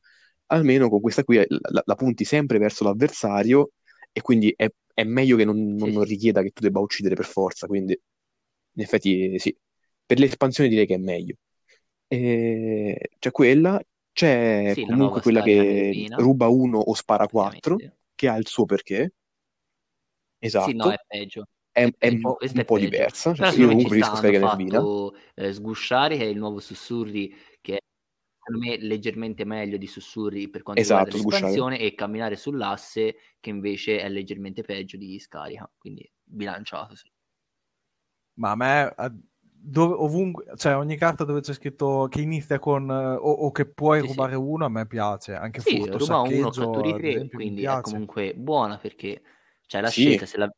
Almeno con questa qui la, la- la punti sempre verso l'avversario e quindi è, è meglio che non, sì, non sì, richieda che tu debba uccidere per forza, quindi in effetti sì. Per l'espansione direi che è meglio. E c'è quella, c'è sì, comunque quella che nervina, ruba uno o spara quattro, che ha il suo perché, Sì, no, esatto, è peggio, è, è un po', un po' diversa, cioè io preferisco Scarica Nervina, fatto eh, Sgusciari, che è il nuovo Sussurri, che secondo me leggermente meglio di Sussurri per quanto riguarda esatto, Sgusciare. l'espansione, e Camminare sull'asse, che invece è leggermente peggio di Scarica, quindi bilanciato, sì. Ma a me, a- dove- ovunque, cioè ogni carta dove c'è scritto che inizia con o, o che puoi Sì, sì. rubare uno, a me piace. Anche Sì, furto, ruba uno, catturi tre, esempio, quindi è comunque buona perché c'è la Sì, scelta, se la...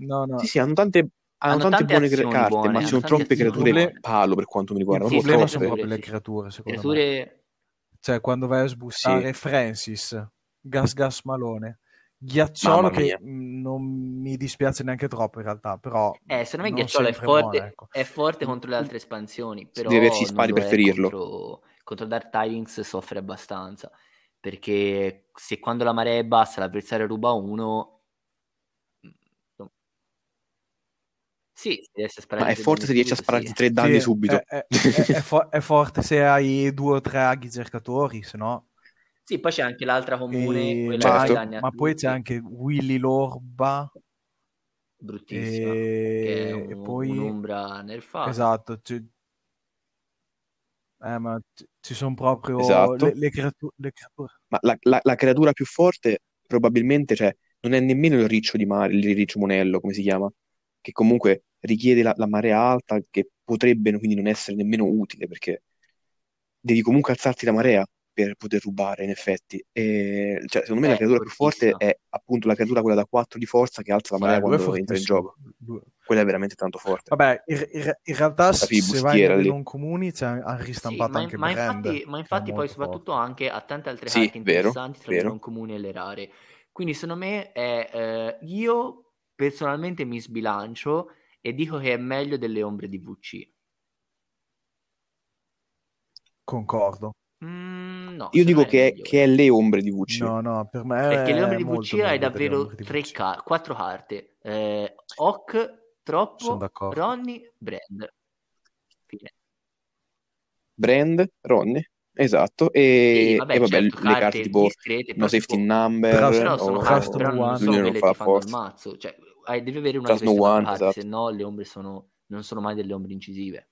No, no. sì, sì, hanno tante, hanno hanno tante tante buone cre- carte, buone, ma ci sono troppe creature buone. palo per quanto mi Il riguarda, Sì, proprio problema sono proprio le sì. creature, secondo me. Creature... Cioè, quando vai a Sì, sbussare Francis, Gas Gas Malone, Ghiacciolo che non mi dispiace neanche troppo in realtà, però Eh, secondo me Ghiacciolo è forte, ecco. è forte contro le altre espansioni, Se devi averci però spari per ferirlo. contro, contro Dark Tidings soffre abbastanza, perché se quando la marea è bassa l'avversario ruba uno, sì, riesce a Ma sparare è tre forte se riesci a spararti sì. tre danni Sì, subito. è, è- è- è fo- è forte se hai due o tre aghi cercatori, se no... Sì, poi c'è anche l'altra comune, E- ma, Certo. ma poi c'è anche Willy Lorba bruttissima, che è e, un- e poi... un'ombra nerfata. Esatto, ci, eh, ma ci- ci sono proprio Esatto. le, le creatu- le creature. Ma la, la- la creatura più forte probabilmente, cioè, non è nemmeno il riccio di mare, il riccio monello, come si chiama, che comunque richiede la, la marea alta, che potrebbe quindi non essere nemmeno utile, perché devi comunque alzarti la marea per poter rubare, in effetti. E, cioè, secondo me la È creatura più forte è appunto la creatura quella da 4 di forza che alza la Sì, marea è quando entra in gioco. Lui- Quella è veramente tanto forte. Vabbè, in, in- in realtà La se vai lì. non comuni c'è, hanno Sì, ristampato ma, anche ma Brand, infatti, ma che è infatti poi soprattutto forte. anche a tante altre Sì, carte vero, interessanti tra le vero. non comuni e le rare. Quindi secondo me è, eh, io personalmente mi sbilancio e dico che è meglio delle ombre di VC. Concordo. Mm, no, Io dico che è, che è le ombre di VC. No, no, per me Perché le ombre di VC hai davvero tre VC. ca- quattro carte. Eh, Sono Troppo. Ronnie, Brand. Fine. Brand, Ronnie, esatto, Sì, e, vabbè, e vabbè, certo, le carte carte tipo discrete, No Safety tipo... Number Però sono o carte, però no non One. so L'Unione quelle non fanno il forza. mazzo. Cioè, hai- devi avere una Trust di No One, carte, se esatto. no le ombre sono, non sono mai delle ombre incisive.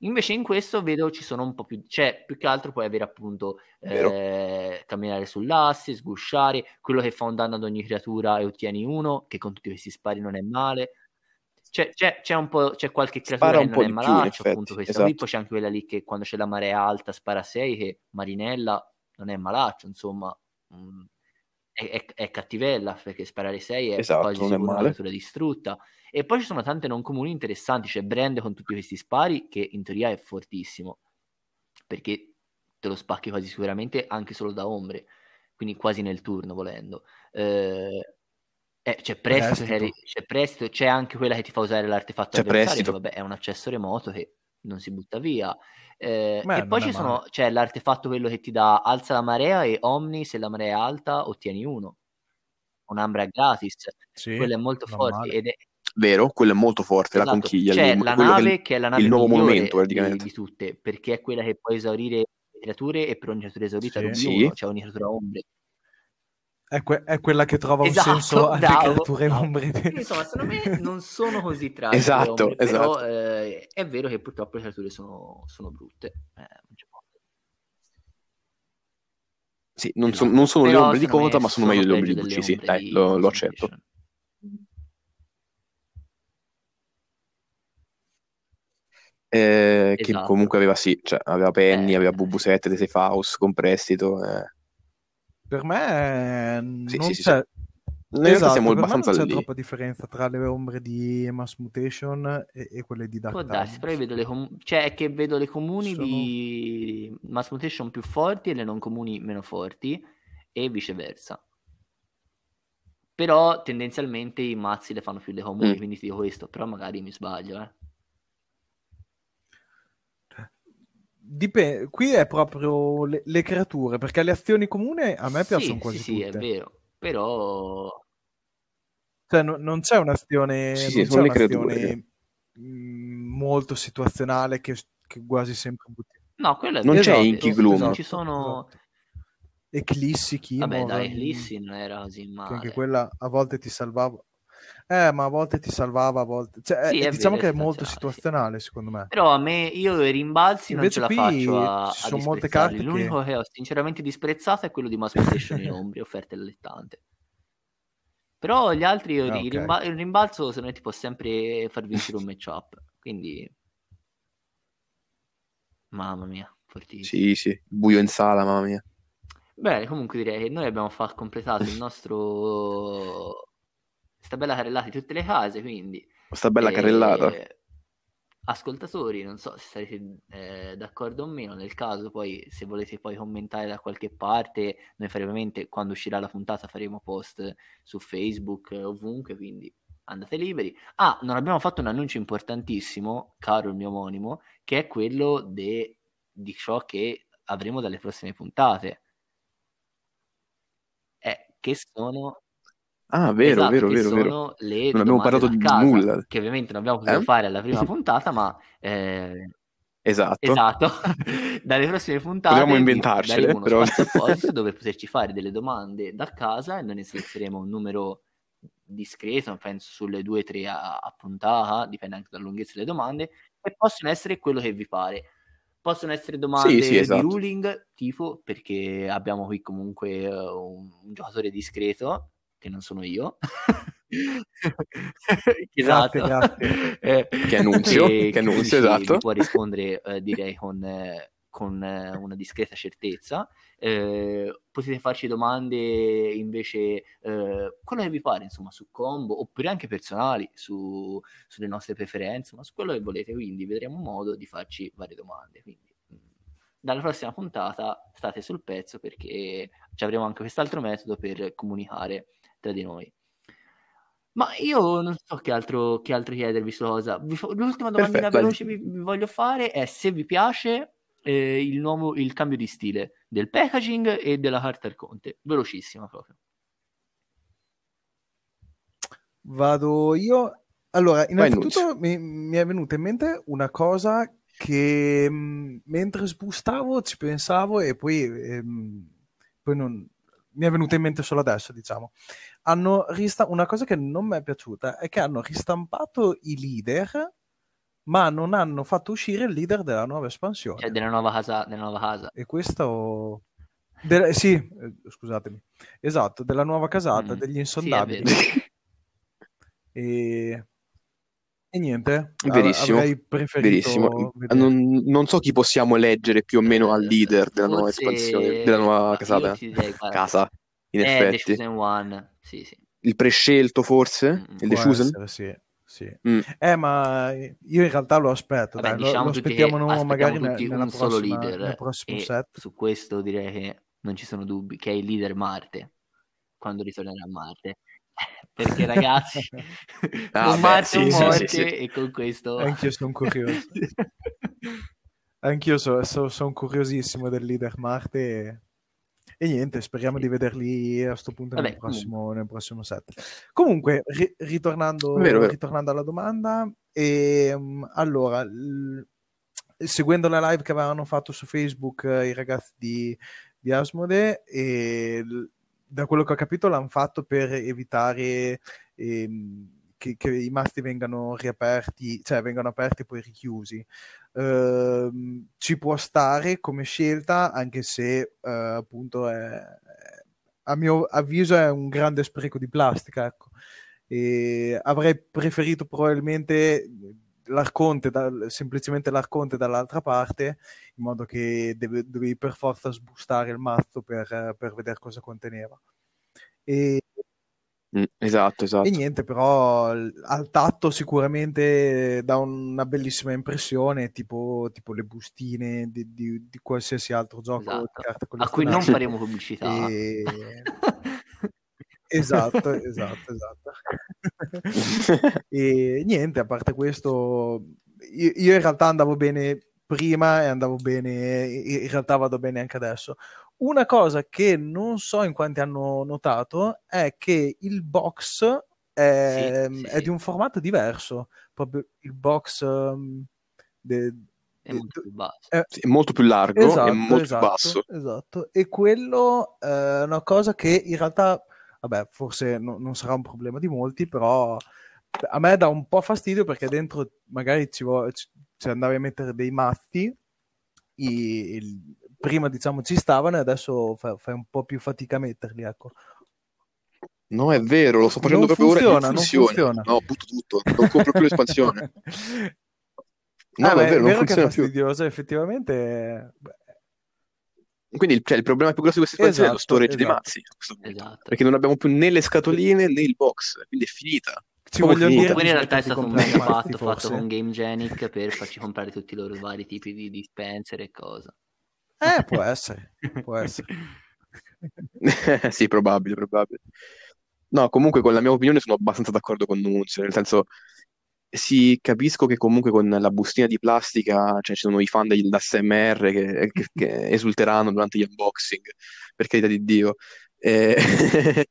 Invece in questo vedo ci sono un po' più, cioè più che altro puoi avere appunto eh, camminare sull'asse, sgusciare, quello che fa un danno ad ogni creatura e ottieni uno, che con tutti questi spari non è male. C'è, c'è- c'è un po', c'è qualche creatura Spara che non è più, malaccio, appunto questa qui, esatto. poi c'è anche quella lì che quando c'è la marea alta spara 6, che Marinella non è malaccio, insomma, mm, è, è- è cattivella, perché sparare 6 è Esatto, quasi non è sicuro una creatura distrutta. E poi ci sono tante non comuni interessanti, c'è Brand con tutti questi spari, che in teoria è fortissimo, perché te lo spacchi quasi sicuramente anche solo da ombre, quindi quasi nel turno volendo. Eh, eh, c'è prestito, c'è prestito, c'è anche quella che ti fa usare l'artefatto C'è avversario, prestito. vabbè è un accesso remoto che non si butta via. Eh, Beh, e poi ci sono, c'è l'artefatto quello che ti dà alza la marea e Omni, se la marea è alta, ottieni uno. Un'ambra gratis. Sì, Quello è molto forte ed è, Vero? Quello è molto forte, la Esatto, conchiglia, c'è il- la nave il- che è la nave il nuovo monumento di, praticamente. di tutte, perché è quella che può esaurire le creature e per ogni creatura esaurita Sì. rubi Sì. uno, cioè ogni creatura ombre. È, que- è, quella che trova esatto, un senso alle bravo, creature bravo. ombre. Insomma, secondo me non sono così tragiche esatto, ombre, esatto. però eh, è vero che purtroppo le creature sono, sono brutte. Eh, sì, non, no. so, non sono però, le ombre di Kota, ma sono, meglio delle ombre di Bucci, sì, dai, lo, lo accetto. Eh, esatto. Che comunque aveva sì, cioè, aveva Penny, eh, aveva Bubu 7, The Safe House con prestito. Eh. Per me sì, non sì, c'è... Sì, Noi esatto, siamo per abbastanza me non c'è lì. troppa differenza tra le ombre di Mass Mutation e, e quelle di Dark Può darsi, però io vedo le com- cioè è che vedo le comuni Sono... di Mass Mutation più forti e le non comuni meno forti e viceversa. Però tendenzialmente i mazzi le fanno più le comuni, Mm. quindi ti dico questo, però magari mi sbaglio, eh. Dipende, qui è proprio le, le creature, perché le azioni comuni a me Sì, piacciono quasi sì, sì, è tutte. vero, però Cioè, no- non c'è un'azione, Sì, non c'è un'azione mh, molto situazionale che, che quasi sempre butti. no, quello è Non vero, c'è Inky. Gloom. Non ci sono esatto. Eclissi, Kimor, Vabbè, dai, mh, Lissi non era così che anche male. quella a volte ti salvava. Eh, ma a volte ti salvava, a volte... Cioè, Sì, eh, è diciamo vero, che è molto situazionale, situazionale, secondo me. Però a me, io i rimbalzi non ce Invece la qui faccio a, ci a sono molte carte L'unico che... che ho sinceramente disprezzato è quello di Mass Mutation in Ombri, offerte allettante. Però gli altri, io- Ah, il, ok. rimba- il rimbalzo, secondo me, ti può sempre far vincere un matchup. Quindi, mamma mia, fortissimo. Sì, sì, buio in sala, mamma mia. Bene, comunque direi che noi abbiamo fa- completato il nostro... Sta bella carrellata di tutte le case, quindi... Sta bella carrellata. Eh, ascoltatori, non so se sarete eh, d'accordo o meno, nel caso poi se volete poi commentare da qualche parte, noi faremo ovviamente quando uscirà la puntata faremo post su Facebook eh, ovunque, quindi andate liberi. Ah, non abbiamo fatto un annuncio importantissimo, caro il mio omonimo, che è quello de- di ciò che avremo dalle prossime puntate. Eh, che sono Ah, vero, Esatto, vero, vero, vero. le Non abbiamo parlato di casa, nulla. che ovviamente non abbiamo potuto Eh? fare alla prima puntata, ma eh, Esatto. esatto, dalle prossime puntate vi inventarcele, uno però- apposito dove poterci fare delle domande da casa e noi ne selezioneremo un numero discreto, penso sulle due o tre a, a puntata, dipende anche dalla lunghezza delle domande, e possono essere quello che vi pare. Possono essere domande Sì, sì, esatto. di ruling, tipo, perché abbiamo qui comunque eh, un, un giocatore discreto, che non sono io. esatto. grazie. Eh, Che annunzio, e che annunzio, esatto. può rispondere, eh, direi, con, eh, con eh, una discreta certezza. Eh, potete farci domande invece, eh, quello che vi pare, insomma, su combo, oppure anche personali, su, sulle nostre preferenze, ma su quello che volete. Quindi vedremo modo di farci varie domande. Quindi, mh, dalla prossima puntata state sul pezzo perché ci avremo anche quest'altro metodo per comunicare tra di noi. Ma io non so che altro, che altro chiedervi su cosa. Fa- L'ultima Perfetto, veloce vi, vi voglio fare è se vi piace eh, il nuovo il cambio di stile del packaging e della carta Arconte. Velocissima proprio. Vado io. Allora, innanzitutto mi, mi è venuta in mente una cosa che mh, mentre sbustavo ci pensavo e poi, ehm, poi non, mi è venuta in mente solo adesso, diciamo. Hanno rista- una cosa che non mi è piaciuta è che hanno ristampato i leader, ma non hanno fatto uscire il leader della nuova espansione. Cioè della nuova casa. Della nuova casa. E questo... de- sì, eh, scusatemi. Esatto, della nuova casata, Mm, degli sì, insondabili. vero. E, e niente, Verissimo, avrei preferito Verissimo. Non, non so chi possiamo leggere più o meno al Eh, leader della nuova forse- espansione, della nuova ma casata. direi, Casa, in eh, effetti. Sì, sì. Il prescelto forse? Mm, Il Può The Chosen? essere, sì, sì. Mm. Eh, ma io in realtà lo aspetto, Vabbè, dai, diciamo lo, aspettiamo che no- aspettiamo magari tutti nella un solo prossima- leader nel prossimo set. su questo direi che non ci sono dubbi, che è il leader Marte quando ritornerà a Marte. Perché ragazzi, Ah, un beh, Marte sì, morte sì, sì. e con questo... Anch'io sono curioso. Anch'io sono curiosissimo del leader Marte e, e niente, speriamo Sì. di vederli a sto punto nel Vabbè, prossimo, nel prossimo set. Comunque, ri- ritornando, Vero, vero. ritornando alla domanda, ehm, allora, l- seguendo la live che avevano fatto su Facebook eh, i ragazzi di, di Asmode, e l- da quello che ho capito l'hanno fatto per evitare ehm, che, che, i masti vengano riaperti, cioè vengano aperti e poi richiusi. Uh, ci può stare come scelta, anche se uh, appunto è, a mio avviso è un grande spreco di plastica. Ecco. E avrei preferito probabilmente l'arconte, da, semplicemente l'arconte dall'altra parte, in modo che deve, dovevi per forza sbustare il mazzo per, per vedere cosa conteneva. E, mm, esatto, esatto. E niente, però al tatto sicuramente dà una bellissima impressione, tipo, tipo le bustine di, di, di, qualsiasi altro gioco esatto. a cui non faremo pubblicità. E... esatto, esatto, esatto. e niente, a parte questo, io, io, in realtà andavo bene prima e andavo bene, in realtà vado bene anche adesso. Una cosa che non so in quanti hanno notato è che il box è, sì, sì, è di un formato diverso, proprio il box um, de, è molto più basso. È, è molto più largo esatto, e molto esatto, più basso. Esatto, e quello è una cosa che in realtà vabbè, forse no, non sarà un problema di molti, però a me dà un po' fastidio perché dentro magari ci, vuole, ci, andavi a mettere dei matti, i, il, prima diciamo ci stavano e adesso fai, fai, un po' più fatica a metterli, ecco. No, è vero, lo sto facendo non proprio funziona, ora. Non funziona, funziona. No, butto tutto, non compro più l'espansione. No, ah, è, vero, è vero che è fastidioso, più. effettivamente. Beh, quindi cioè, il problema più grosso di questa situazione esatto, è lo esatto, storage esatto. dei mazzi. Esatto. Perché non abbiamo più né le scatoline né il box, quindi è finita. Ci voglio dire in realtà è stato un mega fatto fatto con GameGenic per farci comprare tutti i loro vari tipi di dispenser e cosa. Eh, può essere, può essere. sì, probabile, probabile. No, comunque con la mia opinione sono abbastanza d'accordo con Nunzio, nel senso sì, capisco che comunque con la bustina di plastica, cioè ci sono i fan dell'ASMR che, che, che esulteranno durante gli unboxing, per carità di Dio. Eh,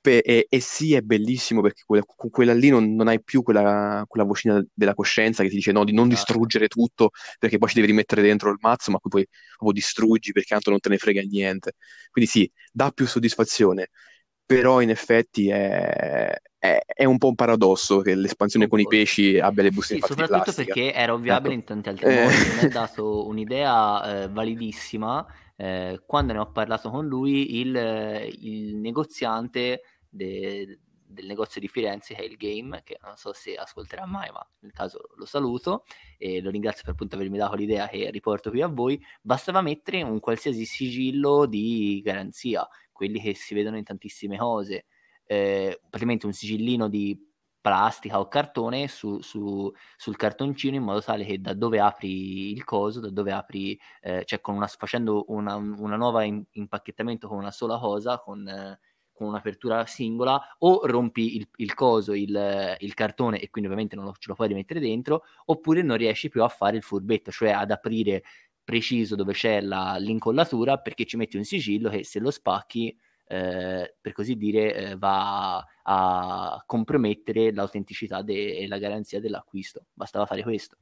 e, e, sì, è bellissimo perché quella, con quella lì non, non hai più quella, quella, vocina della coscienza che ti dice no, di non esatto. distruggere tutto perché poi ci devi rimettere dentro il mazzo, ma poi proprio distruggi perché tanto non te ne frega niente. Quindi sì, dà più soddisfazione però in effetti è, è, è, un po' un paradosso che l'espansione con i pesci abbia le bustine sì, soprattutto perché era ovviabile ecco. in tanti altri eh. modi, mi ha dato un'idea eh, validissima eh, quando ne ho parlato con lui il, il negoziante de, del negozio di Firenze che è il Game, che non so se ascolterà mai, ma nel caso lo saluto e lo ringrazio per appunto avermi dato l'idea che riporto qui a voi, bastava mettere un qualsiasi sigillo di garanzia quelli che si vedono in tantissime cose, eh, praticamente un sigillino di plastica o cartone su, su, sul cartoncino in modo tale che da dove apri il coso, da dove apri, eh, cioè una, facendo una, una nuova in, impacchettamento con una sola cosa, con, eh, con un'apertura singola, o rompi il, il coso, il, il, cartone e quindi ovviamente non lo, ce lo puoi rimettere dentro, oppure non riesci più a fare il furbetto, cioè ad aprire preciso dove c'è la, l'incollatura perché ci metti un sigillo che se lo spacchi eh, per così dire eh, va a compromettere l'autenticità de- e la garanzia dell'acquisto bastava fare questo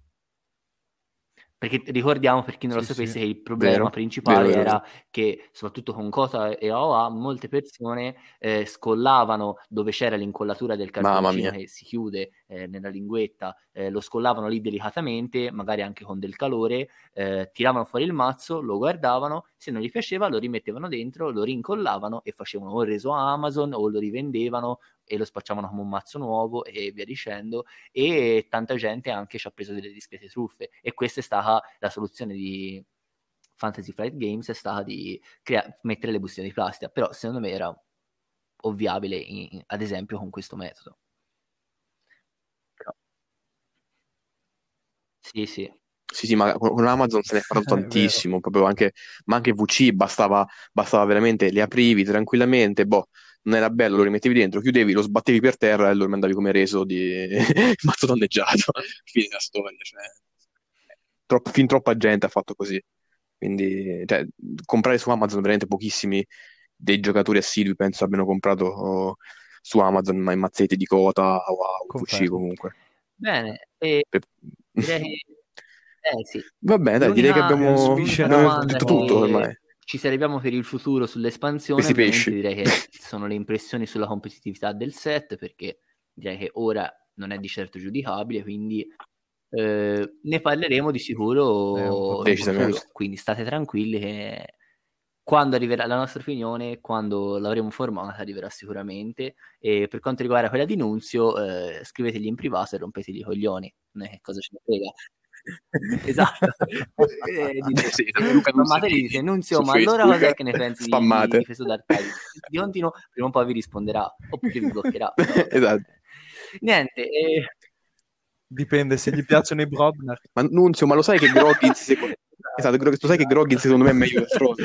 perché ricordiamo per chi non lo sapesse sì. che il problema vero, principale vero, era vero. che soprattutto con Cota e AOA molte persone eh, scollavano dove c'era l'incollatura del cartoncino che si chiude eh, nella linguetta, eh, lo scollavano lì delicatamente, magari anche con del calore, eh, tiravano fuori il mazzo, lo guardavano, se non gli piaceva lo rimettevano dentro, lo rincollavano e facevano o il reso a Amazon o lo rivendevano e lo spacciavano come un mazzo nuovo e via dicendo. E tanta gente anche ci ha preso delle discrete truffe. E questa è stata la soluzione di Fantasy Flight Games è stata di crea- mettere le bustine di plastica. Però secondo me era ovviabile in, ad esempio con questo metodo sì sì sì, sì, ma con Amazon se ne è parlato tantissimo, proprio anche, ma anche VC bastava, bastava veramente, le aprivi tranquillamente, boh, non era bello, lo rimettevi dentro, chiudevi, lo sbattevi per terra e lo mandavi come reso di mazzo danneggiato. Fine della storia. Cioè, troppo, fin troppa gente ha fatto così. Quindi, cioè, comprare su Amazon veramente pochissimi dei giocatori assidui penso abbiano comprato oh, su Amazon ma i mazzetti di Cota o a UC comunque. Bene, e per... direi eh, sì. Va bene, dai, direi che abbiamo, abbiamo detto tutto ormai ci serviamo per il futuro sull'espansione. Questi pesci. direi che sono le impressioni sulla competitività del set, perché direi che ora non è di certo giudicabile, quindi eh, ne parleremo di sicuro presto. Quindi state tranquilli che quando arriverà la nostra opinione, quando l'avremo formata, arriverà sicuramente. E per quanto riguarda quella di Nunzio, eh, scrivetegli in privato e rompetegli i coglioni. Non è che cosa ce ne frega. esatto. Eh, dite, Sì, spammateli, dite Nunzio, ma allora Facebook, cos'è che ne pensi di, di spammate. Difeso Dark Tide? Di continuo, prima o poi vi risponderà, oppure vi bloccherà. però, Esatto. Niente, eh, Dipende se gli piacciono i Brobner. Ma Nunzio, ma lo sai che Groggins secondo... Esatto, lo sai che Groggins secondo me è meglio del Frodo?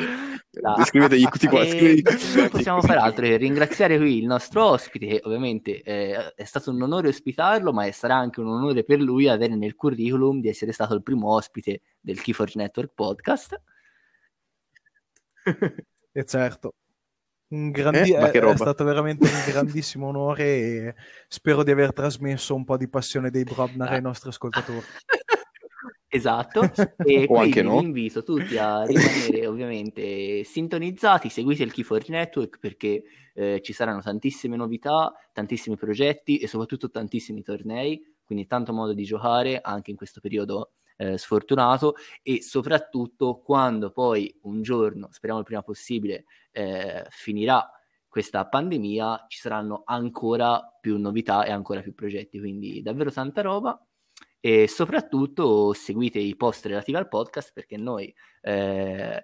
Dai. Scrivetegli tutti qua, E scrivetegli tutti non quanti possiamo fare altro che ringraziare qui il nostro ospite, che ovviamente eh, è stato un onore ospitarlo, ma sarà anche un onore per lui avere nel curriculum di essere stato il primo ospite del Keyforge Network podcast. E certo, un grandi- Eh, ma è, che è stato veramente un grandissimo onore e spero di aver trasmesso un po' di passione dei Brobner ai nostri ascoltatori. Esatto, e O quindi no. vi invito tutti a rimanere ovviamente sintonizzati, seguite il Keyforge Network perché eh, ci saranno tantissime novità, tantissimi progetti e soprattutto tantissimi tornei, quindi tanto modo di giocare anche in questo periodo eh, sfortunato e soprattutto quando poi un giorno, speriamo il prima possibile, eh, finirà questa pandemia, ci saranno ancora più novità e ancora più progetti, quindi davvero tanta roba e soprattutto seguite i post relativi al podcast perché noi eh,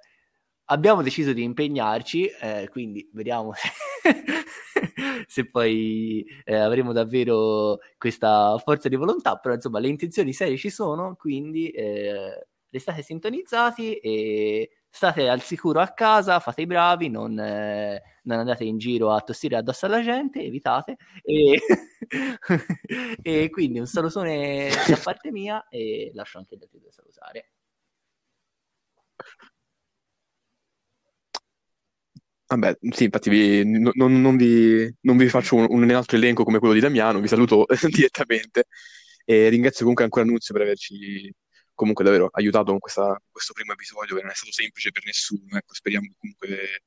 abbiamo deciso di impegnarci, eh, quindi vediamo se, se poi eh, avremo davvero questa forza di volontà, però insomma le intenzioni serie ci sono, quindi eh, restate sintonizzati e state al sicuro a casa, fate i bravi, non, eh, non andate in giro a tossire addosso alla gente, evitate. E, e quindi un salutone da parte mia e lascio anche gli altri salutare. Vabbè, sì, infatti vi- no- non, non vi, non vi faccio un, un altro elenco come quello di Damiano, vi saluto direttamente e ringrazio comunque ancora Nunzio per averci comunque davvero aiutato con questa- questo primo episodio che non è stato semplice per nessuno, ecco, speriamo che comunque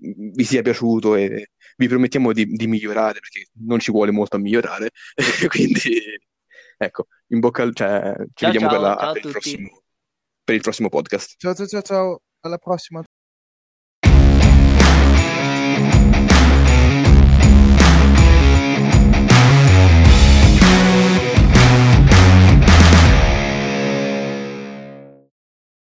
vi sia piaciuto e vi promettiamo di, di migliorare perché non ci vuole molto a migliorare, quindi ecco, in bocca al... cioè, ci Ciao vediamo per ciao, la- ciao per il prossimo, per il prossimo podcast. Ciao ciao ciao ciao, alla prossima.